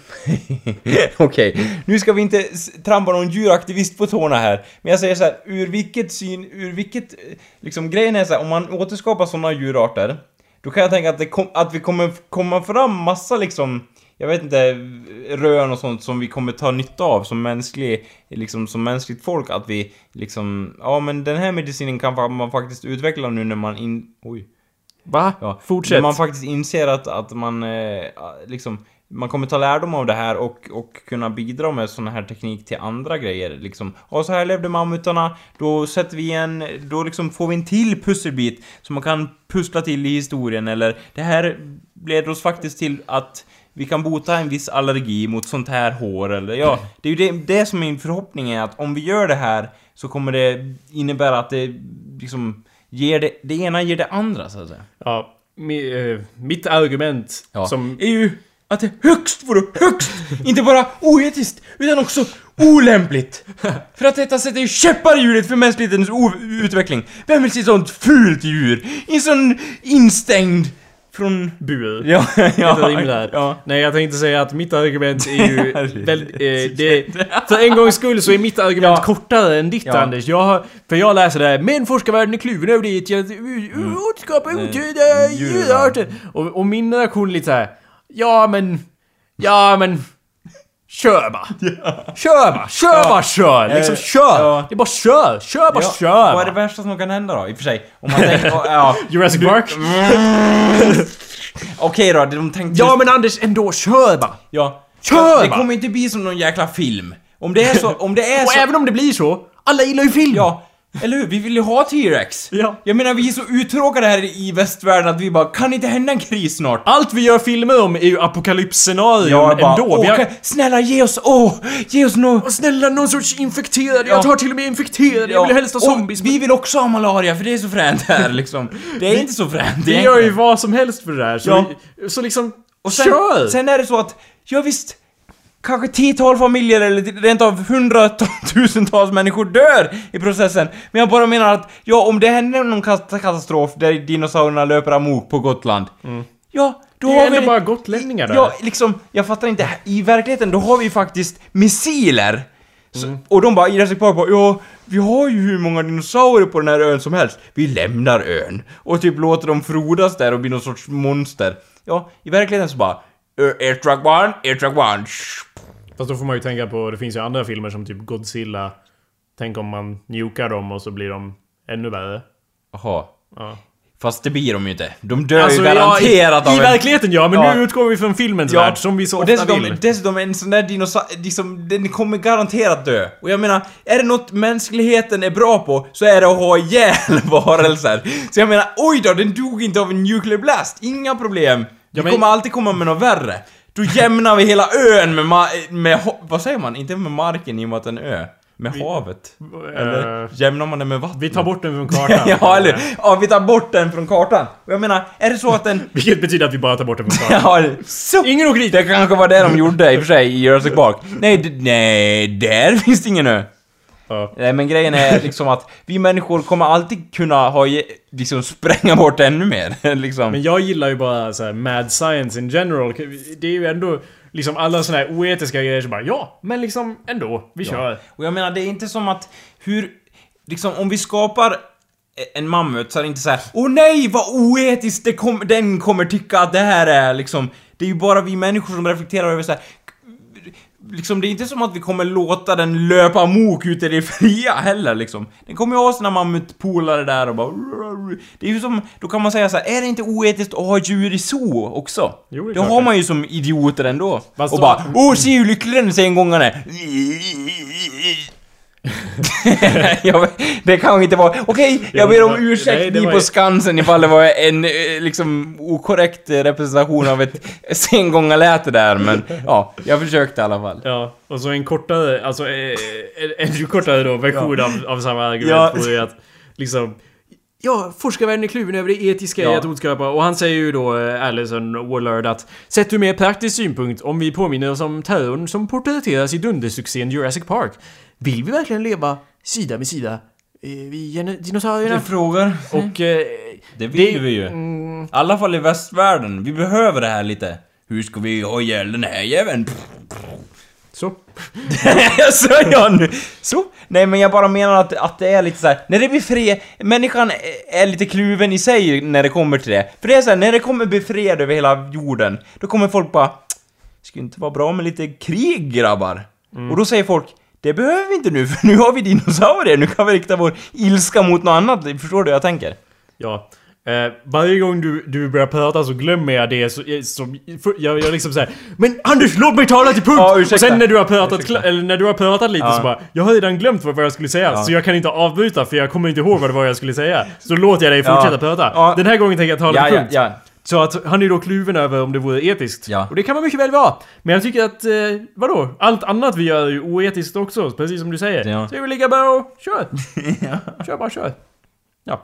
[SPEAKER 2] Okej, nu ska vi inte trampa någon djuraktivist på tårna här. Men jag säger så här, ur vilket syn, ur vilket... Eh, liksom grejen är så här, om man återskapar sådana djurarter, då kan jag tänka att, det kom, att vi kommer komma fram massa liksom jag vet inte, rön och sånt som vi kommer ta nytta av som mänsklig, liksom som mänskligt folk att vi liksom, ja men den här medicinen kan man faktiskt utveckla nu när man in, oj.
[SPEAKER 1] Va?
[SPEAKER 2] Ja,
[SPEAKER 1] Fortsätt.
[SPEAKER 2] När man faktiskt inser att, att man eh, liksom man kommer ta lärdom av det här och, och kunna bidra med sån här teknik till andra grejer liksom. Och så här levde mammutarna, då sätter vi en, då liksom får vi en till pusselbit som man kan pussla till i historien eller det här leder oss faktiskt till att vi kan bota en viss allergi mot sånt här hår eller ja, det är ju det, det som min förhoppning är att om vi gör det här så kommer det innebära att det liksom ger det, det ena ger det andra så att säga.
[SPEAKER 1] Ja, mi, eh, mitt argument
[SPEAKER 2] Ja.
[SPEAKER 1] som...
[SPEAKER 2] är ju att det högst vore högst, inte bara oetiskt, utan också olämpligt. För att detta sätter ju käppar i hjulet för mänsklighetens o- utveckling. Vem vill se sånt fult djur? I en sån instängd från...
[SPEAKER 1] Bur.
[SPEAKER 2] Ja, ja, ja.
[SPEAKER 1] Nej, jag tänkte säga att mitt argument är ju
[SPEAKER 2] Herregud.
[SPEAKER 1] väl, eh, det, För en gångs skull så är mitt argument
[SPEAKER 2] Ja.
[SPEAKER 1] kortare än ditt
[SPEAKER 2] Ja.
[SPEAKER 1] Anders. Jag har, för jag läser det här, men forskarvärlden är kluven över det att
[SPEAKER 2] Mm.
[SPEAKER 1] återskapa otydliga
[SPEAKER 2] djur,
[SPEAKER 1] djurarter. Och, och min reaktion är lite så här. Ja men... Ja men... Kör bara! Kör bara! Kör bara kör! Liksom kör!
[SPEAKER 2] ja.
[SPEAKER 1] Det är bara kör! Kör bara
[SPEAKER 2] Ja,
[SPEAKER 1] kör!
[SPEAKER 2] Vad är det
[SPEAKER 1] bara.
[SPEAKER 2] värsta som kan hända då, i och för sig? Om man tänker... ja.
[SPEAKER 1] Jurassic Park?
[SPEAKER 2] Okej då, de tänkte...
[SPEAKER 1] Ja men Anders, ändå kör bara!
[SPEAKER 2] Ja.
[SPEAKER 1] Kör
[SPEAKER 2] Det
[SPEAKER 1] va!
[SPEAKER 2] kommer inte bli som någon jäkla film. Om det är så, om det är
[SPEAKER 1] Och
[SPEAKER 2] så...
[SPEAKER 1] även om det blir så, alla gillar ju film!
[SPEAKER 2] Ja, eller hur? Vi vill ju ha T-Rex.
[SPEAKER 1] Ja.
[SPEAKER 2] Jag menar, vi är så uttråkade här i västvärlden att vi bara, kan inte hända en kris snart?
[SPEAKER 1] Allt vi gör filmer om är ju apokalypsscenarion
[SPEAKER 2] bara,
[SPEAKER 1] ändå.
[SPEAKER 2] åh,
[SPEAKER 1] Vi har...
[SPEAKER 2] kan, snälla ge oss, åh, ge oss nå...
[SPEAKER 1] Åh, Snälla, någon sorts infekterad.
[SPEAKER 2] Ja.
[SPEAKER 1] Jag tar till och med infekterad. Jag vill helst ha
[SPEAKER 2] och
[SPEAKER 1] zombies.
[SPEAKER 2] Vi vill också ha malaria, för det är så fränt här liksom. Det är inte så fränt
[SPEAKER 1] Vi gör ju vad som helst för det där. Så,
[SPEAKER 2] Ja.
[SPEAKER 1] vi, så liksom,
[SPEAKER 2] Och sen,
[SPEAKER 1] kör!
[SPEAKER 2] sen är det så att, ja visst, kanske tiotal familjer eller rent av hundratusentals människor dör i processen. Men jag bara menar att, ja om det händer någon kat- katastrof där dinosaurierna löper amok på Gotland. Ja, då
[SPEAKER 1] det
[SPEAKER 2] har vi...
[SPEAKER 1] bara gotlänningar där.
[SPEAKER 2] Ja, liksom, jag fattar inte. I verkligheten, då har vi faktiskt missiler. Så,
[SPEAKER 1] Mm.
[SPEAKER 2] Och de bara, Jurassic Park bara, ja, vi har ju hur många dinosaurier på den här ön som helst. Vi lämnar ön. Och typ låter dem frodas där och bli någon sorts monster. Ja, i verkligheten så bara, "Ö, air truck one, air truck one.
[SPEAKER 1] Fast då får man ju tänka på, det finns ju andra filmer som typ Godzilla. Tänk om man nukar dem och så blir de ännu värre.
[SPEAKER 2] Jaha.
[SPEAKER 1] Ja.
[SPEAKER 2] Fast det blir de ju inte. De dör
[SPEAKER 1] Alltså,
[SPEAKER 2] ju garanterat
[SPEAKER 1] ja, i,
[SPEAKER 2] av
[SPEAKER 1] i
[SPEAKER 2] en...
[SPEAKER 1] verkligheten ja, men
[SPEAKER 2] Ja.
[SPEAKER 1] nu utgår vi från filmens
[SPEAKER 2] Ja,
[SPEAKER 1] värld, som vi så
[SPEAKER 2] och
[SPEAKER 1] ofta
[SPEAKER 2] dessutom,
[SPEAKER 1] vill.
[SPEAKER 2] dessutom en sån där dinosaur, liksom, den kommer garanterat dö. Och jag menar, är det något mänskligheten är bra på så är det att ha ihjäl varelser. Så jag menar, oj då, den dog inte av en nuclear blast, inga problem.
[SPEAKER 1] Ja, men-
[SPEAKER 2] kommer alltid komma med något värre. Då jämnar vi hela ön med, ma- med vad säger man? Inte med marken i och med att det är ö. Med havet. Eller
[SPEAKER 1] Eh,
[SPEAKER 2] jämnar man det med vatten?
[SPEAKER 1] vi tar bort den från kartan.
[SPEAKER 2] ja, eller Ja, vi tar bort den från kartan. Och jag menar, är det så att den...
[SPEAKER 1] Vilket betyder att vi bara tar bort den från kartan.
[SPEAKER 2] Ja, så.
[SPEAKER 1] Ingen åker dit!
[SPEAKER 2] Det kanske var det de gjorde i och för sig i Jurassic Park. Nej, nej, där finns det ingen ö.
[SPEAKER 1] Ja.
[SPEAKER 2] Nej, men grejen är liksom att vi människor kommer alltid kunna ha, liksom spränga bort ännu mer. liksom.
[SPEAKER 1] Men jag gillar ju bara så här mad science in general. Det är ju ändå liksom alla såna här oetiska grejer som bara ja, men liksom ändå, vi kör.
[SPEAKER 2] Och jag menar, det är inte som att hur... Liksom, om vi skapar en mammut så är det inte så här: Åh nej, vad oetiskt! Det kom, den kommer tycka att det här är liksom... Det är ju bara vi människor som reflekterar över så här. Liksom, det är inte som att vi kommer låta den löpa amok ute i det fria heller liksom. Den kommer ju ha sina mammutpolare där och bara... Det är ju som... Då kan man säga så här, är det inte oetiskt att ha djur i zoo också?
[SPEAKER 1] Jo, det
[SPEAKER 2] det har man ju som idioter ändå.
[SPEAKER 1] Fast
[SPEAKER 2] och bara, åh se hur lycklig den ser en gång han är. jag, det kan inte vara... Okej, jag ber om ursäkt
[SPEAKER 1] nej,
[SPEAKER 2] ni
[SPEAKER 1] var
[SPEAKER 2] på Skansen ifall det var en eh, liksom okorrekt eh, representation av ett sengångarläte där, men ja, jag försökte i alla fall.
[SPEAKER 1] Ja, och så en kortare, alltså eh, en ännu kortare då version av, av samma argument
[SPEAKER 2] Ja.
[SPEAKER 1] vore ju att liksom Ja, forskarvärlden är kluven över det etiska i
[SPEAKER 2] Ja.
[SPEAKER 1] att återskapa och han säger ju då, eh, Allison Wallard, att sett ur mer praktisk synpunkt, om vi påminner oss om terrorn som porträtteras i dundersuccén Jurassic Park, vill vi verkligen leva sida vid sida? eh, Vi dinosaurierna?
[SPEAKER 2] Du frågar?
[SPEAKER 1] Och... Eh,
[SPEAKER 2] Det vill
[SPEAKER 1] det-
[SPEAKER 2] vi ju.
[SPEAKER 1] Mm,
[SPEAKER 2] I alla fall i västvärlden. Vi behöver det här lite. Hur ska vi ha ihjäl den här jäveln?
[SPEAKER 1] Så.
[SPEAKER 2] sa jag nu? Så? Nej men jag bara menar att, att det är lite så här. när det blir fred, människan är- lite kluven i sig när det kommer till det. För det är så här, när det kommer bli fred över hela jorden, då kommer folk bara Skulle inte vara bra med lite krig grabbar? Och då säger folk det behöver vi inte nu, för nu har vi dinosaurier, nu kan vi rikta vår ilska mot något annat, förstår du vad jag tänker?
[SPEAKER 1] Ja. Eh, varje gång du, du börjar prata så glömmer jag det så, som, för, jag, jag liksom såhär Men Anders låt mig tala till punkt!
[SPEAKER 2] Ja, ursäkta.
[SPEAKER 1] och sen när du har pratat,
[SPEAKER 2] Ursäkta.
[SPEAKER 1] eller när du har pratat lite
[SPEAKER 2] Ja.
[SPEAKER 1] så bara Jag har redan glömt vad, vad jag skulle säga
[SPEAKER 2] Ja.
[SPEAKER 1] så jag kan inte avbryta för jag kommer inte ihåg vad det var jag skulle säga Så låter jag dig
[SPEAKER 2] Ja.
[SPEAKER 1] fortsätta prata.
[SPEAKER 2] Ja.
[SPEAKER 1] Den här gången tänker jag tala
[SPEAKER 2] Ja,
[SPEAKER 1] till
[SPEAKER 2] ja,
[SPEAKER 1] punkt.
[SPEAKER 2] ja.
[SPEAKER 1] Så att han är då kluven över om det vore etiskt.
[SPEAKER 2] Ja.
[SPEAKER 1] Och det kan man mycket väl vara. Men jag tycker att, eh, vadå? Allt annat vi gör är ju oetiskt också, precis som du säger.
[SPEAKER 2] Ja.
[SPEAKER 1] Så det är väl lika bra och kör. Kör bara, kör. Ja.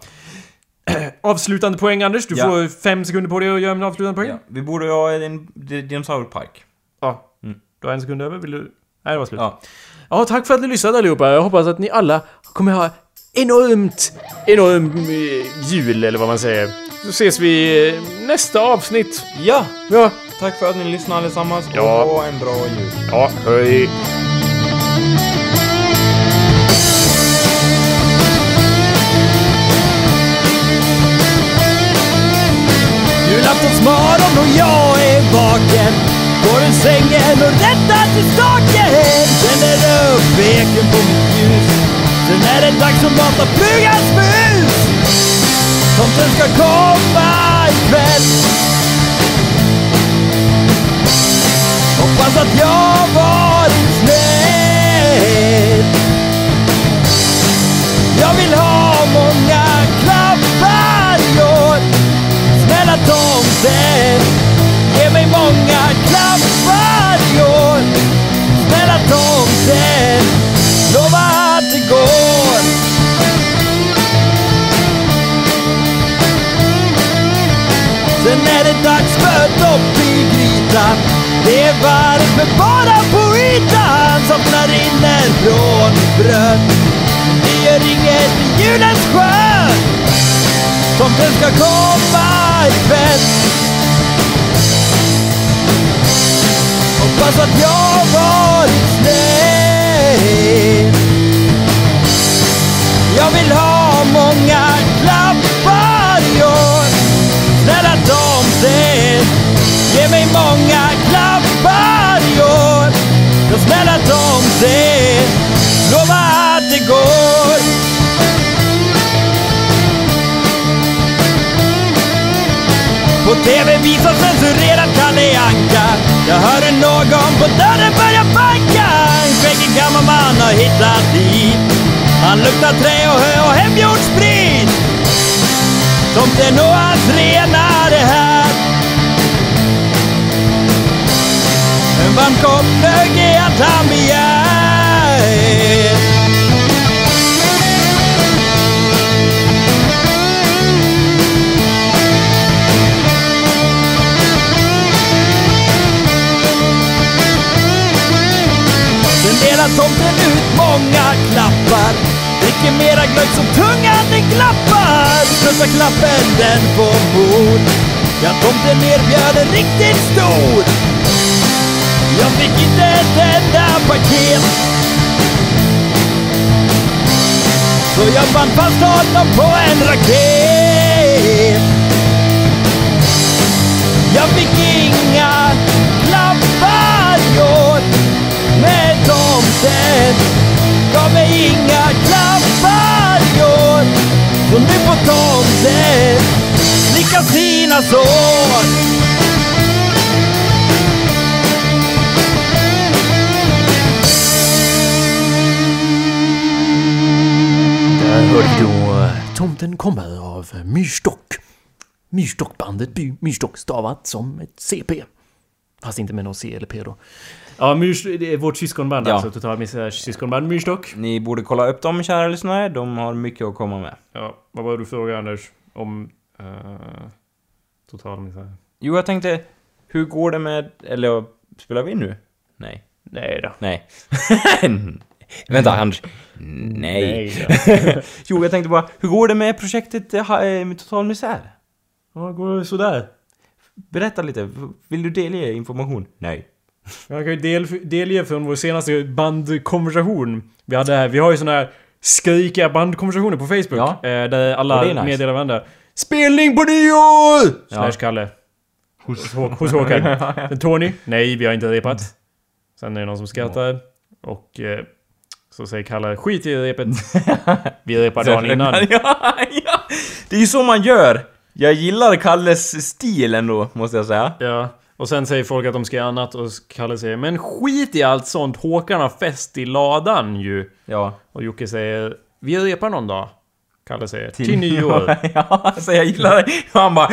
[SPEAKER 1] Avslutande poäng Anders, du
[SPEAKER 2] Ja.
[SPEAKER 1] får fem sekunder på dig att göra en avslutande poäng.
[SPEAKER 2] ja. Vi borde ha en di- dinosaurpark.
[SPEAKER 1] Ja.
[SPEAKER 2] Mm.
[SPEAKER 1] Du har en sekund över, vill du? Nej, det var slut.
[SPEAKER 2] Ja.
[SPEAKER 1] Ja, tack för att ni lyssnade allihopa. Jag hoppas att ni alla kommer ha enormt, enormt eh, jul eller vad man säger. Så ses vi eh, nästa avsnitt.
[SPEAKER 2] Ja!
[SPEAKER 1] Ja,
[SPEAKER 2] Tack för att ni lyssnade allesammans
[SPEAKER 1] Ja.
[SPEAKER 2] och ha en bra jul.
[SPEAKER 1] ja, hej.
[SPEAKER 4] Julaftonsmorgon och jag är vaken. Går ur sängen och rättar till staken Tänder upp eken på mitt ljus Sen är det dags att mata flugans mus Tomten ska komma ikväll. Hoppas Hoppas att jag varit snäll Jag vill ha tomten Ge mig många klappar i år Snälla tomten Lova att det går. Sen är det dags för dopp i grytan. Det är varmt men bara på ytan Soffna rinner från bröd Det gör inget i julens skön. Tomten ska komma ikväll Hoppas att jag varit snäll Jag vill ha många klappar i år. Snälla tomten Ge mig många klappar i år. Ja, snälla tomten På TV visas censurerat Kalle Anka. Jag hörde någon på dörren börja banka. En skäggig gammal man har hittat dit. Han luktar trä och hö och hemgjord sprit. Tomten och hans renar är här. En varm kopp glögg är allt han begär. Tomten ut många klappar. Dricker mera glögg som tungan den klappar. Största klappen den får mor Ja, tomten erbjöd en riktigt stor. Jag fick inte ett enda paket. Så jag band fast honom på en raket. Jag fick inga klappar jag sen gav mig inga klappar i år Så nu på tomten slickar sina sår
[SPEAKER 1] Där hörde vi då eh, Tomten kommer av Myrstock. Myrstockbandet Myrstock stavat som ett CP. Fast inte med någon C eller P då. Ja, Myrs, det är vårt syskonband
[SPEAKER 2] Ja.
[SPEAKER 1] alltså. Totalt missar syskonband Myrstock.
[SPEAKER 2] Ni borde kolla upp dem kära lyssnare, de har mycket att komma med.
[SPEAKER 1] Ja, vad var du frågade Anders? Om... Uh, total missar.
[SPEAKER 2] Jo, jag tänkte, hur går det med... Eller spelar vi in nu? Nej.
[SPEAKER 1] Nej då.
[SPEAKER 2] Nej. Vänta, Anders. Nej.
[SPEAKER 1] då.
[SPEAKER 2] jo, jag tänkte bara, hur går det med projektet eh, eh, med Total Misär?
[SPEAKER 1] Ja, går det sådär?
[SPEAKER 2] Berätta lite, vill du delge information? Nej.
[SPEAKER 1] Jag kan ju del, delge från vår senaste bandkonversation. Vi hade här, vi har ju såna här skrikiga bandkonversationer på Facebook.
[SPEAKER 2] Ja.
[SPEAKER 1] Eh, där alla
[SPEAKER 2] nice.
[SPEAKER 1] meddelar varandra. Spelning på nyår!
[SPEAKER 2] Ja.
[SPEAKER 1] Slash Kalle. Hos, hos Håkan. Sen Tony. Nej, vi har inte repat. Sen är det någon som skrattar. Och... Eh, så säger Kalle skit i repet. Vi repar dagen innan.
[SPEAKER 2] ja, ja. Det är ju så man gör! Jag gillar Kalles stil ändå, måste jag säga.
[SPEAKER 1] Ja. Och sen säger folk att de ska göra annat och Kalle säger Men skit i allt sånt. Håkan har fest i ladan ju.
[SPEAKER 2] Ja.
[SPEAKER 1] Och Jocke säger Vi repar någon dag. Kalle säger till, nyår.
[SPEAKER 2] ja, alltså jag gillar det. Han bara,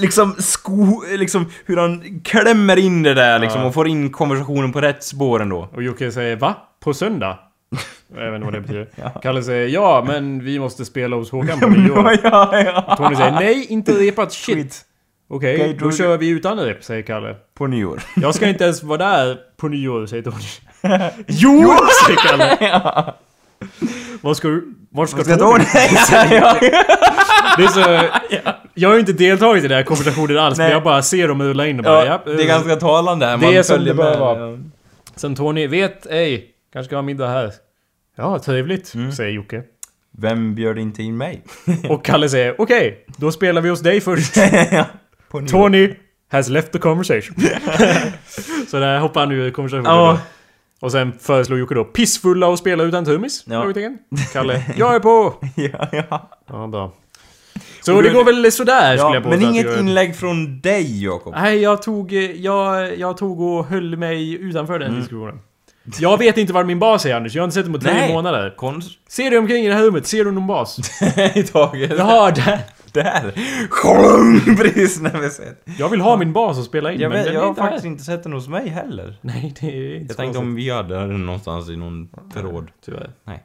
[SPEAKER 2] liksom, sko, liksom hur han klämmer in det där liksom
[SPEAKER 1] Ja.
[SPEAKER 2] och får in konversationen på rätt spår ändå.
[SPEAKER 1] Och Jocke säger va? På söndag? Jag vet inte vad det betyder. Kalle säger ja, men vi måste spela hos Håkan på nyår.
[SPEAKER 2] ja, ja.
[SPEAKER 1] Tony säger nej, inte repat shit. Okej,
[SPEAKER 2] Okej,
[SPEAKER 1] då kör vi utan rep, säger Kalle.
[SPEAKER 2] På nyår.
[SPEAKER 1] Jag ska inte ens vara där på nyår, säger Tony. Jo, säger Kalle. Var ska du... Var ska,
[SPEAKER 2] Ska
[SPEAKER 1] Tony?
[SPEAKER 2] Ja, ja.
[SPEAKER 1] Det är så... Jag har ju inte deltagit i den här konversationen alls, men
[SPEAKER 2] Nej.
[SPEAKER 1] jag bara ser dem rulla in och bara
[SPEAKER 2] ja,
[SPEAKER 1] ja,
[SPEAKER 2] det är ganska talande här.
[SPEAKER 1] Det
[SPEAKER 2] Man
[SPEAKER 1] är som det bör vara.
[SPEAKER 2] Ja.
[SPEAKER 1] Sen Tony, vet ej, kanske ska ha middag här. Ja, trevligt,
[SPEAKER 2] Mm.
[SPEAKER 1] säger Jocke.
[SPEAKER 2] Vem bjöd inte in mig?
[SPEAKER 1] Och Kalle säger okej, då spelar vi hos dig först.
[SPEAKER 2] På.
[SPEAKER 1] Tony has left the conversation. så där hoppar han ur konversationen.
[SPEAKER 2] Ja.
[SPEAKER 1] Och sen föreslår Jocke då pissfulla och spela utan trummis.
[SPEAKER 2] Ja.
[SPEAKER 1] Frågetecken. Kalle, jag är på!
[SPEAKER 2] ja, ja.
[SPEAKER 1] Ja, bra. Så det går väl sådär skulle
[SPEAKER 2] Ja,
[SPEAKER 1] jag påstå.
[SPEAKER 2] men inget inlägg från dig Jakob.
[SPEAKER 1] Nej, jag tog, jag, jag tog och höll mig utanför den
[SPEAKER 2] Mm.
[SPEAKER 1] diskussionen. Jag vet inte var min bas är Anders, jag har inte sett den på tre månader.
[SPEAKER 2] Konst...
[SPEAKER 1] Ser du omkring i det här rummet? Ser du någon bas?
[SPEAKER 2] i taget.
[SPEAKER 1] Jaha, där!
[SPEAKER 2] Där! Precis när vi sett.
[SPEAKER 1] Jag vill ha min bas och spela in,
[SPEAKER 2] Jag,
[SPEAKER 1] men
[SPEAKER 2] vet,
[SPEAKER 1] den
[SPEAKER 2] jag
[SPEAKER 1] är
[SPEAKER 2] har
[SPEAKER 1] inte
[SPEAKER 2] faktiskt
[SPEAKER 1] här.
[SPEAKER 2] inte sett den hos mig heller.
[SPEAKER 1] Nej, det är inte
[SPEAKER 2] Jag tänkte om vi hade den någonstans i någon förråd.
[SPEAKER 1] Tyvärr.
[SPEAKER 2] Nej.